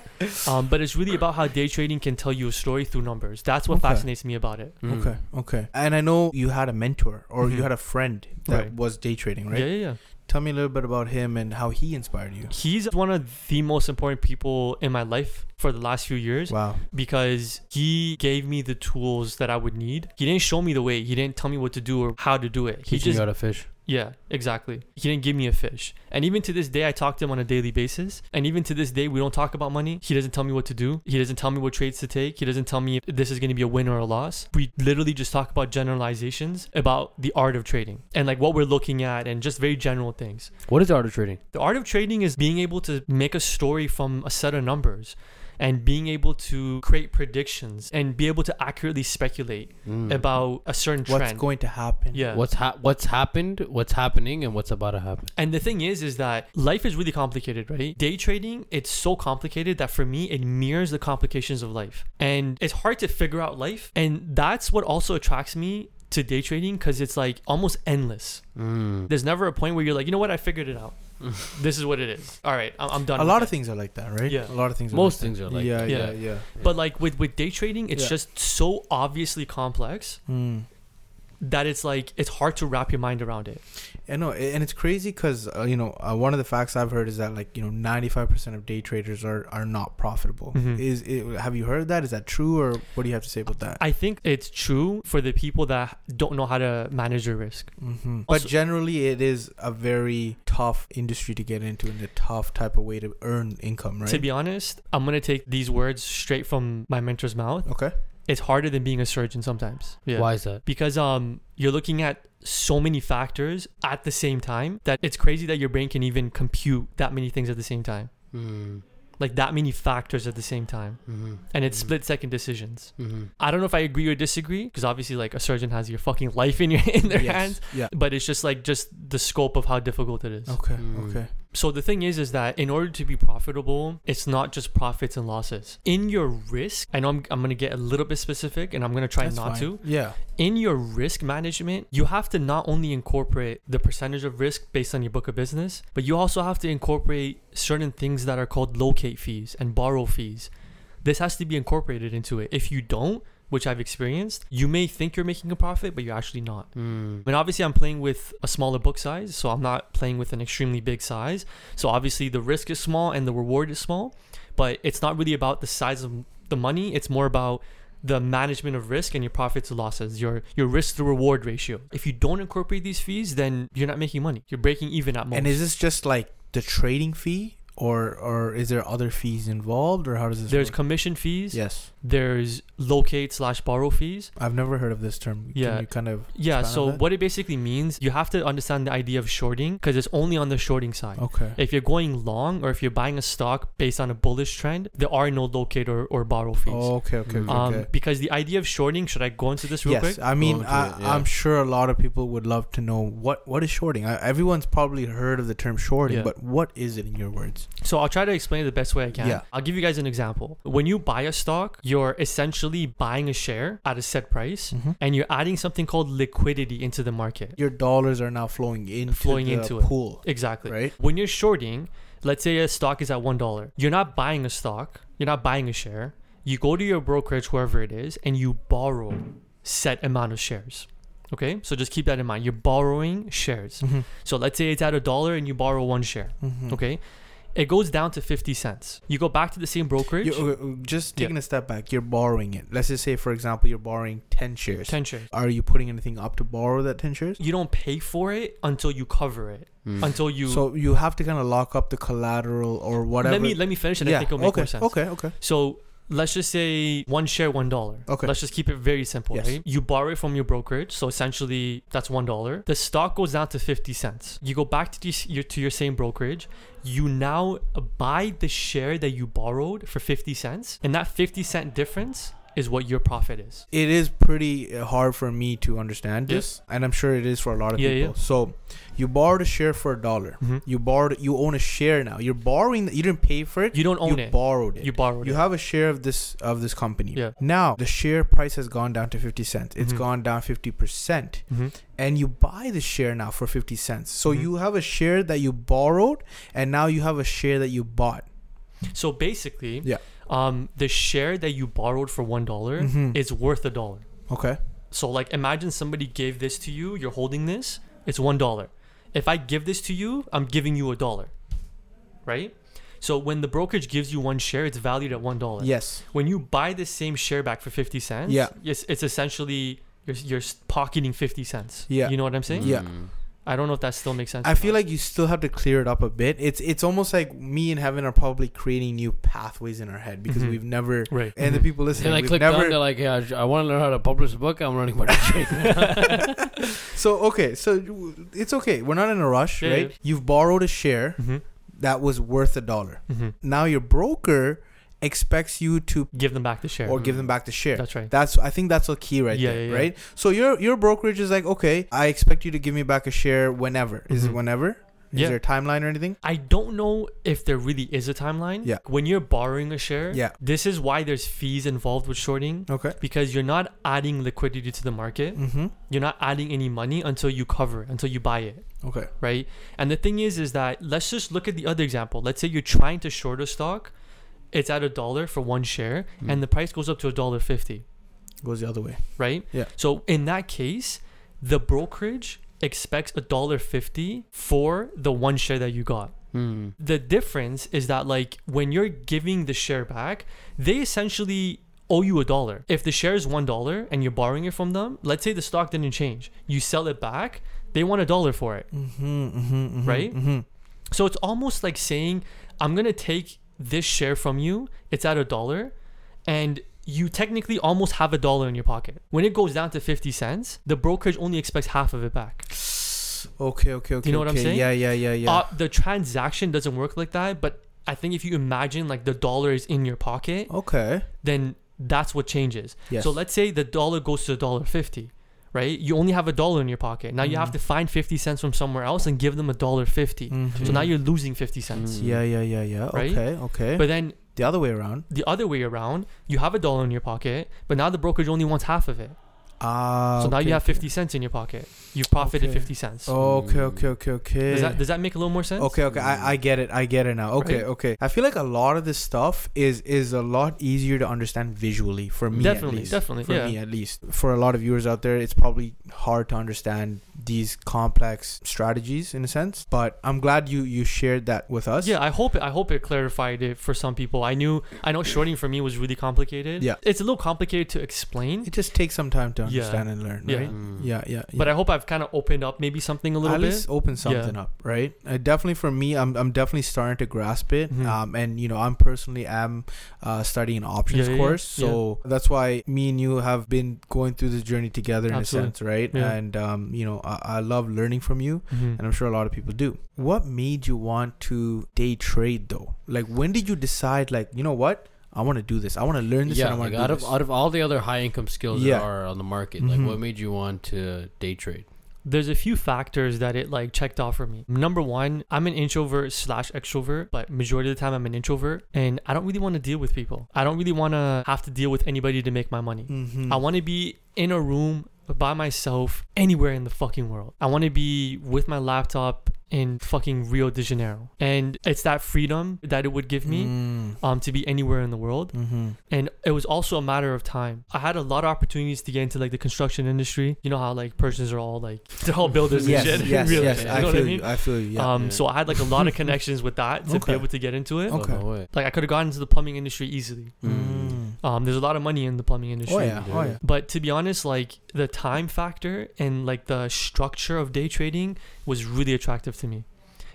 Um, but it's really about how day trading can tell you a story through numbers. That's what Okay. fascinates me about it. Mm. Okay, okay. And I know you had a mentor or you Mhm. had a friend that Right. was day trading, right? Yeah, yeah, yeah. Tell me a little bit about him and how he inspired you. He's one of the most important people in my life for the last few years Wow. because he gave me the tools that I would need. He didn't show me the way. He didn't tell me what to do or how to do it. He Teaching just you how to fish. Yeah, exactly. He didn't give me a fish. And even to this day, I talk to him on a daily basis. And even to this day, we don't talk about money. He doesn't tell me what to do. He doesn't tell me what trades to take. He doesn't tell me if this is going to be a win or a loss. We literally just talk about generalizations about the art of trading and like what we're looking at and just very general things. What is the art of trading? The art of trading is being able to make a story from a set of numbers and being able to create predictions and be able to accurately speculate Mm. about a certain trend. What's going to happen? yeah. What's ha- what's happened, what's happening, and what's about to happen. And the thing is, is that life is really complicated, right? Day trading, it's so complicated that for me, it mirrors the complications of life. And it's hard to figure out life. And that's what also attracts me to day trading because it's like almost endless. Mm. There's never a point where you're like, you know what, I figured it out. this is what it is. All right, I'm, I'm done. A with lot it." of things are like that, right? Yeah. A lot of things. Are Most like things that. are like yeah, that. yeah, Yeah. yeah, But like with, with day trading, it's Yeah. just so obviously complex Mm. That it's like, it's hard to wrap your mind around it. I know, and it's crazy because uh, you know uh, one of the facts I've heard is that like you know ninety five percent of day traders are are not profitable. Mhm. Is it, have you heard that? Is that true, or what do you have to say about that? I think it's true for the people that don't know how to manage their risk. hmm Also- but generally, it is a very tough industry to get into and a tough type of way to earn income, right? To be honest, I'm gonna take these words straight from my mentor's mouth. okay. It's harder than being a surgeon sometimes. Yeah. Why is that? Because um you're looking at so many factors at the same time that it's crazy that your brain can even compute that many things at the same time. Mm. Like that many factors at the same time. Mm-hmm. And it's Mhm. split second decisions. Mm-hmm. I don't know if I agree or disagree because obviously like a surgeon has your fucking life in your in their Yes. hands, Yeah. but it's just like just the scope of how difficult it is. Okay. Mm. Okay. So the thing is, is that in order to be profitable, it's not just profits and losses. In your risk, I know I'm, I'm gonna get a little bit specific, and I'm gonna try That's not fine. to. Yeah. In your risk management, you have to not only incorporate the percentage of risk based on your book of business, but you also have to incorporate certain things that are called locate fees and borrow fees. This has to be incorporated into it. If you don't, which I've experienced, you may think you're making a profit, but you're actually not. Mm. I mean, obviously, I'm playing with a smaller book size, so I'm not playing with an extremely big size. So obviously, the risk is small and the reward is small, but it's not really about the size of the money. It's more about the management of risk and your profits and losses, your your risk to reward ratio. If you don't incorporate these fees, then you're not making money. You're breaking even at most. And is this just like the trading fee, or or is there other fees involved, or how does this? There's work? commission fees. yes. There's locate slash borrow fees. I've never heard of this term. Yeah. Can you kind of Yeah. So that? what it basically means, you have to understand the idea of shorting because it's only on the shorting side. Okay. If you're going long or if you're buying a stock based on a bullish trend, there are no locate or, or borrow fees. Oh, okay. Okay. Okay. um, okay. because the idea of shorting, should I go into this real Yes, quick? I mean, I, it, yeah. I'm sure a lot of people would love to know what what is shorting. I, everyone's probably heard of the term shorting, Yeah. but what is it in your words? So I'll try to explain it the best way I can. Yeah. I'll give you guys an example. When you buy a stock, you're essentially buying a share at a set price Mhm. and you're adding something called liquidity into the market. Your dollars are now flowing into Flowing the into it. pool, Exactly. right? When you're shorting, let's say a stock is at $1. You're not buying a stock, you're not buying a share. You go to your brokerage, whoever it is, and you borrow set amount of shares. Okay? So just keep that in mind. You're borrowing shares. Mhm. So let's say it's at a dollar and you borrow one share. Mhm. Okay? It goes down to 50 cents. You go back to the same brokerage, You- okay, uh, just Yeah. taking a step back, you're borrowing it. Let's just say, for example, you're borrowing ten shares. 10 shares. Are you putting anything up to borrow that ten shares? You don't pay for it until you cover it. Mm. Until you So you have to kind of lock up the collateral or whatever. Let me let me finish and I yeah. think it'll make okay. more sense. Okay. Okay. So let's just say one share, one dollar. Okay. Let's just keep it very simple, Yes. right? You borrow it from your brokerage, so essentially that's one dollar. The stock goes down to fifty cents. You go back to your to your same brokerage. You now buy the share that you borrowed for fifty cents, and that fifty cent difference is what your profit is. it is pretty uh, hard for me to understand Yeah. this, and I'm sure it is for a lot of Yeah, people. yeah. So, you borrowed a share for a dollar. Mhm. You borrowed. You own a share now. You're borrowing. You didn't pay for it. You don't own you it. borrowed it. You borrowed You it. have a share of this of this company. Yeah. Now the share price has gone down to fifty cents. It's Mhm. gone down fifty percent, Mhm. and you buy the share now for fifty cents. So Mhm. you have a share that you borrowed, and now you have a share that you bought. So basically, Yeah. Um, the share that you borrowed for one dollar Mhm. is worth a dollar. Okay. So like imagine somebody gave this to you, you're holding this, it's one dollar. If I give this to you, I'm giving you a dollar. Right? So when the brokerage gives you one share, it's valued at one dollar. Yes. When you buy the same share back for fifty cents, Yeah. it's, it's essentially you're, you're pocketing fifty cents. Yeah. You know what I'm saying? Yeah. Mm. I don't know if that still makes sense. I feel not. like you still have to clear it up a bit. It's it's almost like me and Heaven are probably creating new pathways in our head because Mhm. we've never right. and the Mhm. people listening And I we've clicked on. never They're like, yeah, I want to learn how to publish a book. I'm running about trading. So okay, so it's okay. We're not in a rush, Yeah, right? yeah. You've borrowed a share Mhm. that was worth a dollar. Mhm. Now your broker expects you to give them back the share. or give them back the share. That's right. That's I think that's a key right Yeah, there, yeah, yeah. right? So your your brokerage is like, okay, I expect you to give me back a share whenever. Is it Mhm. whenever? Is Yeah. there a timeline or anything? I don't know if there really is a timeline. Yeah. When you're borrowing a share, Yeah. this is why there's fees involved with shorting Okay. because you're not adding liquidity to the market. Mm-hmm. You're not adding any money until you cover until you buy it, Okay. right? And the thing is, is that let's just look at the other example. Let's say you're trying to short a stock, it's at a dollar for one share, Mm. and the price goes up to a dollar fifty, Goes the other way. right? Yeah. So in that case, the brokerage expects a dollar fifty for the one share that you got. Mm. the difference is that like when you're giving the share back they essentially owe you a dollar if the share is one dollar and you're borrowing it from them let's say the stock didn't change you sell it back they want a dollar for it Mm-hmm, mm-hmm, Right? Mm-hmm. so it's almost like saying i'm gonna take this share from you it's at a dollar and you technically almost have a dollar in your pocket when it goes down to 50 cents the brokerage only expects half of it back Okay, okay, okay. You know what I'm saying? Yeah, yeah, yeah, yeah. uh, the transaction doesn't work like that but i think if you imagine like the dollar is in your pocket okay. then that's what changes. Yes. So let's say the dollar goes to a dollar fifty, right? You only have a dollar in your pocket. Now you have Mhm. to find fifty cents from somewhere else and give them a dollar 50 Mhm. So now you're losing fifty cents. Mm. Yeah, yeah, yeah, yeah. Right? Okay, okay. But then the other way around. the other way around, you have a dollar in your pocket, but now the brokerage only wants half of it. Ah. so now okay, you have okay. fifty cents in your pocket. You've profited Okay. fifty cents. Okay, okay, okay, okay. Does that does that make a little more sense? Okay, okay, I, I get it. I get it now. Okay, Right? okay. I feel like a lot of this stuff is is a lot easier to understand visually for me. Definitely, at least. definitely, For yeah. me, at least. For a lot of viewers out there, it's probably hard to understand these complex strategies in a sense. But I'm glad you you shared that with us. Yeah, I hope it, I hope it clarified it for some people. I knew I know shorting for me was really complicated. Yeah. it's a little complicated to explain. It just takes some time to Yeah. Understand and learn, Yeah. right? Mm. Yeah, yeah. yeah. But I hope I've kind of opened up maybe something a little at bit. least open something up, right? Uh, definitely for me, I'm I'm definitely starting to grasp it. Mhm. Um, and you know, I'm personally am uh, studying an options Yeah, yeah, yeah. course, so that's why me and you have been going through this journey together in Absolutely. a sense, right? Yeah. And um, you know, I, I love learning from you, Mhm. and I'm sure a lot of people do. What made you want to day trade though? Like, when did you decide? Like, you know what? I want to do this. I want to learn this. Yeah, and I like to out do of this. out of all the other high income skills Yeah. that are on the market, like Mhm. what made you want to day trade? There's a few factors that it like checked off for me. Number one, I'm an introvert slash extrovert, but majority of the time I'm an introvert, and I don't really want to deal with people. I don't really want to have to deal with anybody to make my money. Mhm. I want to be in a room by myself anywhere in the fucking world. I want to be with my laptop in fucking Rio de Janeiro. And it's that freedom that it would give me Mm. um to be anywhere in the world. Mhm. And it was also a matter of time. I had a lot of opportunities to get into like the construction industry. You know how like Persians are all like they're all builders Yes, and shit. yes, really. yes. You I know what feel I mean? you. I feel you. Yeah. Um, Yeah. so I had like a lot of connections with that to Okay. be able to get into it. Okay. Oh, no way. Like I could have gotten into the plumbing industry easily. Mm. Um, there's a lot of money in the plumbing industry. Oh yeah. Oh yeah. But to be honest, like the time factor and like the structure of day trading was really attractive to me.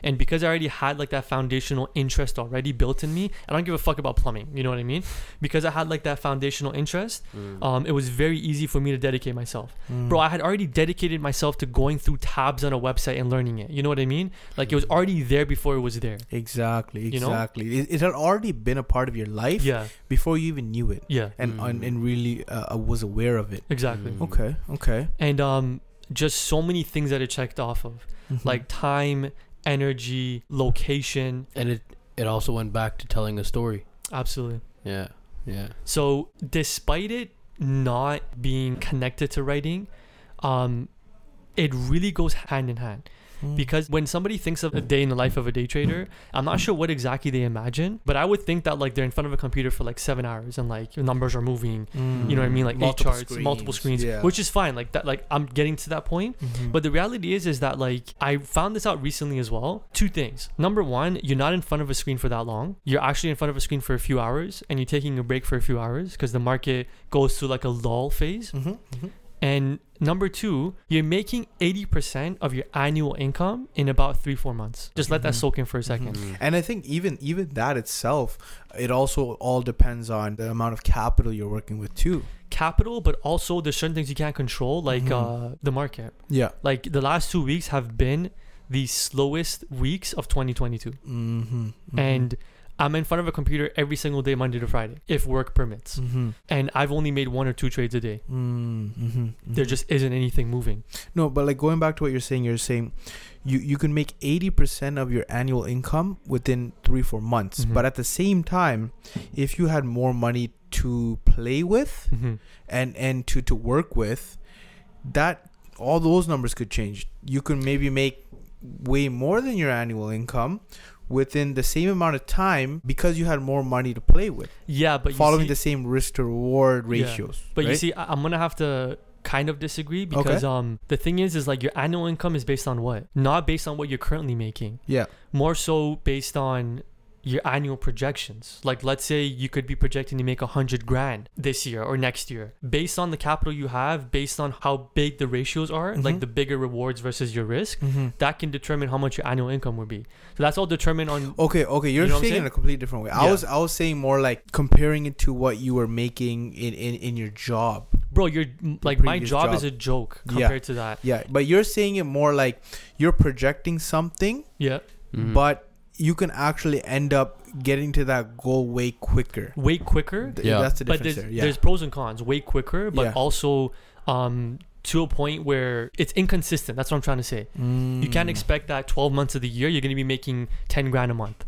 And because I already had like that foundational interest already built in me, I don't give a fuck about plumbing. You know what I mean? Because I had like that foundational interest, Mm. um, it was very easy for me to dedicate myself. Mm. Bro, I had already dedicated myself to going through tabs on a website and learning it. You know what I mean? Like it was already there before it was there. Exactly, You know? exactly. It, it had already been a part of your life Yeah, before you even knew it, yeah, and Mm. and, and really uh, was aware of it. exactly. Mm. Okay, okay. And um, just so many things that it checked off of, Mhm. like time, energy, location. And it it also went back to telling a story. Absolutely. Yeah. Yeah. So despite it not being connected to writing, um, it really goes hand in hand. Mm. Because when somebody thinks of a day in the life of a day trader, I'm not sure what exactly they imagine, but I would think that like they're in front of a computer for like seven hours and like your numbers are moving. Mm. You know what I mean? Like Multiple eight charts, multiple screens, screens, yeah. which is fine. Like that, like I'm getting to that point. Mhm. But the reality is, is that like I found this out recently as well. Two things. Number one, you're not in front of a screen for that long. You're actually in front of a screen for a few hours, and you're taking a break for a few hours because the market goes through like a lull phase. Mhm, mhm. And number two, you're making 80% of your annual income in about three, four months. Just let that Mhm. soak in for a 2nd Mm. And I think even even that itself, it also all depends on the amount of capital you're working with too. Capital, but also there's certain things you can't control, like Mhm. uh, the market. Yeah. Like the last two weeks have been the slowest weeks of 2022. Mm-hmm. And I'm in front of a computer every single day, Monday to Friday, if work permits. Mm-hmm. And I've only made one or two trades a day. Mm-hmm. There just isn't anything moving. no, but like going back to what you're saying, you're saying you you can make eighty percent of your annual income within three four months. Mhm. But at the same time, if you had more money to play with Mhm. and and to to work with, that all those numbers could change. You can maybe make way more than your annual income within the same amount of time because you had more money to play with Yeah, but you following see- the same risk to reward Yeah. ratios But you see, I- I'm gonna have to kind of disagree because um the thing is is like your annual income is based on what? Not based on what you're currently making. yeah More so based on your annual projections. Like let's say you could be projecting to make a hundred grand this year or next year. Based on the capital you have, based on how big the ratios are, like Mhm. the bigger rewards versus your risk, mm-hmm. that can determine how much your annual income would be. So that's all determined on okay okay you're You know saying in a completely different way i Yeah. was i was saying more like comparing it to what you were making in in, in your job bro, you're like my job, job. is a joke Yeah. compared to that. yeah but you're saying it more like you're projecting something Yeah. Mhm. but you can actually end up getting to that goal way quicker Way quicker. Th- Yeah. that's the but difference there's there yeah there's pros and cons. Way quicker, but Yeah. also um to a point where it's inconsistent. That's what I'm trying to say. You can't Mm. expect that 12 months of the year you're going to be making 10 grand a month.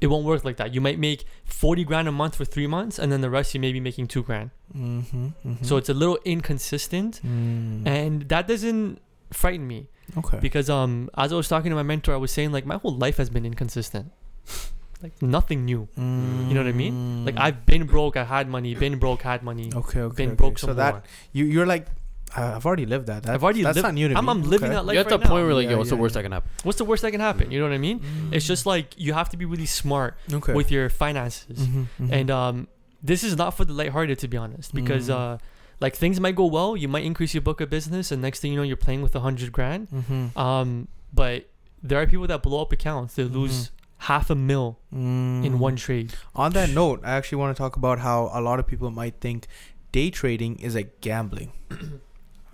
It won't work like that. You might make 40 grand a month for three months, and then the rest you may be making two grand. Mm-hmm, mm-hmm. So it's a little inconsistent, Mm. and that doesn't frighten me okay because um as I was talking to my mentor, I was saying like my whole life has been inconsistent, like nothing new. You know what I mean? Like I've been broke, I had money, been broke, had money, Mm. okay okay been okay. broke so some that more. you you're like uh, I've already lived that. that I've already that's lived- not new to I'm, me. I'm living Okay. that life You're at right the point now. where like, Yeah, yo, what's the worst yeah. that can happen? What's the worst that can happen? You know what I mean? It's just like you have to be really smart okay. with your finances. Mhm, mhm. And um, this is not for the lighthearted, to be honest, because Mm. uh, like things might go well. You might increase your book of business, and next thing you know, you're playing with a hundred grand. Mhm. Um, but there are people that blow up accounts. They lose half a mil in Mm. one trade. On that note, I actually want to talk about how a lot of people might think day trading is like gambling.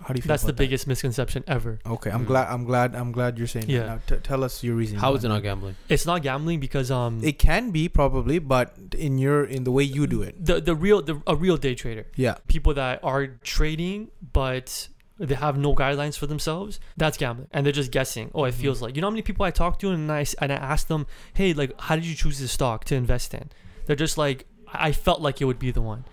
How do you feel? That's the that? biggest misconception ever. Okay, I'm Mm. glad. I'm glad. I'm glad you're saying Yeah. that. Now, t- tell us your reason. How is it not gambling? It's not gambling because um, It can be probably, but in your in the way you do it. the the real the a real day trader. Yeah. people that are trading but they have no guidelines for themselves that's gambling and they're just guessing oh it Mhm. feels like you know how many people i talk to and i s- and i ask them hey like how did you choose this stock to invest in they're just like i felt like it would be the one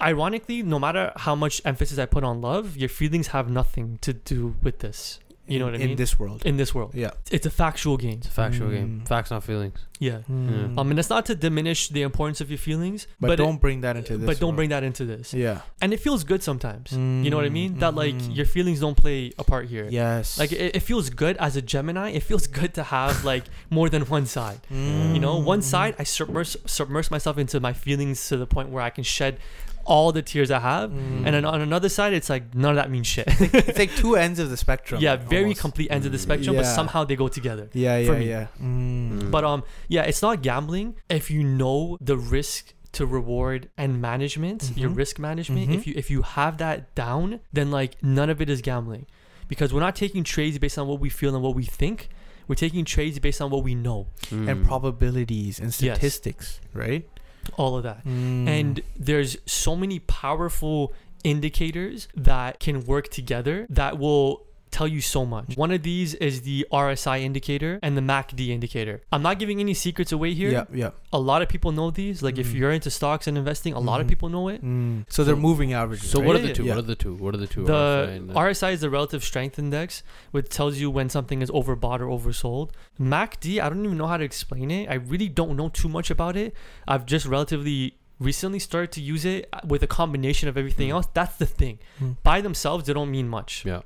ironically no matter how much emphasis i put on love your feelings have nothing to do with this you know in, what i in mean In this world. in this world yeah. it's a factual game It's a factual game. Mm. Facts, not feelings. yeah Mm. um and it's not to diminish the importance of your feelings but, but, don't it, bring that into this. but don't world. bring that into this Yeah. and it feels good sometimes you know what I mean? That like Mm. your feelings don't play a part here. Yes. Like it, it feels good as a Gemini. It feels good to have like more than one side. You know, one Mm. side I submerge submerge myself into my feelings to the point where I can shed all the tears I have. Mm. And then on another side, it's like none of that means shit. it's like two ends of the spectrum. yeah, very almost. complete ends of the Mm. spectrum, but somehow they go together. Yeah, for yeah, me. yeah. Mm. But um, yeah, it's not gambling if you know the risk to reward and management, your Mhm. risk management. Mhm. If you if you have that down, then like none of it is gambling, because we're not taking trades based on what we feel and what we think. We're taking trades based on what we know, Mm. and probabilities and Yes. statistics, right? All of that. Mm. And there's so many powerful indicators that can work together that will tell you so much. One of these is the RSI indicator and the MACD indicator. I'm not giving any secrets away here. yeah, yeah. A lot of people know these. Like if Mhm. you're into stocks and investing, a lot of Mhm. people know it. Mm. So they're moving averages. So right? what are the two? yeah. What are the two? What are the two? The RSI RSI is the relative strength index, which tells you when something is overbought or oversold. MACD, I don't even know how to explain it. I really don't know too much about it. I've just relatively recently started to use it with a combination of everything Mm. else. That's the thing. Mm. By themselves, they don't mean much. yeah.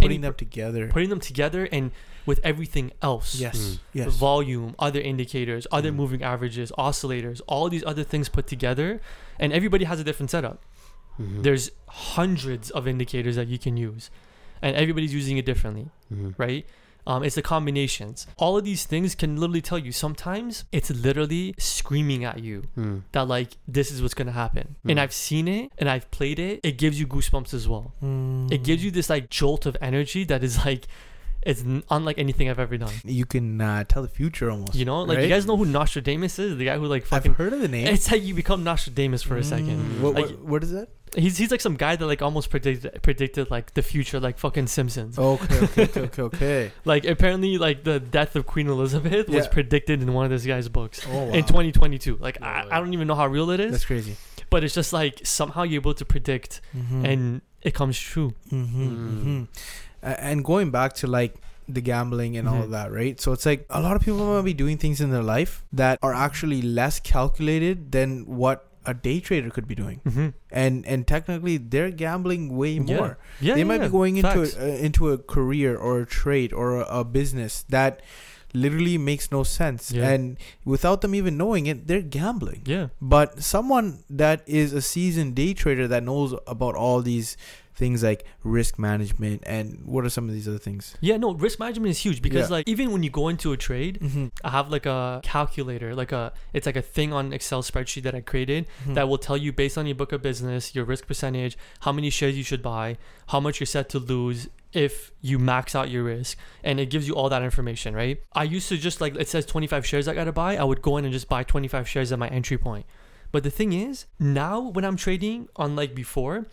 Putting Any- them together. Putting them together and with everything else. yes, Mm. yes. Volume, other indicators, other Mm. moving averages, oscillators, all these other things put together, and everybody has a different setup. Mhm. There's hundreds of indicators that you can use, and everybody's using it differently. Mhm. right? Um, it's the combinations. All of these things can literally tell you. Sometimes it's literally screaming at you Mm. that like this is what's gonna happen. Mm. And I've seen it and I've played it. It gives you goosebumps as well. Mm. It gives you this like jolt of energy that is like it's unlike anything I've ever done. You can uh, tell the future almost. You know, like you guys know who Nostradamus is, the guy who like fucking. I've heard of the name. It's like you become Nostradamus for a second. Mm. What, Like- what, what is that? He's he's like some guy that like almost predicted predicted like the future, like fucking Simpsons. Okay, okay, okay, okay, okay. Like apparently, like the death of Queen Elizabeth was predicted in one of this guy's books Oh, wow. in 2022. Like I. I don't even know how real it is, That's crazy. but it's just like somehow you're able to predict Mm-hmm. and it comes true. Mm-hmm, Mm. mm-hmm. And going back to like the gambling and all of that, right? So it's like a lot of people might be doing things in their life that are actually less calculated than what a day trader could be doing. Mm-hmm. And and technically they're gambling way more. Yeah, they yeah, might yeah. be going into a, uh, into a career or a trade or a, a business that literally makes no sense. Yeah. And without them even knowing it, they're gambling. yeah. But someone that is a seasoned day trader that knows about all these things like risk management and what are some of these other things? Yeah, no, risk management is huge because Yeah. like even when you go into a trade, Mm-hmm. I have like a calculator, like a it's like a thing on Excel spreadsheet that I created Hmm. that will tell you based on your book of business, your risk percentage, how many shares you should buy, how much you're set to lose if you max out your risk, and it gives you all that information, right? I used to just like it says 25 shares I gotta buy, I would go in and just buy 25 shares at my entry point. But the thing is, now when I'm trading, unlike before,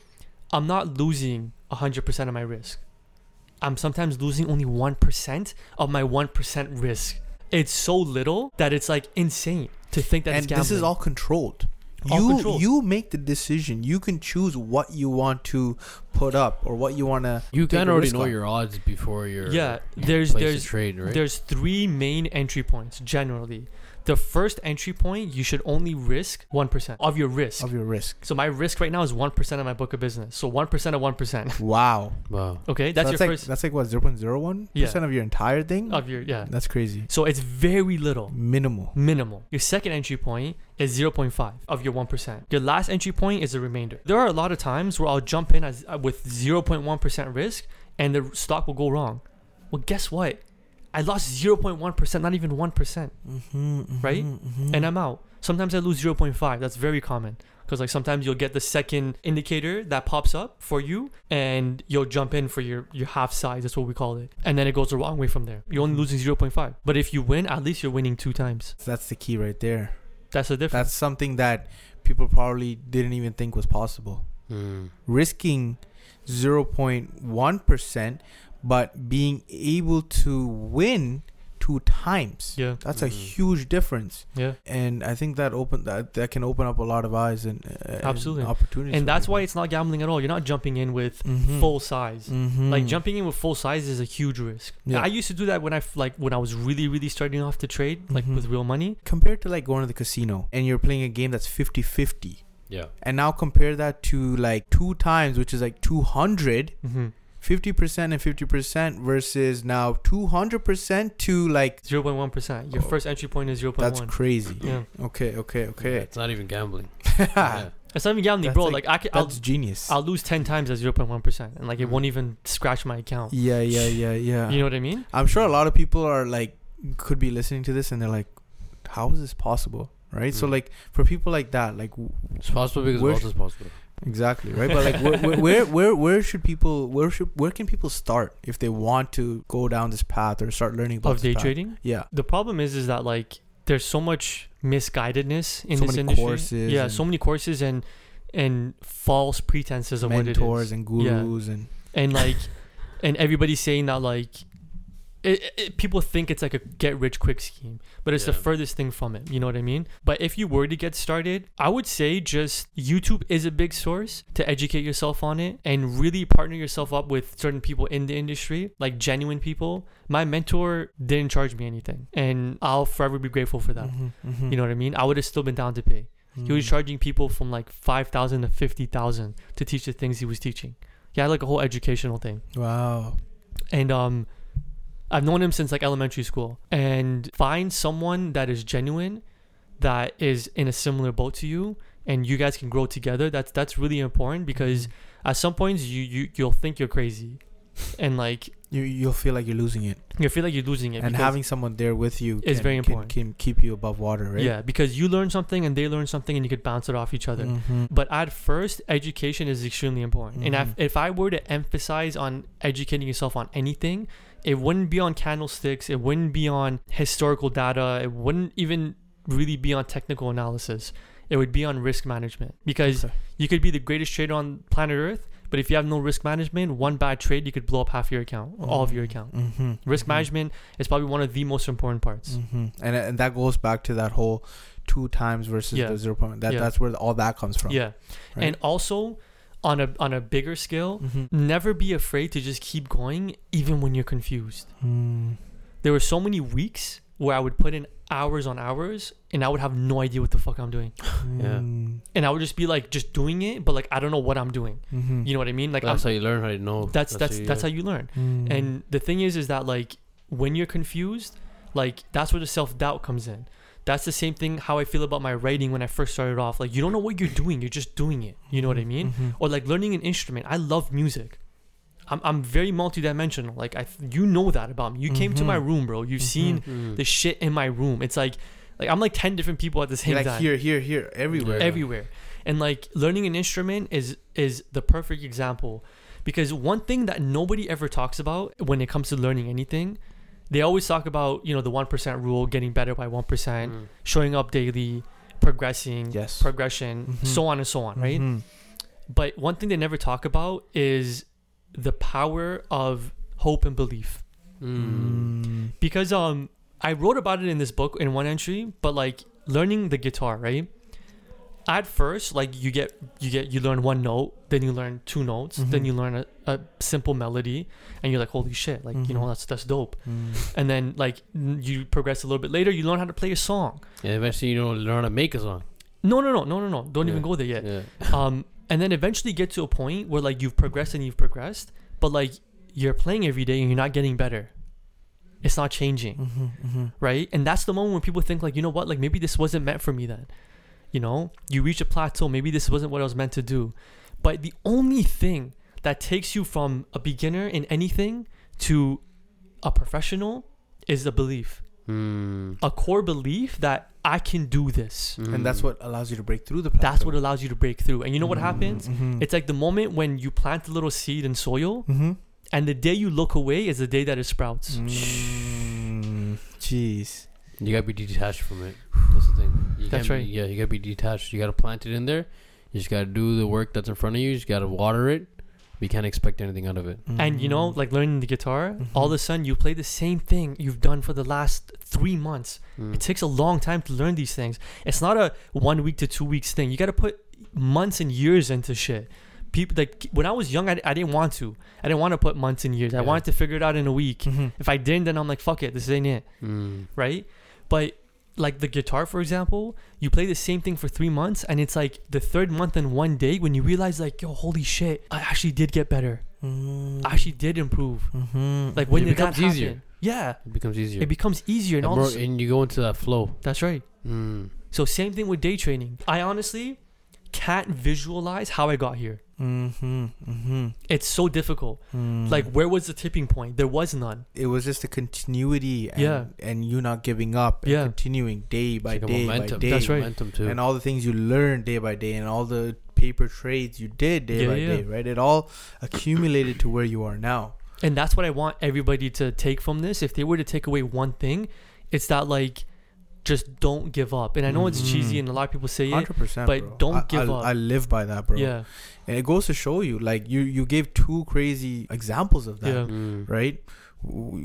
I'm not losing 100% of my risk. I'm sometimes losing only 1% of my 1% risk. It's so little that it's like insane to think that and it's gambling. this is all controlled. All you controlled. you make the decision. You can choose what you want to put up or what you want to. You take kind a of already risk know on. your odds before you're Yeah, there's there's trade, right? There's three main entry points generally. The first entry point, you should only risk 1% of your risk. of your risk. so my risk right now is 1% of my book of business. So 1% of 1%. Wow, wow. Okay, So that's your like, first That's like what zero point zero one percent of your entire thing. of your yeah. That's crazy. So it's very little. Minimal. Minimal. Your second entry point is 0.5 of your 1%. Your last entry point is the remainder. There are a lot of times where I'll jump in as, uh, with 0.1% risk and the stock will go wrong. Well, guess what? I lost 0.1%, not even 1%. Mm-hmm, Right? and I'm out. Sometimes I lose 0.5. That's very common because like sometimes you'll get the second indicator that pops up for you, and you'll jump in for your your half size. That's what we call it, and then it goes the wrong way from there. You're only losing 0.5. But if you win, at least you're winning two times. that's the key right there. That's the difference. That's something that people probably didn't even think was possible. Mm. Risking 0.1%, but being able to win two times. yeah, That's a Mhm. huge difference. yeah. And I think that open that, that can open up a lot of eyes and, uh, and Absolutely. opportunities. And for that's why it's not gambling at all. You're not jumping in with Mhm. full size. Mhm. Like jumping in with full size is a huge risk. Yeah. I used to do that when I f- like when I was really really starting off to trade like Mhm. with real money. compared to like going to the casino and you're playing a game that's 50-50 Yeah. and now compare that to like two times which is like 200 Mm-hmm. 50% and 50% versus now 200% to like 0.1%. Your Oh. first entry point is 0.1. that's crazy yeah. okay okay Yeah, okay It's not even gambling. yeah. yeah. It's not even gambling, That's bro. like- Like, I can, I'll, That's genius. I'll lose ten times at zero point one percent, and like it Mm. won't even scratch my account. yeah, yeah, yeah, yeah. You know what I mean? I'm sure a lot of people are like could be listening to this and they're like, how is this possible? Right. So Mm. like for people like that, like It's possible because Where wealth is possible. Exactly right. But like where, where where where should people where should where can people start if they want to go down this path or start learning about Of day path? trading. Yeah. The problem is, is that like there's so much misguidedness in So this many industry. courses yeah, so many courses and and false pretenses of what it Mentors is, and Yeah. gurus and and like, and everybody's saying that like, it, it, people think it's like a get rich quick scheme, but it's the furthest thing from it. You know what I mean? But if you were to get started, I would say just YouTube is a big source to educate yourself on it and really partner yourself up with certain people in the industry, like genuine people. My mentor didn't charge me anything, and I'll forever be grateful for that. Mhm, You know what I mean? I would have still been down to pay. He was mhm. charging people from like five thousand to fifty thousand to teach the things he was teaching. He had like a whole educational thing, Wow. and um, I've known him since like elementary school. And find someone that is genuine, that is in a similar boat to you, and you guys can grow together. That's that's really important because Mhm. at some points you you you'll think you're crazy, and like you you'll feel like you're losing it, you feel like you're losing it. and having someone there with you is can- very important. Can, keep you above water, right? yeah, because you learn something and they learn something, and you could bounce it off each other. Mhm. But at first, education is extremely important. And if, Mhm. if I were to emphasize on educating yourself on anything, it wouldn't be on candlesticks, it wouldn't be on historical data, it wouldn't even really be on technical analysis. It would be on risk management. Because Okay. you could be the greatest trader on planet Earth, but if you have no risk management, one bad trade, you could blow up half your account, or all of your account. Mhm. Risk Mhm. management is probably one of the most important parts. hmm And and that goes back to that whole two times versus Yeah. the zero point. That Yeah. that's where all that comes from. Yeah. right? And also, on a on a bigger scale, Mhm. never be afraid to just keep going even when you're confused. Mm. There were so many weeks where I would put in hours on hours and I would have no idea what the fuck I'm doing. Yeah. Mm. And I would just be like just doing it, but like I don't know what I'm doing. Mhm. You know what I mean? Like that's I'm, how you learn how to know. that's that's you- that's how you learn. Mm. And the thing is is that like when you're confused, like that's where the self-doubt comes in. That's the same thing how I feel about my writing when I first started off. Like you don't know what you're doing, you're just doing it. You know what I mean? Mhm. or like learning an instrument. I love music. I'm, I'm very multidimensional. Like I, you know that about me. You came to my Mhm. room, bro. You've seen Mm. the shit in my room. It's like, like I'm like ten different people at the same You're like time, here, here, here, everywhere. Everywhere. And like learning an instrument is is the perfect example, because one thing that nobody ever talks about when it comes to learning anything, they always talk about you know the one percent rule, getting better by one Mm. showing up daily, progressing, Yes. progression, Mhm. so on and so on, right? Mhm. But one thing they never talk about is the power of hope and belief. Mm. Because um I wrote about it in this book in one entry, but like learning the guitar, right? At first, like you get you get you learn one note, then you learn two notes, then Mhm. you learn a, a simple melody, and you're like, holy shit, like you know Mhm. that's that's dope. Mm. And then like you progress a little bit later, you learn how to play a song. Yeah, eventually you know learn how to make a song. No, no, no, no, no, no. Don't even go there yet. Yeah. um, and then eventually get to a point where like you've progressed and you've progressed, but like you're playing every day and you're not getting better. It's not changing, Mhm, mhm. right? And that's the moment when people think like, you know what, like maybe this wasn't meant for me then. You know, you reach a plateau. Maybe this wasn't what I was meant to do. But the only thing that takes you from a beginner in anything to a professional is a belief, Mm. a core belief that I can do this. And that's Mm. what allows you to break through the plateau. That's what allows you to break through. And you know what happens? Mhm. It's like the moment when you plant a little seed in soil, Mhm. and the day you look away is the day that it sprouts. Mm. Jeez. You gotta be detached from it. That's the thing. You That's can't be- right. yeah, you gotta be detached. You gotta plant it in there. You just gotta do the work that's in front of you. You just gotta water it. We can't expect anything out of it. And you know, Mm. like learning the guitar, all of a sudden you play the same thing you've done for the last three months. Mm. It takes a long time to learn these things. It's not a one week to two weeks thing. You got to put months and years into shit. People like when I was young, I, I didn't want to. I didn't want to put months and years. I wanted to figure it out in a week. Mhm. If I didn't, then I'm like, fuck it, this ain't it. Mm. right? But like the guitar, for example, you play the same thing for three months, and it's like the third month and one day when you realize, like, yo, holy shit, I actually did get better. Mm. I actually did improve. Mhm. Like when It did becomes that happen? easier. Yeah, It becomes easier. it becomes easier, and, and, all more, and you go into that flow. that's right. Mm. So same thing with day trading. I honestly can't visualize how I got here. Mm-hmm. Mm-hmm. It's so difficult. Like, where was the tipping point? There was none. it was just a continuity and, Yeah. and you not giving up and Yeah. continuing day by like day momentum. by day That's right. Momentum too. and all the things you learned day by day and all the paper trades you did day Yeah, by yeah. day right it all accumulated to where you are now And that's what I want everybody to take from this. If they were to take away one thing, it's that, like, just don't give up. And I know it's cheesy Mhm. and a lot of people say it. 100% but bro. don't I, give I, up. I live by that bro Yeah. and it goes to show you like you you gave two crazy examples of that Yeah. Mm. right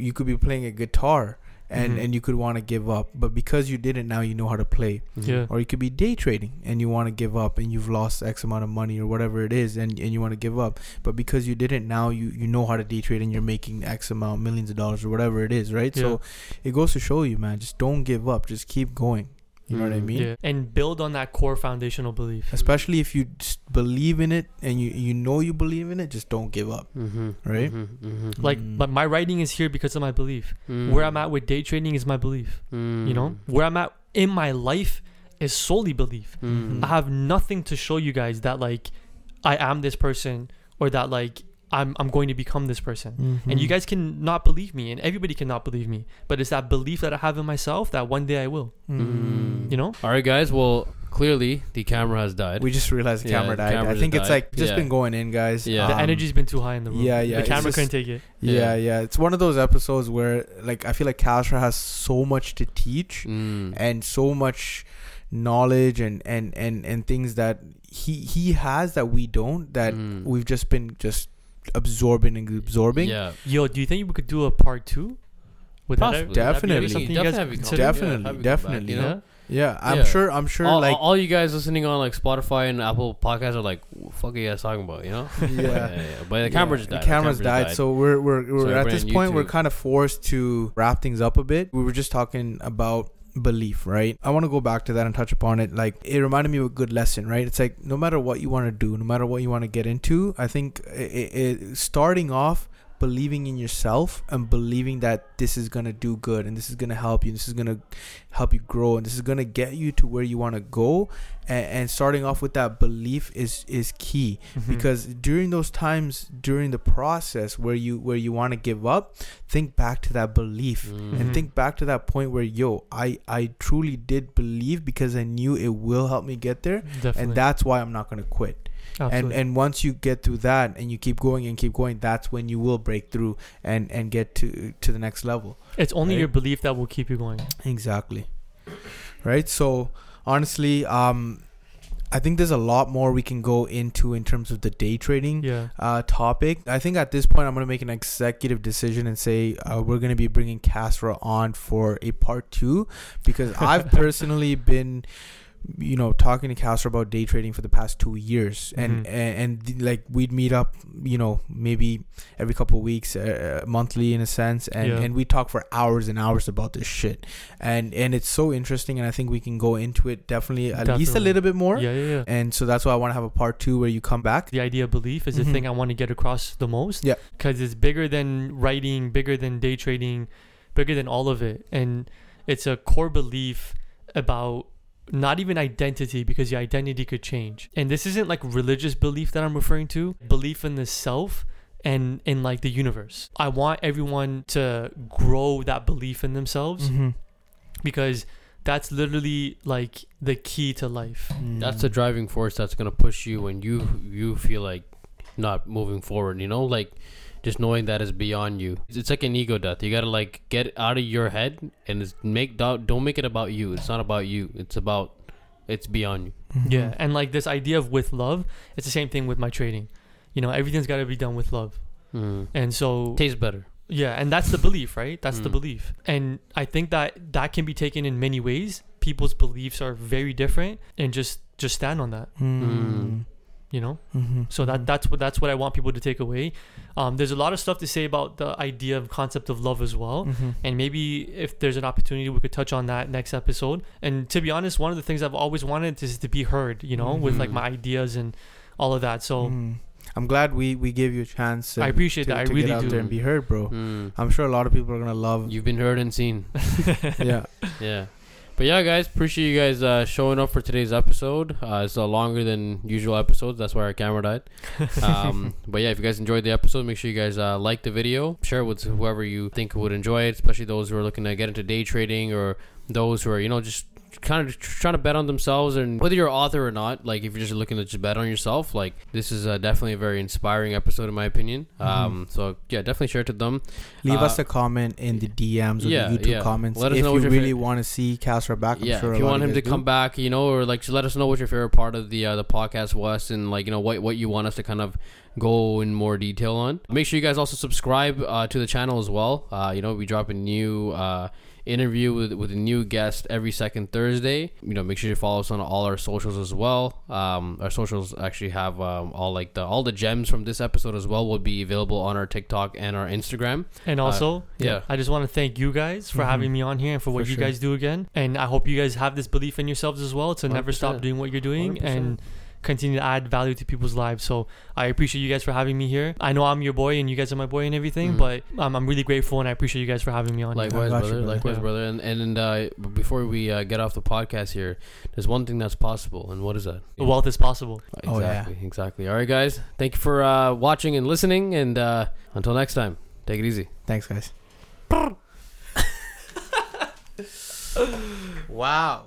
you could be playing a guitar and Mhm. and you could want to give up. But because you didn't now you know how to play. Mhm. Yeah. or you could be day trading and you want to give up and you've lost x amount of money or whatever it is and, and you want to give up. But because you didn't now you you know how to day trade and you're making x amount millions of dollars or whatever it is right? So it goes to show you man just don't give up. Just keep going you know what i Mm. mean Yeah. And build on that core foundational belief. especially if you just believe in it and you you know you believe in it just don't give up Mm-hmm. Right? Mm-hmm. Mm-hmm. Like, Mm. but my writing is here because of my belief. Mm. Where I'm at with day trading is my belief. You know, where I'm at in my life is solely belief. Mm. I have nothing to show you guys that like I am this person or that like I'm I'm going to become this person. Mm-hmm. And you guys can not believe me and everybody cannot believe me. But it's that belief that I have in myself that one day I will. Mm. You know? All right, guys. Well, clearly the camera has died. we just realized the Yeah, camera died camera i think it's died. like just Yeah. been going in guys Yeah. the Um, energy's been too high in the room. yeah, yeah, The camera just- couldn't take it. Yeah, Yeah. yeah. It's one of those episodes where like I feel like Kasra has so much to teach Mm. and so much knowledge and and and and things that he he has that we don't that Mm. we've just been just absorbing and absorbing. Yeah. Yo, do you think we could do a part two? Would that- Possibly. that be Definitely. you guys Definitely. consider? Definitely, Have me come back, definitely, you know? Yeah. Yeah, I'm Yeah. sure I'm sure all, like all you guys listening on like Spotify and Apple Podcasts are like, "What fuck are you guys talking about?" You know? yeah. yeah, But the camera just the died. cameras died, so we're we're, we're So at this on point we're kind of forced to wrap things up a bit. We were just talking about belief, right? I want to go back to that and touch upon it. Like it reminded me of a good lesson, right? It's like no matter what you want to do, no matter what you want to get into, I think it, it, starting off believing in yourself and believing that this is going to do good and this is going to help you this is going to help you grow and this is going to get you to where you want to go and, and starting off with that belief is is key Mhm. because during those times during the process where you where you want to give up think back to that belief Mm. and think back to that point where yo i i truly did believe because i knew it will help me get there Definitely. and that's why i'm not going to quit Absolutely. and once you get through that and you keep going and keep going that's when you will break through and and get to to the next level it's only right? your belief that will keep you going. exactly right so honestly um i think there's a lot more we can go into in terms of the day trading Yeah. uh, topic. I think at this point I'm gonna make an executive decision and say uh, we're gonna be bringing Kasra on for a part two because I've personally been, you know, talking to Kasra about day trading for the past two years, and Mhm. and, and like we'd meet up, you know, maybe every couple of weeks, uh, monthly in a sense, and Yeah. and we talk for hours and hours about this shit, and and it's so interesting, and I think we can go into it definitely at least a little bit more. Yeah, yeah, yeah. And so that's why I want to have a part two where you come back. The idea of belief is Mhm. the thing I want to get across the most. Yeah. Because it's bigger than writing, bigger than day trading, bigger than all of it. And it's a core belief about not even identity because your identity could change. And this isn't like religious belief that I'm referring to, belief in the self and in like the universe. I want everyone to grow that belief in themselves Mm-hmm. because that's literally like the key to life. That's the driving force that's gonna push you when you you feel like not moving forward. You know, like just knowing that is beyond you. It's like an ego death. You gotta like get out of your head and it's make don't don't make it about you. It's not about you. It's about it's beyond you. Mm-hmm. Yeah, and like this idea of with love, it's the same thing with my trading. You know, everything's got to be done with love. Mm. And so Tastes better. yeah, and that's the belief, right? That's the Mm. belief. And I think that that can be taken in many ways. People's beliefs are very different and just just stand on that, Mm. You know? Mm-hmm. So that that's what that's what I want people to take away. Um, there's a lot of stuff to say about the idea of concept of love as well. Mm-hmm. And maybe if there's an opportunity, we could touch on that next episode. And to be honest, one of the things I've always wanted is to be heard, you know, with like Mhm. my ideas and all of that. So Mm. I'm glad we we gave you a chance. I appreciate to, that. I to really get out do. there and be heard, bro. Mm. I'm sure a lot of people are gonna love. You've been heard and seen. yeah. Yeah. But yeah, guys, appreciate you guys uh, showing up for today's episode. Uh, it's a longer than usual episodes. That's why our camera died. Um, but yeah, if you guys enjoyed the episode, make sure you guys uh, like the video, share it with whoever you think would enjoy it, especially those who are looking to get into day trading or those who are, you know, just kind of trying to bet on themselves and whether you're an author or not like if you're just looking to just bet on yourself like this is uh, definitely a very inspiring episode in my opinion um so yeah definitely share it to them Leave Uh, us a comment in the DMs or yeah, the YouTube yeah. comments Let us if know you really fa- want to see Kasra back. I'm yeah, sure if you want him to guys come back, you know, or like let us know what your favorite part of the uh, the podcast was, and like you know what what you want us to kind of go in more detail on. Make sure you guys also subscribe uh, to the channel as well. Uh, you know, we drop a new uh, interview with with a new guest every second Thursday. You know, make sure you follow us on all our socials as well. Um, our socials actually have um, all like the all the gems from this episode as well will be available on our TikTok and our Instagram. And also, yeah. I just want to thank you guys for Mhm. having me on here and for what For you sure. guys do again. And I hope you guys have this belief in yourselves as well to never stop doing what you're doing 100%. and continue to add value to people's lives. So I appreciate you guys for having me here. I know I'm your boy and you guys are my boy and everything, Mhm. but um, I'm really grateful and I appreciate you guys for having me on. Likewise, brother. you, brother. Likewise, Yeah. brother. And and uh, before we uh, get off the podcast here, there's one thing that's possible, and what is that? The wealth is possible. Oh, yeah. Exactly. Exactly. All right, guys. Thank you for uh, watching and listening, and uh, until next time, take it easy. Thanks, guys. wow.